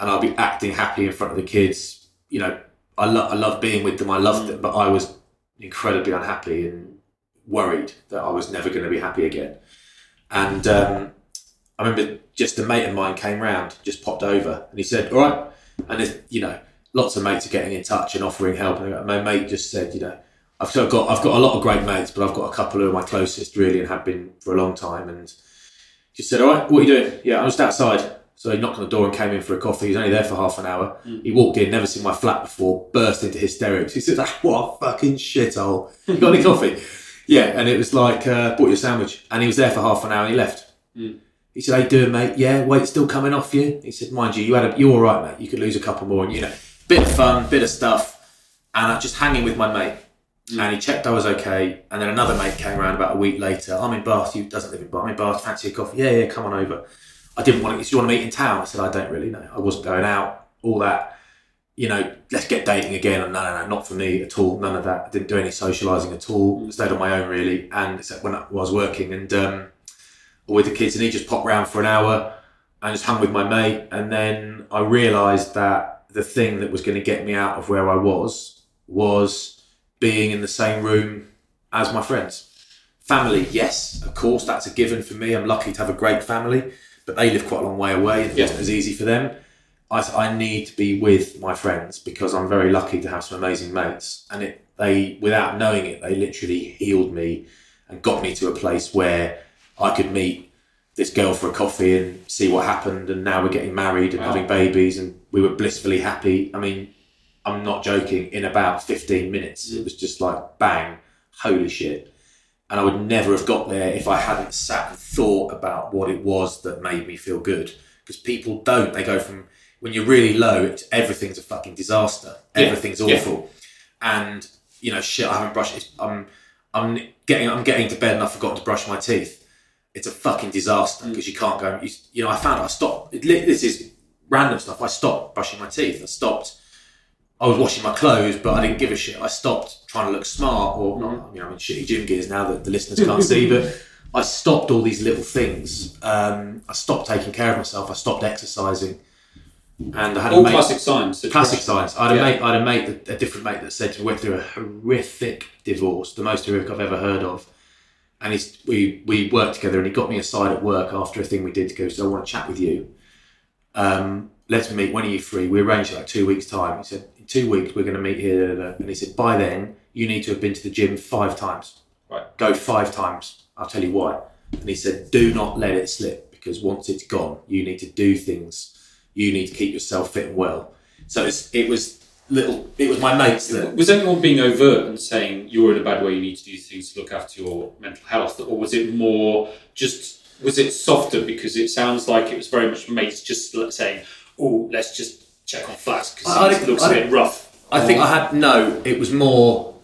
Speaker 2: And I'll be acting happy in front of the kids. You know, I love, I love being with them. I loved it, but I was incredibly unhappy and worried that I was never going to be happy again. And um, I remember just a mate of mine came round, just popped over, and he said, "All right." And it's, you know, lots of mates are getting in touch and offering help. And my mate just said, "You know, I've sort of got I've got a lot of great mates, but I've got a couple who are my closest really and have been for a long time." And he said, "All right, what are you doing?" Yeah, I'm just outside. So he knocked on the door and came in for a coffee. He was only there for half an hour. He walked in, never seen my flat before, burst into hysterics. He said, "Ah, "What a fucking shithole! You got any coffee?" Yeah, and it was like, uh, "Bought you a sandwich." And he was there for half an hour and he left. He said, "How you doing, mate? Yeah, weight still coming off you." He said, "Mind you, you had a, you're all right, mate. You could lose a couple more, and you know, bit of fun, bit of stuff." And I just hanging with my mate, and he checked I was okay. And then another mate came around about a week later. I'm in Bath. You doesn't live in Bath. I'm in Bath. Fancy a coffee? Yeah, yeah. Come on over. I didn't want to. Do you want to meet in town? I said, I don't really know. I wasn't going out. All that. You know, let's get dating again. And no, no, no, not for me at all. None of that. I didn't do any socialising at all. Stayed on my own really. And except when I was working and um, with the kids, and he just popped round for an hour and just hung with my mate. And then I realised that the thing that was going to get me out of where I was was being in the same room as my friends. Family, yes, of course, that's a given for me. I'm lucky to have a great family, but they live quite a long way away. and It
Speaker 1: Yeah.
Speaker 2: wasn't as easy for them. I, I need to be with my friends because I'm very lucky to have some amazing mates. And it, they, without knowing it, they literally healed me and got me to a place where I could meet this girl for a coffee and see what happened. And now we're getting married and
Speaker 1: Wow.
Speaker 2: having babies, and we were blissfully happy. I mean, I'm not joking. In about 15 minutes, it mm. was just like bang, holy shit. And I would never have got there if I hadn't sat and thought about what it was that made me feel good. Because people don't. They go from when you're really low, it's, everything's a fucking disaster.
Speaker 1: Yeah.
Speaker 2: Everything's
Speaker 1: Yeah.
Speaker 2: awful. And you know, shit. I haven't brushed. It's, I'm, I'm getting, I'm getting to bed and I've forgotten to brush my teeth. It's a fucking disaster mm. because you can't go. You, you know, I found I stopped. It, this is random stuff. I stopped brushing my teeth. I stopped. I was washing my clothes, but I didn't give a shit. I stopped trying to look smart, or not. You know, I'm in shitty gym gears now that the listeners can't see, but I stopped all these little things. Um, I stopped taking care of myself. I stopped exercising, and I had a
Speaker 1: All
Speaker 2: mate,
Speaker 1: classic signs.
Speaker 2: classic signs. I had a
Speaker 1: Yeah.
Speaker 2: mate, I had a mate, that- a different mate that said we went through a horrific divorce, the most horrific I've ever heard of. And he's, we we worked together, and he got me aside at work after a thing we did to go. So I want to chat with you. Um, let's meet. When are you free? We arranged like two weeks time. He said in two weeks we're going to meet here, da." Uh, and he said by then you need to have been to the gym five times.
Speaker 1: Right.
Speaker 2: Go five times. I'll tell you why. And he said do not let it slip because once it's gone, you need to do things. You need to keep yourself fit and well. So it's, it was little. It was my mates that.
Speaker 1: Was anyone being overt and saying you're in a bad way, you need to do things to look after your mental health, or was it more just was it softer because it sounds like it was very much mates just saying, "Oh, let's just check on
Speaker 2: I
Speaker 1: because it looks
Speaker 2: I
Speaker 1: a bit rough."
Speaker 2: I think I had no. It was more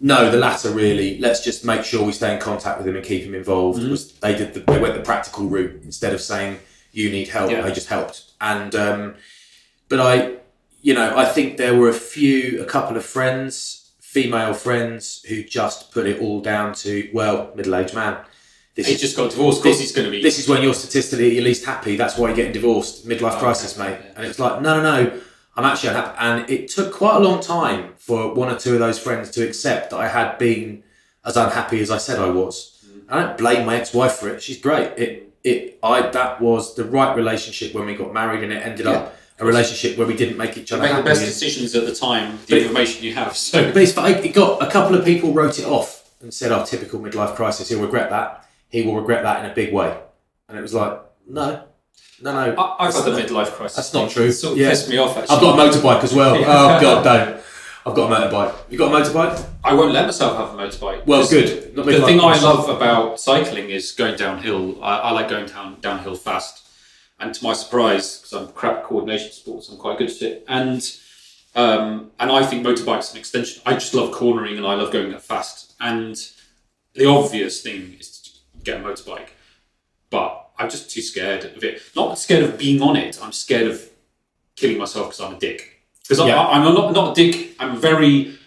Speaker 2: no. The latter really. Let's just make sure we stay in contact with him and keep him involved.
Speaker 1: Mm-hmm.
Speaker 2: Was they did the, they went the practical route instead of saying you need help.
Speaker 1: Yeah.
Speaker 2: They just helped. And um, but I, you know, I think there were a few, a couple of friends, female friends, who just put it all down to well, middle aged man. This
Speaker 1: He
Speaker 2: is
Speaker 1: just got divorced. Of course, he's going to be.
Speaker 2: this is when you're statistically at least happy. That's why you're getting divorced. Midlife oh, crisis, mate.
Speaker 1: yeah.
Speaker 2: And it's like, no, no, no. I'm actually unhappy. And it took quite a long time for one or two of those friends to accept that I had been as unhappy as I said I was. Mm-hmm. I don't blame my ex-wife for it. She's great. It, it, I. That was the right relationship when we got married, and it ended up a relationship where we didn't make each other
Speaker 1: make the best
Speaker 2: And-
Speaker 1: decisions at the time, the
Speaker 2: it-
Speaker 1: information you have. So
Speaker 2: but it's, it got a couple of people wrote it off and said, "Oh, typical midlife crisis. He'll regret that. He will regret that in a big way. And it was like, no, no, no.
Speaker 1: I, I've
Speaker 2: that's
Speaker 1: had the midlife crisis.
Speaker 2: That's not true.
Speaker 1: It sort of
Speaker 2: Yeah.
Speaker 1: pissed me off. Actually,
Speaker 2: I've got a motorbike as well. Oh god, don't. I've got a motorbike. You got a motorbike?
Speaker 1: I won't let myself have a motorbike.
Speaker 2: Well, good.
Speaker 1: The thing I love about cycling is going downhill. I, I like going down downhill fast, and to my surprise, because I'm crap at coordination sports, I'm quite good at it. And um, and I think motorbikes an extension. I just love cornering and I love going that fast. And the obvious thing is get a motorbike, but I'm just too scared of it. Not scared of being on it. I'm scared of killing myself because I'm a dick. Because
Speaker 2: Yeah.
Speaker 1: I'm not not a dick. I'm very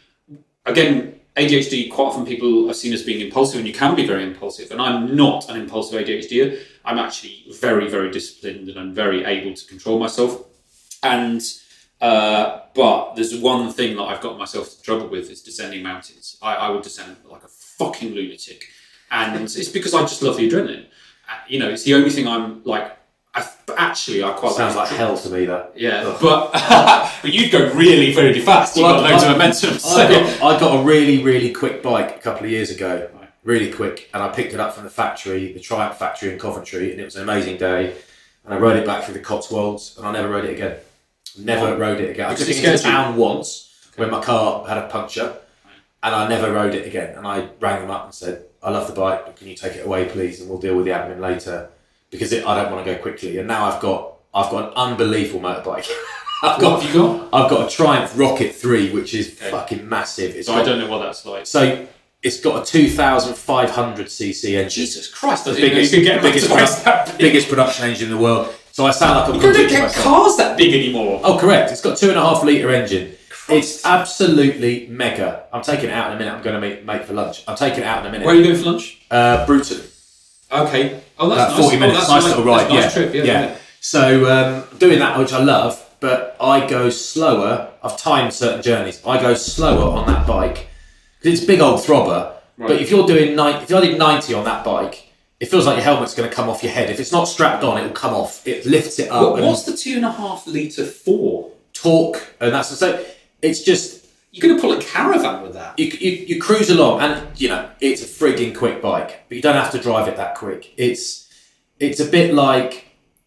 Speaker 1: again, ADHD, quite often people are seen as being impulsive, and you can be very impulsive. And I'm not an impulsive ADHDer. I'm actually very, very disciplined, and I'm very able to control myself. And uh, but there's one thing that I've got myself into trouble with is descending mountains. I, I will descend like a fucking lunatic, and it's because I just love the adrenaline. Uh, You know, it's the only thing I'm like. I, actually, I quite
Speaker 2: Sounds like
Speaker 1: like
Speaker 2: hell to me. That.
Speaker 1: yeah, but but you'd go really very fast. You've got loads
Speaker 2: I-
Speaker 1: of momentum. So.
Speaker 2: I got, I got a really, really quick bike a couple of years ago, really quick, and I picked it up from the factory, the Triumph factory in Coventry, and it was an amazing day. And I rode it back through the Cotswolds, and I never rode it again. Never rode it again. I
Speaker 1: Because
Speaker 2: took
Speaker 1: it
Speaker 2: into town once when my car had a puncture, and I never rode it again. And I rang them up and said, "I love the bike, but can you take it away, please, and we'll deal with the admin later because it, I don't want to go quickly." And now I've got I've got an unbelievable motorbike. I've got
Speaker 1: What have you got?
Speaker 2: I've got a Triumph Rocket 3, which is
Speaker 1: Okay.
Speaker 2: fucking massive. It's
Speaker 1: So I don't know what that's like.
Speaker 2: so it's got a 2,500cc engine.
Speaker 1: Jesus Christ!
Speaker 2: The
Speaker 1: didn't you
Speaker 2: biggest,
Speaker 1: get
Speaker 2: biggest,
Speaker 1: motorbikes
Speaker 2: produ-
Speaker 1: that big.
Speaker 2: biggest production engine in the world. So I sound like I'm
Speaker 1: You don't get
Speaker 2: myself.
Speaker 1: cars that big anymore.
Speaker 2: Oh, correct. It's got two and a half litre engine. It's absolutely mega. I'm taking it out in a minute. I'm going to make, make for lunch. I'm taking it out in a minute.
Speaker 1: Where are you going for lunch?
Speaker 2: Uh, Bruton.
Speaker 1: Okay. Oh, that's
Speaker 2: About
Speaker 1: nice.
Speaker 2: 40
Speaker 1: Oh,
Speaker 2: minutes.
Speaker 1: that's
Speaker 2: nice
Speaker 1: nice-
Speaker 2: little ride.
Speaker 1: a nice
Speaker 2: yeah.
Speaker 1: trip. Yeah. yeah.
Speaker 2: So um, doing that, which I love, but I go slower. I've timed certain journeys. I go slower on that bike because it's a big old throbber. But if you're doing 90, if you're doing 90 on that bike, it feels like your helmet's going to come off your head. If it's not strapped on, it'll come off. It lifts it up.
Speaker 1: What, what's the two and a half litre for?
Speaker 2: torque? And that's so. It's just
Speaker 1: You're going to pull a caravan with that.
Speaker 2: you, you, you cruise along and you know it's a frigging quick bike but you don't have to drive it that quick it's it's a bit like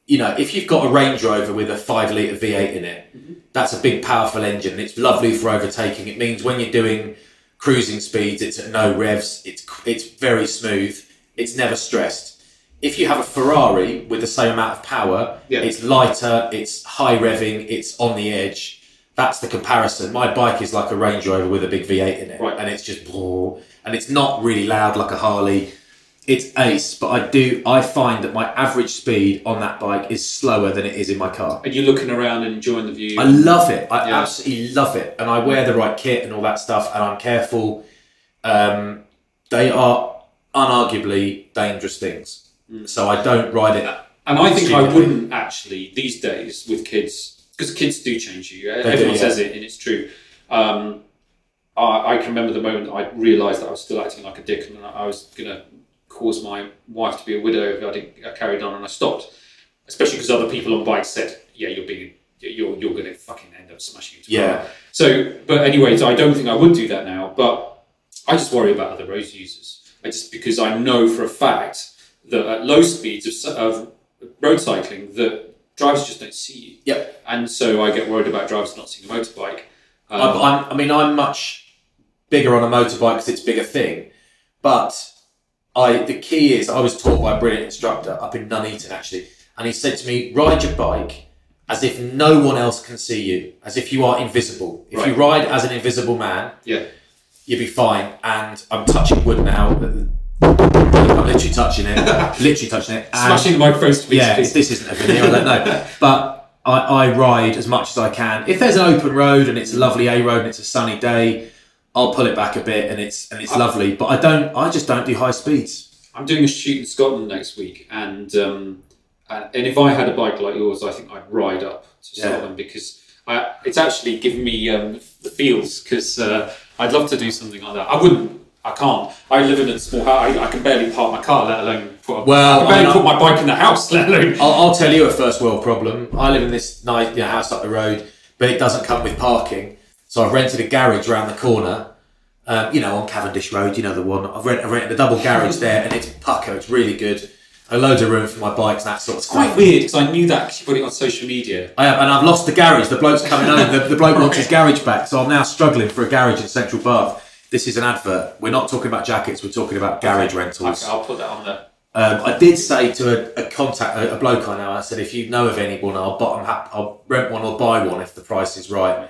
Speaker 2: you know if you've got a range rover with a 5 litre v8 in it mm-hmm. that's a big powerful engine and it's lovely for overtaking it means when you're doing cruising speeds it's at no revs it's it's very smooth it's never stressed if you have a ferrari with the same amount of power
Speaker 1: Yeah.
Speaker 2: it's lighter it's high revving it's on the edge that's the comparison. My bike is like a Range Rover with a big V8 in it,
Speaker 1: Right.
Speaker 2: and it's just and it's not really loud like a Harley. It's ace, but I do I find that my average speed on that bike is slower than it is in my car.
Speaker 1: And you're looking around and enjoying the view.
Speaker 2: I love it. I
Speaker 1: Yeah.
Speaker 2: absolutely love it, and I wear the right kit and all that stuff, and I'm careful. Um, they are unarguably dangerous things,
Speaker 1: Mm.
Speaker 2: so I don't ride it.
Speaker 1: And I think I wouldn't actually these days with kids because kids do change you. Everyone
Speaker 2: yeah.
Speaker 1: says it, and it's true. Um, I, I can remember the moment I realised that I was still acting like a dick, and I was going to cause my wife to be a widow if I, didn't, I carried on, and I stopped. Especially because other people on bikes said, "Yeah, you're being, you're you're going to fucking end up smashing into
Speaker 2: Yeah.
Speaker 1: So, but anyway, so I don't think I would do that now. But I just worry about other road users. I just because I know for a fact that at low speeds of, of road cycling, that drivers just don't see you.
Speaker 2: Yep.
Speaker 1: And so I get worried about drivers not seeing a motorbike. Um,
Speaker 2: I'm, I'm, I mean, I'm much bigger on a motorbike because it's a bigger thing. But I, the key is, I was taught by a brilliant instructor up in Nuneaton actually, and he said to me, ride your bike as if no one else can see you, as if you are invisible. If you ride as an invisible man,
Speaker 1: yeah.
Speaker 2: you'll be fine. And I'm touching wood now. I'm literally touching it, literally touching it. and-
Speaker 1: Smashing the microphones to
Speaker 2: yeah, this isn't a video, I don't know. But I, I ride as much as I can. If there's an open road and it's a lovely A road and it's a sunny day, I'll pull it back a bit and it's and it's lovely. But I don't. I just don't do high speeds.
Speaker 1: I'm doing a shoot in Scotland next week, and um, and, and if I had a bike like yours, I think I'd ride up to
Speaker 2: Yeah.
Speaker 1: Scotland because I, it's actually given me um, the feels. Because uh, I'd love to do something like that. I wouldn't. I can't. I live in a small house. I, I can barely park my car, let alone put. A,
Speaker 2: Well,
Speaker 1: I can barely
Speaker 2: I-
Speaker 1: put my bike in the house, let alone.
Speaker 2: I'll, I'll tell you a first world problem. I live in this nice you know, house up the road, but it doesn't come with parking. So I've rented a garage around the corner. Um, you know, on Cavendish Road, you know the one. I've rented, I've rented a double garage there, and it's pucker. It's really good. A load of room for my bikes and that sort of
Speaker 1: It's quite weird because I knew that because you put it on social media.
Speaker 2: I have, and I've lost the garage. The bloke's coming home. The, the bloke wants his garage back, so I'm now struggling for a garage in Central Bath. This is an advert. We're not talking about jackets. We're talking about garage rentals.
Speaker 1: Okay, I'll put that on there.
Speaker 2: Um, I did say to a, a contact, a, a bloke I know, I said, if you know of anyone, I'll, buy, I'm hap- I'll rent one or buy one if the price is right.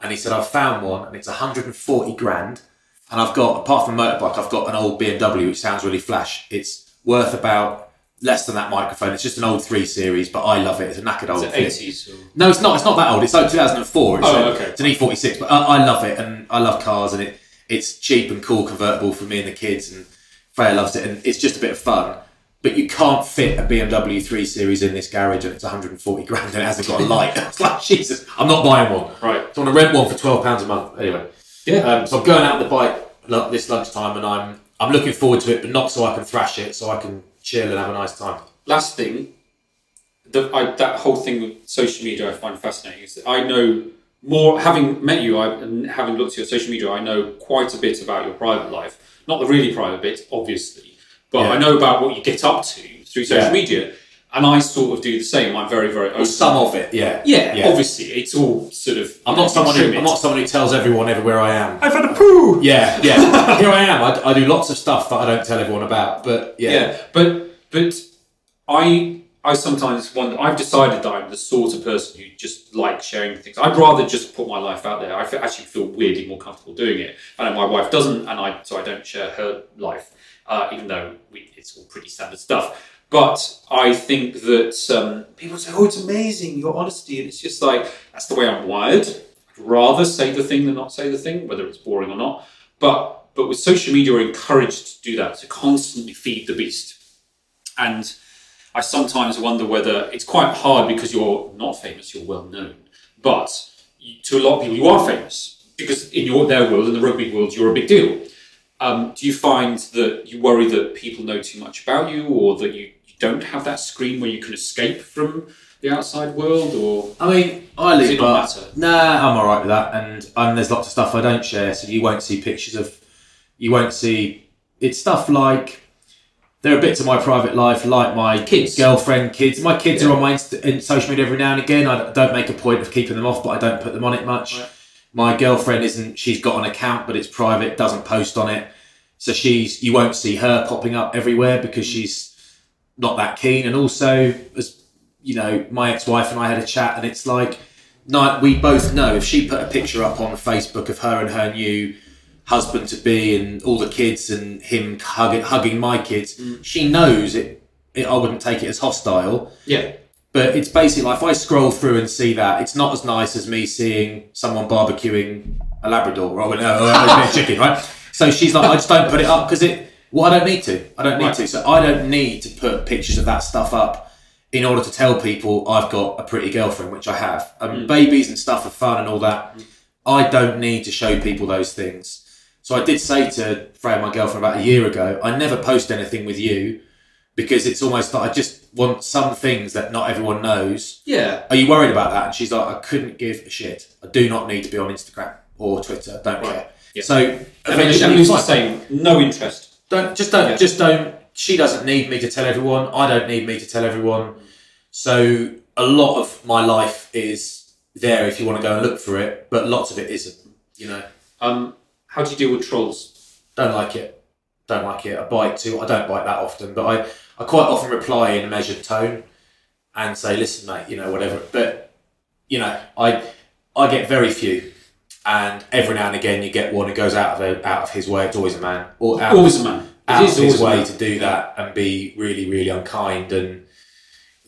Speaker 2: And he said, I've found one and it's 140 grand. And I've got, apart from motorbike, I've got an old BMW which sounds really flash. It's worth about less than that microphone. It's just an old 3 Series, but I love it. It's a knackered old
Speaker 1: it
Speaker 2: thing.
Speaker 1: 80s? Or...
Speaker 2: No, it's not. It's not that old. It's like 2004. It's,
Speaker 1: Oh,
Speaker 2: a-
Speaker 1: okay.
Speaker 2: it's an E46, but I, I love it, and I love cars, and it it's cheap and cool, convertible for me and the kids, and Freya loves it, and it's just a bit of fun. But you can't fit a BMW 3 Series in this garage, and it's 140 grand, and it hasn't got a light. It's like Jesus, I'm not buying one.
Speaker 1: Right.
Speaker 2: So I want to rent one for 12 pounds a month. Anyway,
Speaker 1: Yeah.
Speaker 2: um, so I'm going out on the bike this lunchtime, and I'm I'm looking forward to it, but not so I can thrash it, so I can chill and have a nice time.
Speaker 1: last thing, the, I, that whole thing with social media I find fascinating is that I know more, having met you I, and having looked at your social media, I know quite a bit about your private life. Not the really private bit, obviously, but
Speaker 2: Yeah.
Speaker 1: I know about what you get up to through social
Speaker 2: Yeah.
Speaker 1: media. And I sort of do the same. I'm very, very open.
Speaker 2: Some of it, yeah,
Speaker 1: yeah, obviously, it's all sort of.
Speaker 2: I'm not someone who I'm not someone who tells everyone everywhere I am.
Speaker 1: I've had a poo.
Speaker 2: Yeah, yeah. Here I am. I, I do lots of stuff that I don't tell everyone about. But yeah,
Speaker 1: Yeah, but but I I sometimes wonder. I've decided that I'm the sort of person who just likes sharing things. I'd rather just put my life out there. I fe- actually feel weirdly more comfortable doing it. Know my wife doesn't, and I so I don't share her life, uh, even though we, it's all pretty standard stuff. But I think that um, people say, "Oh, it's amazing your honesty," and it's just like that's the way I'm wired. I'd rather say the thing than not say the thing, whether it's boring or not. But but with social media, we're encouraged to do that to constantly feed the beast. And I sometimes wonder whether it's quite hard because you're not famous, you're well known. But you, to a lot of people, you are famous because in your their world, in the rugby world, you're a big deal. Um, do you find that you worry that people know too much about you, or that you, you don't have that screen where you can escape from the outside world? Or
Speaker 2: I mean, I live, but
Speaker 1: matter?
Speaker 2: nah, I'm all right with that. And and there's lots of stuff I don't share, so you won't see pictures of. You won't see. It's stuff like. There are bits of my private life, like my
Speaker 1: Kids.
Speaker 2: girlfriend, kids. My kids are on my Insta- in social media every now and again. I don't make a point of keeping them off, but I don't put them on it much.
Speaker 1: Right.
Speaker 2: My girlfriend isn't. She's got an account, but it's private. Doesn't post on it. So she's. You won't see her popping up everywhere because mm. she's not that keen. And also, as you know, my ex-wife and I had a chat, and it's like, we both know if she put a picture up on Facebook of her and her new husband to be and all the kids and him hugging, hugging my kids, she knows it, it. I wouldn't take it as hostile.
Speaker 1: yeah,
Speaker 2: But it's basically like if I scroll through and see that, it's not as nice as me seeing someone barbecuing a Labrador or, a chicken, right? So she's like, I just don't put it up because it. Well, I don't need to. I don't need
Speaker 1: Right.
Speaker 2: to. So I don't need to put pictures of that stuff up in order to tell people I've got a pretty girlfriend, which I have. Um, Babies and stuff are fun and all that. I don't need to show people those things. So I did say to Freya, my girlfriend, about a year ago, I never post anything with you because it's almost like I just want some things that not everyone knows.
Speaker 1: yeah.
Speaker 2: Are you worried about that? And she's like, I couldn't give a shit. I do not need to be on Instagram or Twitter. Don't care.
Speaker 1: Yeah.
Speaker 2: So
Speaker 1: I mean,
Speaker 2: eventually,
Speaker 1: Emily's the
Speaker 2: fine.
Speaker 1: same. No interest.
Speaker 2: don't just don't
Speaker 1: Yeah.
Speaker 2: just don't. She doesn't need me to tell everyone. I don't need me to tell everyone. So a lot of my life is there if you want to go and look for it, but lots of it isn't. You know,
Speaker 1: Um, how do you deal with trolls?
Speaker 2: don't like it. Don't like it. I bite too. I don't bite that often, but I, I quite often reply in a measured tone and say, "Listen, mate, you know, whatever." But you know, I I get very few, and every now and again you get one who goes out of a, out of his way. It's always a man, or out,
Speaker 1: Always a man.
Speaker 2: out of his way to do that and be really, really unkind, and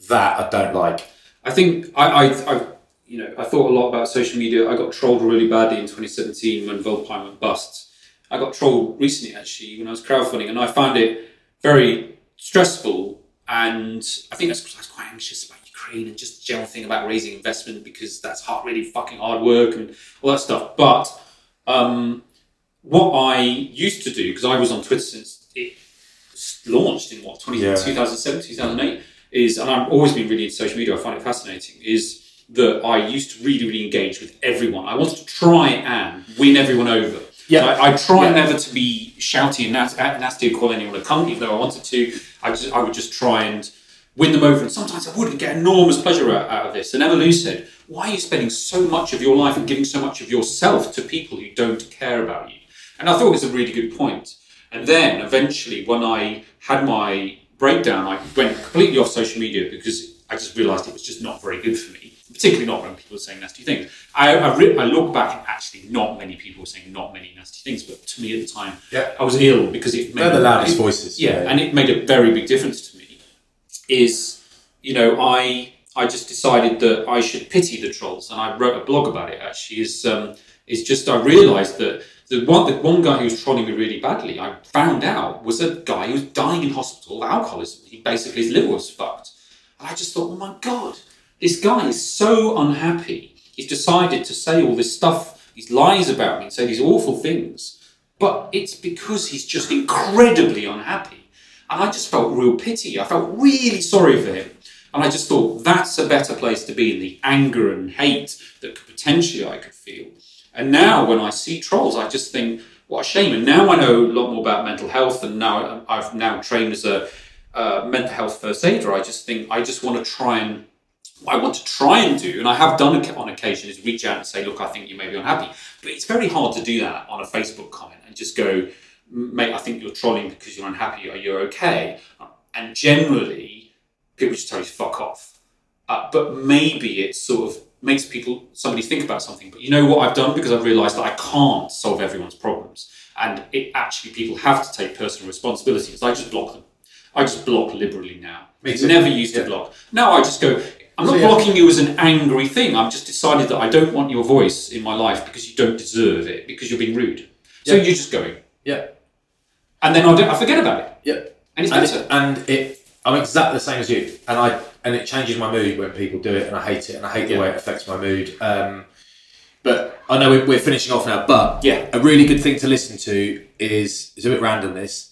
Speaker 2: that I don't like.
Speaker 1: I think I, I, I, you know, I thought a lot about social media. I got trolled really badly in 2017 when Volpine went bust. I got trolled recently actually when I was crowdfunding, and I found it very stressful. And I think that's because I was quite anxious about Ukraine and just the general thing about raising investment because that's hard, really fucking hard work and all that stuff. But um, what I used to do because I was on Twitter since it launched in what 20,
Speaker 2: Yeah.
Speaker 1: 2007, 2008 is, and I've always been really into social media. I find it fascinating. Is that I used to really, really engage with everyone. I wanted to try and win everyone over.
Speaker 2: Yeah.
Speaker 1: I, I try
Speaker 2: Yeah.
Speaker 1: never to be shouty and nas- uh, nasty and call anyone a cunt, even though I wanted to. I just I would just try and win them over, and sometimes I would get enormous pleasure out, out of this. And Emma Lou said, "Why are you spending so much of your life and giving so much of yourself to people who don't care about you?" And I thought it was a really good point. And then eventually, when I had my breakdown, I went completely off social media because I just realised it was just not very good for me. Particularly not when people are saying nasty things. I, I, re- I look back and actually not many people were saying not many nasty things, but to me at the time,
Speaker 2: Yeah.
Speaker 1: I was ill because it made
Speaker 2: They're the loudest
Speaker 1: it-
Speaker 2: voices.
Speaker 1: Yeah, and it made a very big difference to me. Is you know I I just decided that I should pity the trolls, and I wrote a blog about it. Actually, is um, is just I realised that the one the one guy who was trolling me really badly, I found out was a guy who was dying in hospital of alcoholism. He basically his liver was fucked, and I just thought, oh my god, this guy is so unhappy. He's decided to say all this stuff, these lies about me, say these awful things, but it's because he's just incredibly unhappy. And I just felt real pity. I felt really sorry for him. And I just thought that's a better place to be in the anger and hate that potentially I could feel. And now when I see trolls, I just think, what a shame. And now I know a lot more about mental health, and now I've now trained as a uh, mental health first aider. I just think I just want to try and what I want to try and do, and I have done it on occasion, is reach out and say, look, I think you may be unhappy. But it's very hard to do that on a Facebook comment and just go, mate, I think you're trolling because you're unhappy or you're okay. And generally, people just tell you fuck off. Uh, but maybe it sort of makes people, somebody think about something. But you know what I've done? Because I've realised that I can't solve everyone's problems. And it actually, people have to take personal responsibility responsibilities. I just block them. I just block liberally now.
Speaker 2: Me too.
Speaker 1: never used
Speaker 2: Yeah.
Speaker 1: to block. Now I just go, I'm
Speaker 2: So,
Speaker 1: not
Speaker 2: yeah.
Speaker 1: blocking you as an angry thing. I've just decided that I don't want your voice in my life because you don't deserve it, because you're being rude. So
Speaker 2: Yeah.
Speaker 1: you're just going.
Speaker 2: Yeah.
Speaker 1: And then I, don't, I forget about it.
Speaker 2: Yeah.
Speaker 1: And it's
Speaker 2: and
Speaker 1: better.
Speaker 2: it, and it I'm exactly the same as you and I and it changes my mood when people do it and I hate it and I hate the way it affects my mood um, but I know we're, we're finishing off now but
Speaker 1: Yeah.
Speaker 2: a really good thing to listen to is it's a bit random this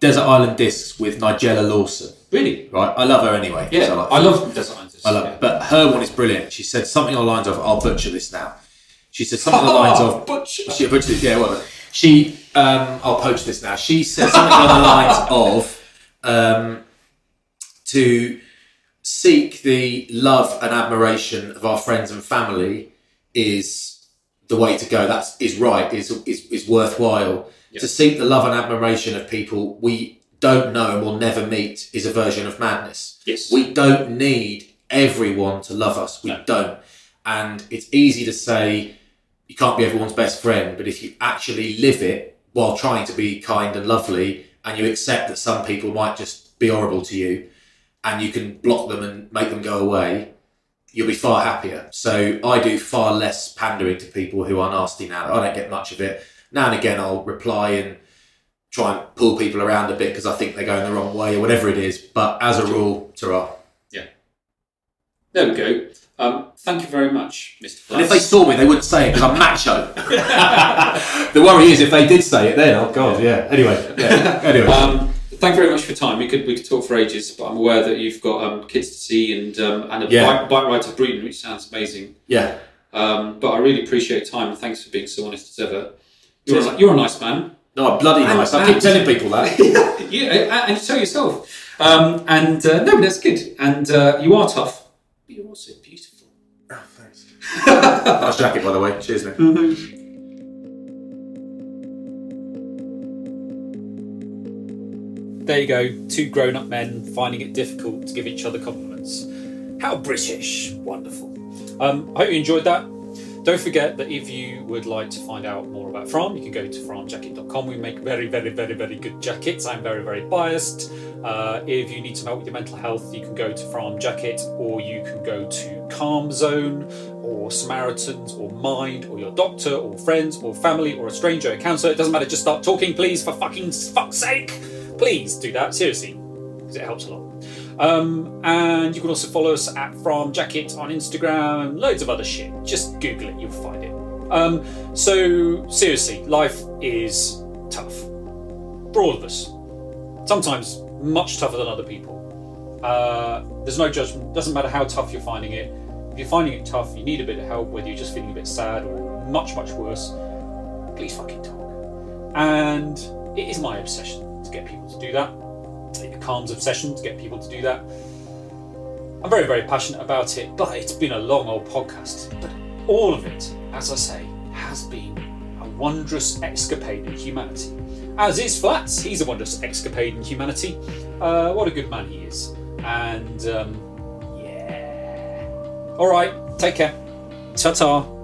Speaker 2: Desert Island Discs with Nigella Lawson
Speaker 1: Really?
Speaker 2: right I love her anyway
Speaker 1: Yeah.
Speaker 2: so
Speaker 1: I love Desert Islanders.
Speaker 2: I love
Speaker 1: yeah.
Speaker 2: it but her one is brilliant she said something on the lines of I'll butcher this now she said something on the lines of
Speaker 1: Butcher.
Speaker 2: she butchered it, yeah, well, she, um, I'll poach this now. She said something along the lines of um, to seek the love and admiration of our friends and family is the way to go. That's is right. Is is, is worthwhile.
Speaker 1: Yeah.
Speaker 2: To seek the love and admiration of people we don't know and will never meet is a version of madness.
Speaker 1: Yes.
Speaker 2: We don't need everyone to love us. We
Speaker 1: No.
Speaker 2: don't. And it's easy to say you can't be everyone's best friend, but if you actually live it while trying to be kind and lovely, and you accept that some people might just be horrible to you, and you can block them and make them go away, you'll be far happier. So I do far less pandering to people who are nasty now. I don't get much of it. Now and again, I'll reply and try and pull people around a bit because I think they're going the wrong way or whatever it is. But as a rule, ta
Speaker 1: There we go. Um, thank you very much, Mr.
Speaker 2: And if they saw me, they wouldn't say it because I'm macho. the worry is if they did say it, then oh god, yeah. Anyway, yeah. Anyway,
Speaker 1: Um, thank you very much for your time. We could we could talk for ages, but I'm aware that you've got um, kids to see and um, and a
Speaker 2: Yeah.
Speaker 1: bike, bike ride to Bruton, which sounds amazing.
Speaker 2: yeah.
Speaker 1: Um, but I really appreciate your time and thanks for being so honest as ever. You're, a, you're a nice man.
Speaker 2: No, bloody
Speaker 1: And-
Speaker 2: nice. I keep
Speaker 1: and-
Speaker 2: telling people that.
Speaker 1: yeah, and you tell yourself. Um, and uh, no, but that's good. And uh, you are tough, you're also beautiful.
Speaker 2: Oh, thanks. nice jacket, by the way. Cheers, mate.
Speaker 3: There you go, two grown up men finding it difficult to give each other compliments. How British! Wonderful. Um, I hope you enjoyed that. Don't forget that if you would like to find out more about Fram, you can go to framjacket.com. We make very, very, very, very good jackets. I'm very, very biased. Uh, if you need some help with your mental health, you can go to Fram Jacket or you can go to Calm Zone or Samaritans or Mind or your doctor or friends or family or a stranger, a counsellor. It doesn't matter, just start talking, please, for fucking fuck's sake. Please do that, seriously, because it helps a lot. Um, and you can also follow us at Fram Jacket on Instagram loads of other shit. Just Google it, you'll find it. Um, so, seriously, life is tough for all of us. Sometimes much tougher than other people. Uh, there's no judgment. Doesn't matter how tough you're finding it. If you're finding it tough, you need a bit of help, whether you're just feeling a bit sad or much, much worse.
Speaker 1: please fucking talk. And it is my obsession to get people to do that. It Calm's obsession to get people to do that. I'm very, very passionate about it, but it's been a long old podcast. But all of it, as I say, has been a wondrous escapade in humanity. As is Flats, he's a wondrous escapade in humanity. Uh, what a good man he is. And um, yeah. All right, take care. Ta ta.